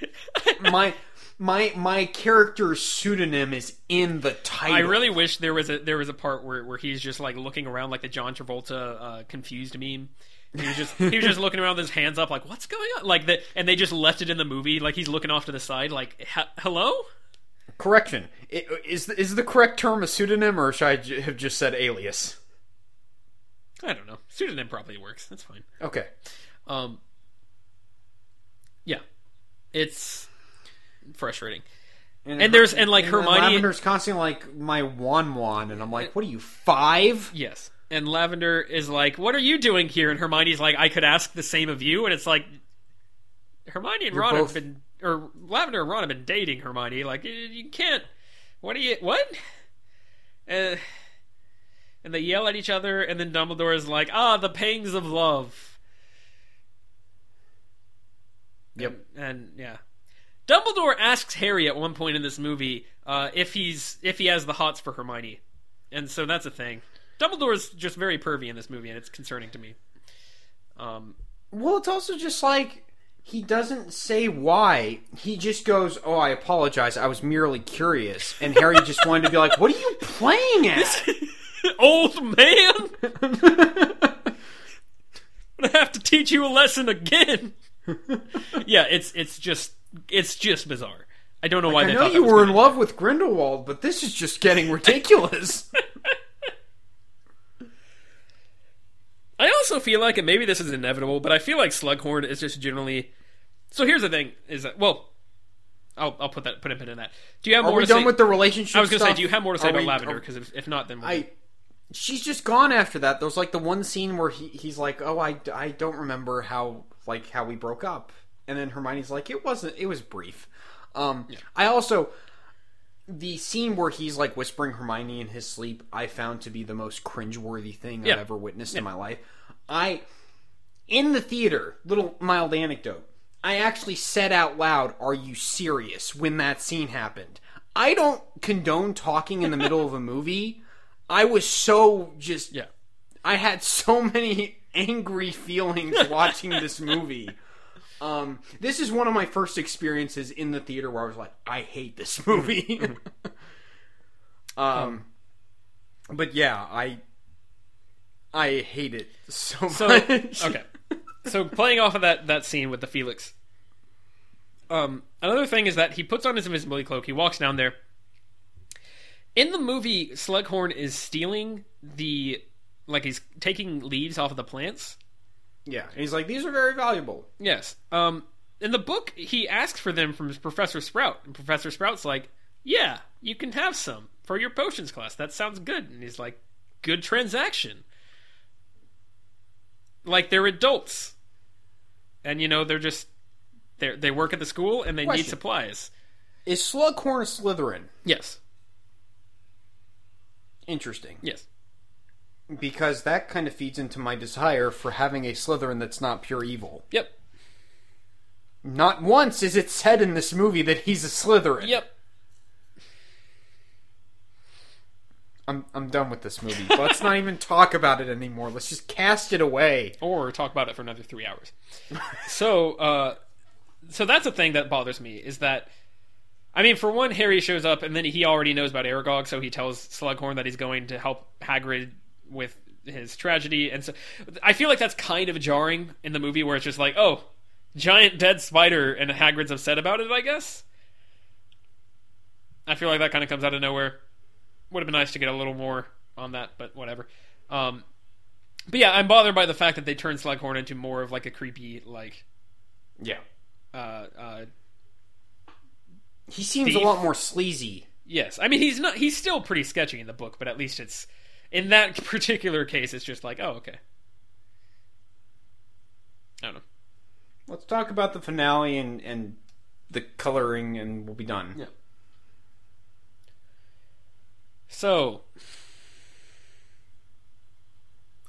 my my my character's pseudonym is in the title.
I really wish there was a there was a part where, where he's just like looking around like the John Travolta uh, confused meme. He was just he was just looking around with his hands up like what's going on like that and they just left it in the movie like he's looking off to the side like hello
correction. I- Is is the correct term a pseudonym, or should I j- have just said alias?
I don't know pseudonym probably works that's fine
Okay.
um Yeah, It's frustrating.
And,
And there's- and, like,
then
Hermione-
Lavender's constantly like my Won-Won, and I'm like, what are you five?
Yes. And Lavender is like, "What are you doing here?" And Hermione's like, "I could ask the same of you." And it's like, Hermione and
You're
Ron
both-
have been, or Lavender and Ron have been dating Hermione. Like, you, you can't. What do you? What? Uh, and they yell at each other, and then Dumbledore is like, "Ah, the pangs of love."
Yep.
And, and yeah, Dumbledore asks Harry at one point in this movie uh, if he's if he has the hots for Hermione, and so that's a thing. Dumbledore's just very pervy in this movie, and it's concerning to me. Um,
Well, it's also just like he doesn't say why. He just goes, "Oh, I apologize. I was merely curious." And Harry just wanted to be like, "What are you playing at?"
old man, I have to teach you a lesson again. yeah, it's it's just it's just bizarre. I don't know why
I
they
know
thought
you were in love with Grindelwald, but this is just getting ridiculous.
I also feel like, and maybe this is inevitable, but I feel like Slughorn is just generally. So here's the thing: is that well, I'll I'll put that put a pin in that. Do you have
Are
more
we
to
done
say?
with the relationship?
I was going to say, do you have more to say
Are
about
we-
Lavender?
are-
Because if, if not, then we'll
I she's just gone after that. There's like the one scene where he, he's like, "Oh, I, I don't remember how like how we broke up," and then Hermione's like, "It wasn't. It was brief." Um, I also the scene where he's like whispering Hermione in his sleep. I found to be the most cringeworthy thing
Yeah.
I've ever witnessed in my life. I in the theater. Little mild anecdote. I actually said out loud, "Are you serious?" when that scene happened. I don't condone talking in the middle of a movie. I was so just
yeah.
I had so many angry feelings watching this movie. Um, this is one of my first experiences in the theater where I was like, I hate this movie. um, but yeah, I I hate it so,
So
much.
okay, so playing off of that that scene with the Felix. Um, another thing is that he puts on his invisibility cloak. He walks down there. In the movie, Slughorn is stealing the like he's taking leaves off of the plants.
Yeah, and he's like, these are very valuable.
Yes. Um, in the book, he asks for them from Professor Sprout, and Professor Sprout's like, "Yeah, you can have some for your potions class. That sounds good." And he's like, "Good transaction." Like they're adults, and you know they're just they they work at the school and they need supplies.
Is Slughorn a Slytherin?
Yes.
Interesting.
Yes.
Because that kind of feeds into my desire for having a Slytherin that's not pure evil.
Yep.
Not once is it said in this movie that he's a Slytherin.
Yep.
I'm I'm done with this movie. Let's not even talk about it anymore. Let's just cast it away.
or talk about it for another three hours. so, uh, so that's a thing that bothers me is that, I mean, for one, Harry shows up and then he already knows about Aragog, so he tells Slughorn that he's going to help Hagrid with his tragedy, and so I feel like that's kind of jarring in the movie where it's just like, oh, giant dead spider, and Hagrid's upset about it. I guess. I feel like that kind of comes out of nowhere. Would have been nice to get a little more on that, but whatever. Um, but yeah, I'm bothered by the fact that they turned Slughorn into more of like a creepy, like,
Yeah.
uh, uh,
He seems
Thief.
a lot more sleazy.
yes. I mean, he's not. He's still pretty sketchy in the book, but at least it's in that particular case, it's just like, oh, okay. I don't know.
Let's talk about the finale and, and the coloring, and we'll be done.
Yeah. So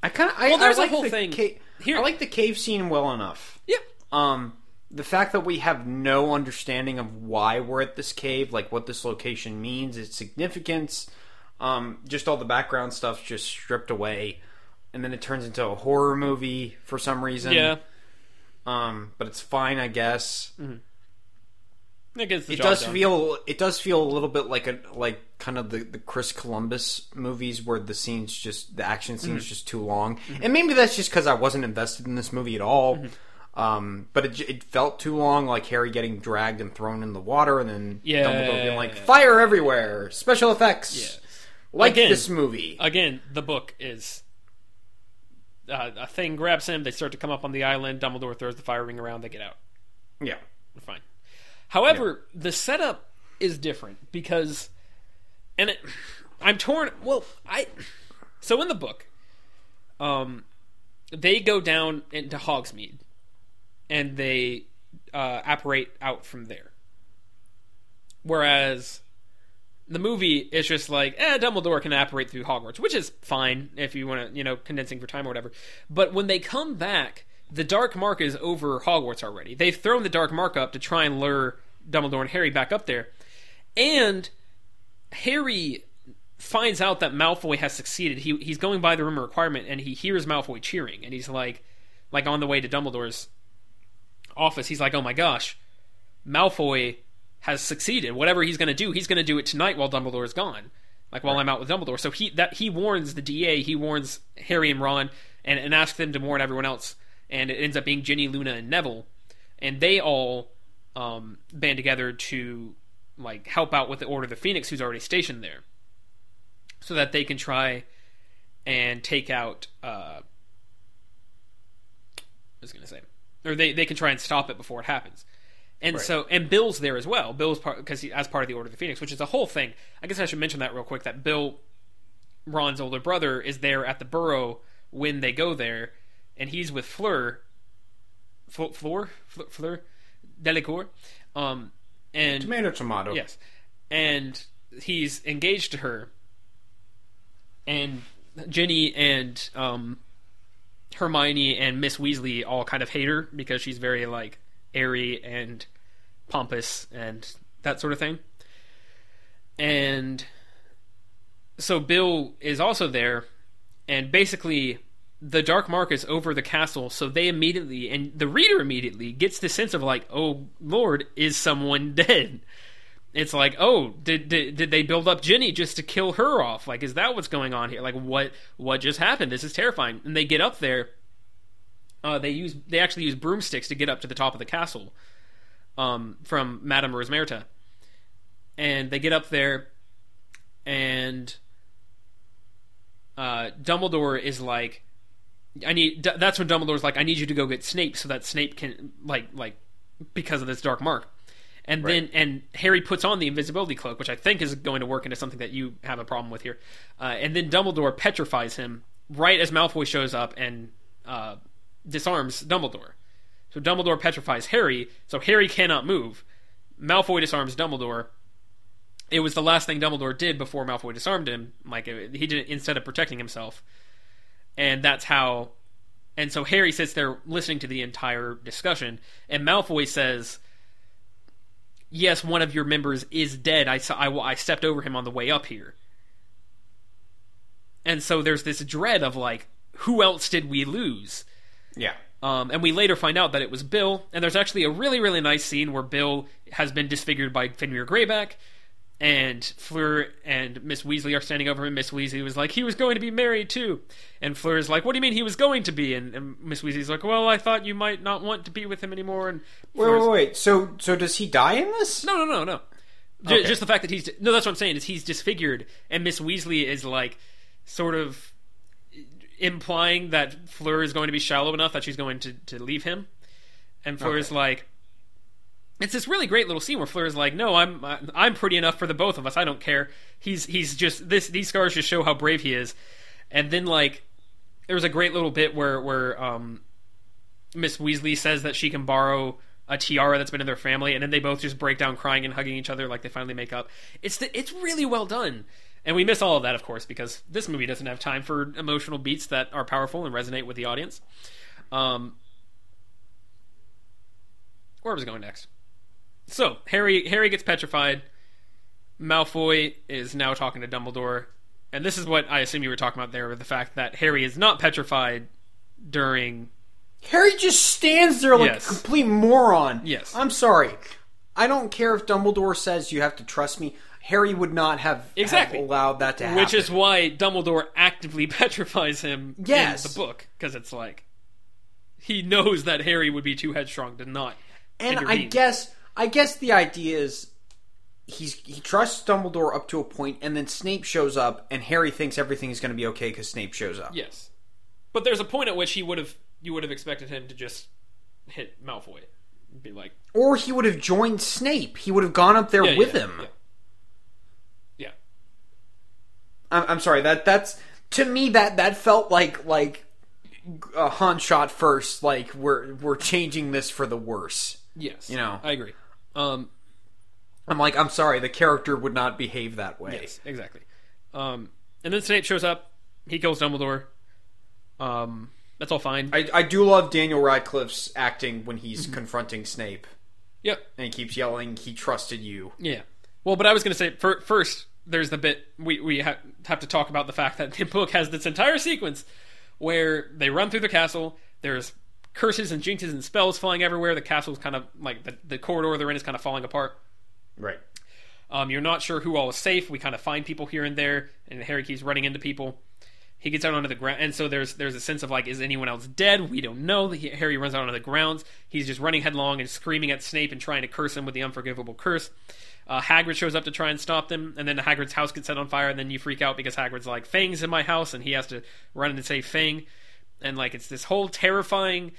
I kind of. I,
Well, there's
I
a
like
whole
the
thing.
ca-
Here-
I like the cave scene well enough.
yeah,
Um, the fact that we have no understanding of why we're at this cave, like what this location means, its significance, um, just all the background stuff just stripped away, and then it turns into a horror movie for some reason.
yeah.
Um, but it's fine, I guess.
It gets the
It
job
does
done.
feel. It does feel a little bit like a like kind of the, the Chris Columbus movies where the scenes just the action scenes
Mm-hmm.
just too long, and maybe that's just because I wasn't invested in this movie at all.
Mm-hmm.
Um, but it, it felt too long, like Harry getting dragged and thrown in the water, and then
Yeah.
Dumbledore being like, "Fire everywhere! Special effects!" Like
Again.
this movie.
again, the book is uh, a thing grabs him. They start to come up on the island. Dumbledore throws the fire ring around. They get out.
yeah.
We're fine. However, the setup is different because, and it, I'm torn. Well, I so in the book, um, they go down into Hogsmeade, and they uh, apparate out from there. Whereas the movie is just like, eh, Dumbledore can apparate through Hogwarts, which is fine if you want to, you know, condensing for time or whatever. But when they come back, the Dark Mark is over Hogwarts already. They've thrown the Dark Mark up to try and lure Dumbledore and Harry back up there. And Harry finds out that Malfoy has succeeded. He he's going by the room requirement and he hears Malfoy cheering and he's like like on the way to Dumbledore's office, he's like, "Oh my gosh, Malfoy has succeeded. Whatever he's going to do, he's going to do it tonight while Dumbledore is gone. Like while I'm out with Dumbledore." So he that he warns the DA, he warns Harry and Ron and and asks them to warn everyone else and it ends up being Ginny, Luna and Neville and they all um, band together to like help out with the Order of the Phoenix who's already stationed there so that they can try and take out uh, I was going to say or they, they can try and stop it before it happens. And
Right.
so, and Bill's there as well. Bill's part because he, as part of the Order of the Phoenix, which is a whole thing. I guess I should mention that real quick. That Bill, Ron's older brother, is there at the Burrow when they go there, and he's with Fleur, Fl- Fleur, Fleur, Fleur Delacour, um, and
Tomato, tomato.
Yes. And he's engaged to her. And Ginny and um, Hermione and Miss Weasley all kind of hate her because she's very like airy and pompous and that sort of thing. And so Bill is also there and basically the dark mark is over the castle so they immediately and the reader immediately gets the sense of like oh lord is someone dead? It's like oh did, did did they build up Ginny just to kill her off? Like is that what's going on here? Like what what just happened? This is terrifying. And they get up there uh, they use they actually use broomsticks to get up to the top of the castle um, from Madame Rosmerta and they get up there and uh, Dumbledore is like I need D- that's when Dumbledore's like I need you to go get Snape so that Snape can like like because of this dark mark. And then and Harry puts on the invisibility cloak, which I think is going to work into something that you have a problem with here. Uh, and then Dumbledore petrifies him right as Malfoy shows up and uh, disarms Dumbledore. So Dumbledore petrifies Harry, so Harry cannot move. Malfoy disarms Dumbledore. It was the last thing Dumbledore did before Malfoy disarmed him. Like he did it instead of protecting himself, and that's how. And so Harry sits there listening to the entire discussion, and Malfoy says yes, one of your members is dead. I, I, I stepped over him on the way up here. And so there's this dread of like, who else did we lose?
Yeah.
Um, and we later find out that it was Bill. And there's actually a really, really nice scene where Bill has been disfigured by Fenrir Greyback. And Fleur and Miss Weasley are standing over him. Miss Weasley was like, he was going to be married too. And Fleur is like, what do you mean he was going to be? And, and Miss Weasley's like, well, I thought you might not want to be with him anymore. And
Wait, wait, wait. So, so does he die in this?
no, no, no, no.
Okay.
Just the fact that he's no, that's what I'm saying is he's disfigured, and Miss Weasley is like sort of implying that Fleur is going to be shallow enough that she's going to to leave him, and Fleur is
Okay.
like. It's this really great little scene where Fleur is like, "No, I'm I'm pretty enough for the both of us. I don't care. He's he's just this. These scars just show how brave he is." And then like, there was a great little bit where where um, Miss Weasley says that she can borrow a tiara that's been in their family, and then they both just break down crying and hugging each other like they finally make up. It's the, it's really well done, and we miss all of that, of course, because this movie doesn't have time for emotional beats that are powerful and resonate with the audience. Um, where was I going next? So Harry Harry gets petrified. Malfoy is now talking to Dumbledore, and this is what I assume you were talking about there, with the fact that Harry is not petrified during
Harry just stands there like
Yes.
a complete moron.
Yes.
I'm sorry. I don't care if Dumbledore says you have to trust me. Harry would not have, have
Exactly.
allowed that to happen.
Which is why Dumbledore actively petrifies him
Yes.
in the book, because it's like he knows that Harry would be too headstrong to not.
and I guess I guess the idea is he's he trusts Dumbledore up to a point, and then Snape shows up, and Harry thinks everything is going to be okay because Snape shows up.
Yes, but there's a point at which he would have you would have expected him to just hit Malfoy. Be like,
Or he would have joined Snape. He would have gone up there
yeah,
with
yeah,
him.
Yeah.
I'm, I'm sorry. That that's to me that that felt like like a Han shot first. Like we're we're changing this for the worse.
Yes.
You know.
I agree. Um,
I'm like I'm sorry. The character would not behave that way.
Yes, exactly. Um, and then Snape shows up. He kills Dumbledore. Um, that's all fine.
I, I do love Daniel Radcliffe's acting when he's confronting Snape
yep.
and he keeps yelling, "He trusted you."
Yeah. Well, but I was going to say fir- first. There's the bit we we ha- have to talk about the fact that the book has this entire sequence where they run through the castle. There's curses and jinxes and spells flying everywhere. The castle's kind of like the, the corridor they're in is kind of falling apart.
Right.
Um, you're not sure who all is safe. We kind of find people here and there, and Harry keeps running into people. He gets out onto the ground, and so there's there's a sense of like, is anyone else dead? We don't know. He, Harry runs out onto the grounds. He's just running headlong and screaming at Snape and trying to curse him with the unforgivable curse. Uh, Hagrid shows up to try and stop them, and then Hagrid's house gets set on fire, and then you freak out because Hagrid's like, Fang's in my house, and he has to run and save Fang, and like it's this whole terrifying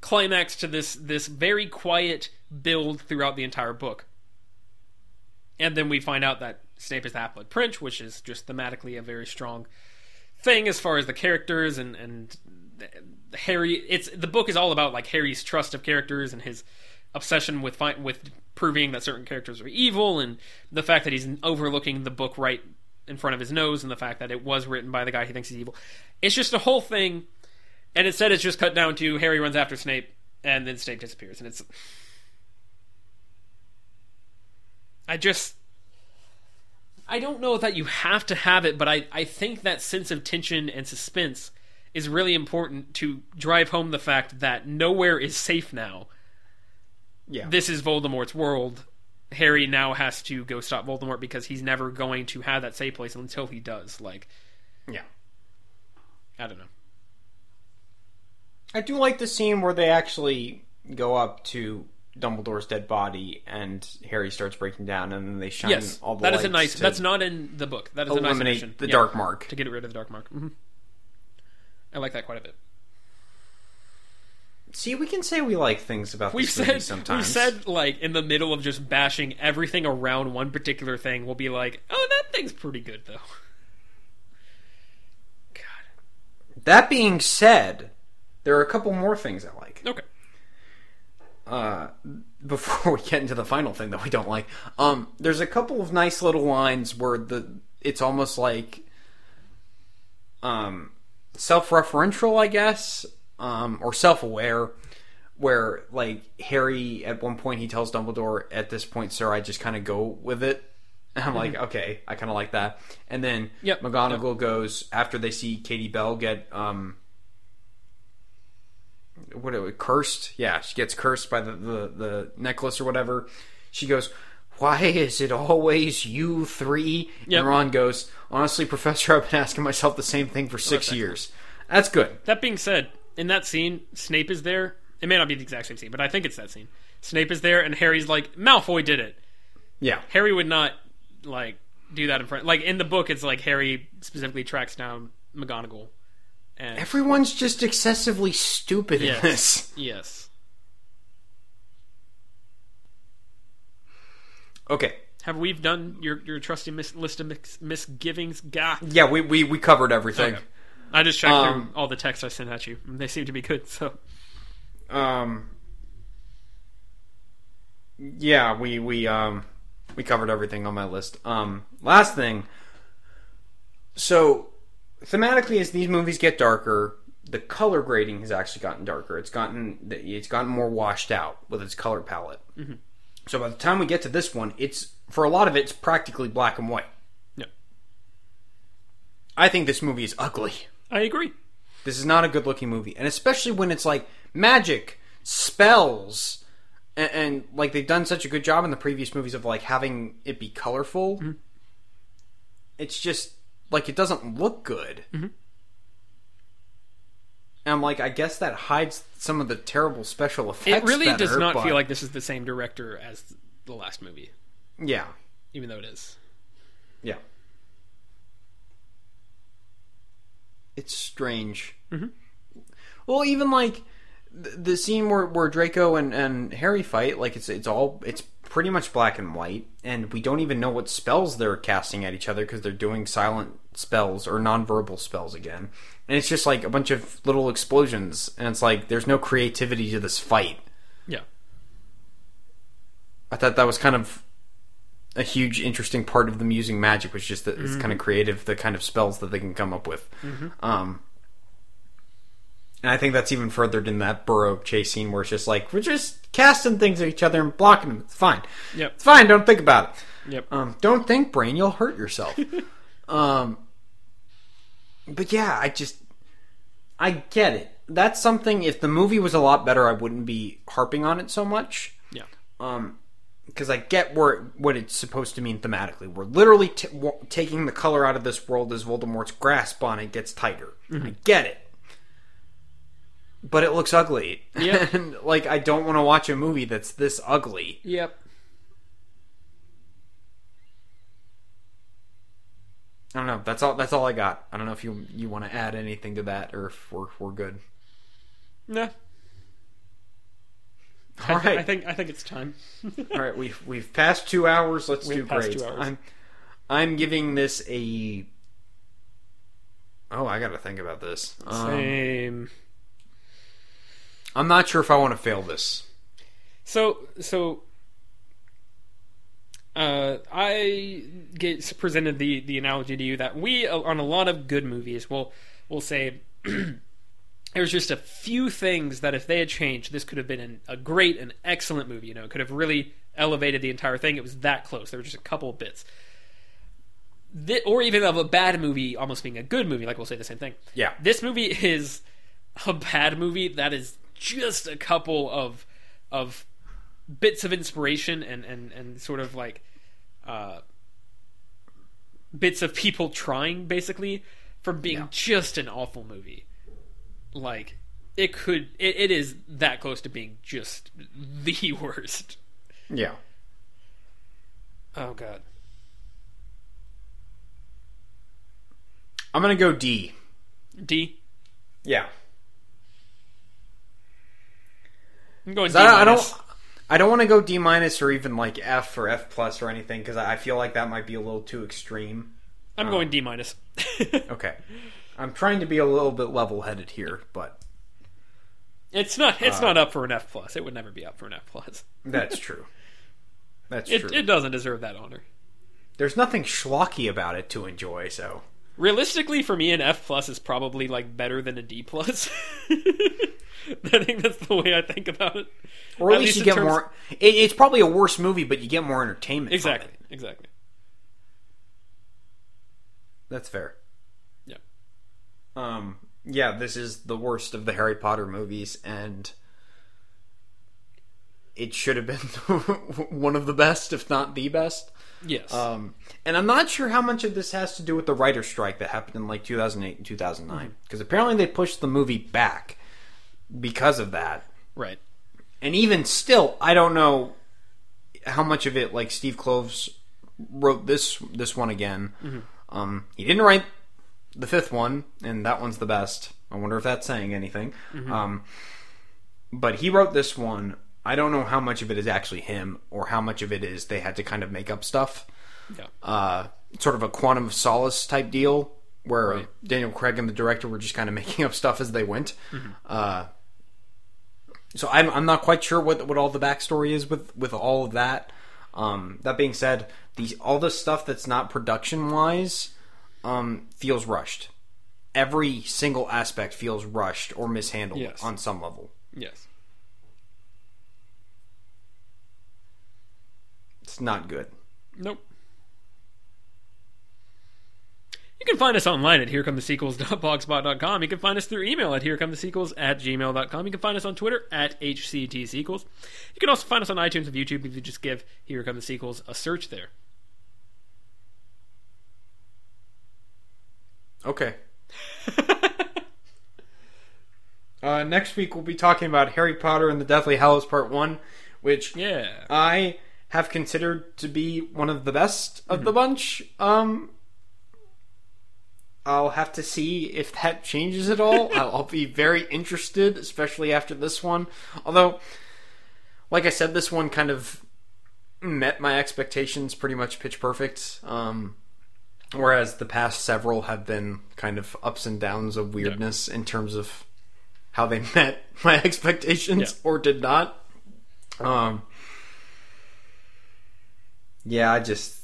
climax to this this very quiet build throughout the entire book. And then we find out that Snape is the Half-Blood Prince, which is just thematically a very strong thing as far as the characters and and Harry. It's the book is all about like Harry's trust of characters and his obsession with fi- with proving that certain characters are evil, and the fact that he's overlooking the book right in front of his nose, and the fact that it was written by the guy he thinks is evil. It's just a whole thing, and instead it's just cut down to Harry runs after Snape, and then Snape disappears, and it's. I just I don't know that you have to have it, but I, I think that sense of tension and suspense is really important to drive home the fact that nowhere is safe now.
Yeah.
This is Voldemort's world. Harry now has to go stop Voldemort because he's never going to have that safe place until he does. Like,
yeah.
I don't know.
I do like the scene where they actually go up to Dumbledore's dead body and Harry starts breaking down and then they shine
Yes,
all the lights
that is a nice. That's not in the book. That is a nice
eliminate
addition.
the
Yeah,
dark mark.
to get rid of the dark mark. hmm I like that quite a bit.
See, we can say we like things about movie
said
sometimes.
we've said like in the middle of just bashing everything around one particular thing, we'll be like, "Oh, that thing's pretty good though." God.
That being said, there are a couple more things I like.
Okay.
Uh, before we get into the final thing that we don't like, um, there's a couple of nice little lines where the it's almost like um, self-referential, I guess, um, or self-aware, where like Harry at one point he tells Dumbledore, "At this point, sir, I just kind of go with it." And I'm like, okay, I kind of like that. And then
Mm-hmm. Yep.
McGonagall goes after they see Katie Bell get um, what it cursed. Yeah, she gets cursed by the, the the necklace or whatever. She goes, "Why is it always you three?
Yep.
And Ron goes, "Honestly, Professor, I've been asking myself the same thing for six years." That's good.
That being said, in that scene, Snape is there. It may not be the exact same scene, but I think it's that scene. Snape is there, and Harry's like, "Malfoy did it."
Yeah,
Harry would not like do that in front. Like in the book, it's like Harry specifically tracks down McGonagall. And
everyone's just excessively stupid
Yes.
in this.
yes,
Okay.
have we done your your trusty mis- list of mis- misgivings? Gah.
Yeah, we we, we covered everything.
Okay. I just checked
Um,
through all the texts I sent at you. and They seem to be good. So
Um. Yeah, we we um we covered everything on my list. Um, last thing. So, thematically, as these movies get darker, the color grading has actually gotten darker. It's gotten it's gotten more washed out with its color palette. So by the time we get to this one, it's for a lot of it, it's practically black and white.
yeah,
I think this movie is ugly.
I agree.
This is not a good looking movie, and especially when it's like magic, spells, and, and like they've done such a good job in the previous movies of like having it be colorful. Mm-hmm. It's just like it doesn't look good. Mm-hmm. And I'm like, I guess that hides some of the terrible special effects.
It really
better,
does not
but-
feel like this is the same director as the last movie,
Yeah,
even though it is.
yeah. It's strange. Mm-hmm. Well, even like the, the scene where, where Draco and, and Harry fight, like it's it's all it's pretty much black and white, and we don't even know what spells they're casting at each other because they're doing silent spells or nonverbal spells again, and it's just like a bunch of little explosions, and it's like there's no creativity to this fight.
Yeah.
I thought that was kind of a huge, interesting part of them using magic, was just that it's kind of creative, the kind of spells that they can come up with. Um, and I think that's even furthered in that burrow chase scene where it's just like we're just casting things at each other and blocking them. It's fine.
Yep.
It's fine. Don't think about it.
Yep.
Um, don't think, brain. You'll hurt yourself. um, but yeah, I just I get it. That's something. If the movie was a lot better, I wouldn't be harping on it so much.
Yeah.
Um, because I get where what it's supposed to mean thematically. We're literally t- w- taking the color out of this world as Voldemort's grasp on it gets tighter. Mm-hmm. I get it, but it looks ugly.
Yeah.
and like I don't want to watch a movie that's this ugly.
Yep.
I don't know. That's all. That's all I got. I don't know if you you want to add anything to that or if we're we're good.
Nah.
All
I, thi-
right.
I think I think it's time.
All right, we've we've passed two hours. Let's
We've
do
passed
grades.
two hours.
I'm I'm giving this a. Oh, I got to think about this. Um,
Same.
I'm not sure if I want to fail this.
So so uh, I get presented the the analogy to you that we uh, on a lot of good movies will will say there's just a few things that if they had changed, this could have been an, a great and excellent movie. You know, it could have really elevated the entire thing. It was that close. There were just a couple of bits. Thi- or even of a bad movie almost being a good movie, like we'll say the same thing.
Yeah.
This movie is a bad movie that is just a couple of of bits of inspiration and and and sort of like uh bits of people trying basically from being
Yeah.
just an awful movie like it could it, it is that close to being just the worst
Yeah.
oh god
I'm gonna go D.
d
Yeah.
i'm going d
I, I
minus.
don't. I don't want to go D minus or even like F or F plus or anything because I I feel like that might be a little too extreme.
i'm uh, going d minus
Okay. I'm trying to be a little bit level headed here, but
it's not
Uh.
it's not up for an f plus it would never be up for an f plus
that's true. That's
it,
true.
it doesn't deserve that honor
There's nothing schlocky about it to enjoy, so.
realistically for me an f plus is probably like better than a d plus i think that's the way i think about it
Or at, least, you get
terms-
more. It, it's probably a worse movie, but you get more entertainment. from
exactly exactly
That's fair. Um, yeah, this is the worst of the Harry Potter movies, and it should have been one of the best, if not the best.
yes
Um, and I'm not sure how much of this has to do with the writer strike that happened in like 2008 and 2009, because apparently they pushed the movie back because of that.
right
And even still, I don't know how much of it like Steve Kloves wrote this this one again. Um, he didn't write the fifth one, and that one's the best. I wonder if that's saying anything. Um, but he wrote this one. I don't know how much of it is actually him, or how much of it is they had to kind of make up stuff.
yeah
Uh, sort of a quantum of solace type deal, where
Right.
Daniel Craig and the director were just kind of making up stuff as they went. Uh, so I'm I'm not quite sure what what all the backstory is with with all of that. Um, that being said, these all the stuff that's not production wise um, feels rushed. Every single aspect feels rushed or mishandled
Yes.
on some level.
yes
It's not good.
Nope. You can find us online at herecomethesequels.blogspot.com. You can find us through email at herecomethesequels at gmail.com. You can find us on Twitter at HCTSequels. You can also find us on iTunes and YouTube if you just give Here Come the Sequels a search there.
Okay. uh, next week we'll be talking about Harry Potter and the Deathly Hallows Part One, which
Yeah.
I have considered to be one of the best of the bunch. Um, I'll have to see if that changes at all. I'll, I'll be very interested, especially after this one. Although, like I said, this one kind of met my expectations pretty much pitch perfect. Um, whereas the past several have been kind of ups and downs of weirdness in terms of how they met my expectations
Yeah.
or did not. Um, yeah, I just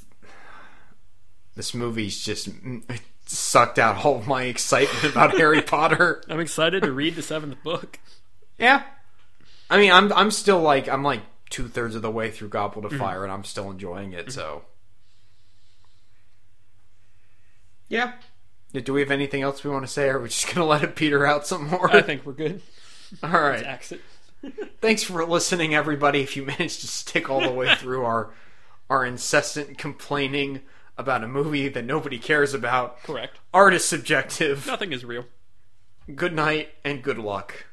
this movie's just it sucked out all of my excitement about Harry Potter.
I'm excited to read the seventh book.
Yeah, I mean, I'm I'm still like I'm like two thirds of the way through Goblet of Fire, and I'm still enjoying it. So, yeah. Do we have anything else we want to say, or are we just gonna let it peter out some more?
I think we're good.
All right.
Axe it.
Thanks for listening, everybody. If you managed to stick all the way through our our incessant complaining about a movie that nobody cares about,
Correct.
art is subjective.
Nothing is real.
Good night and good luck.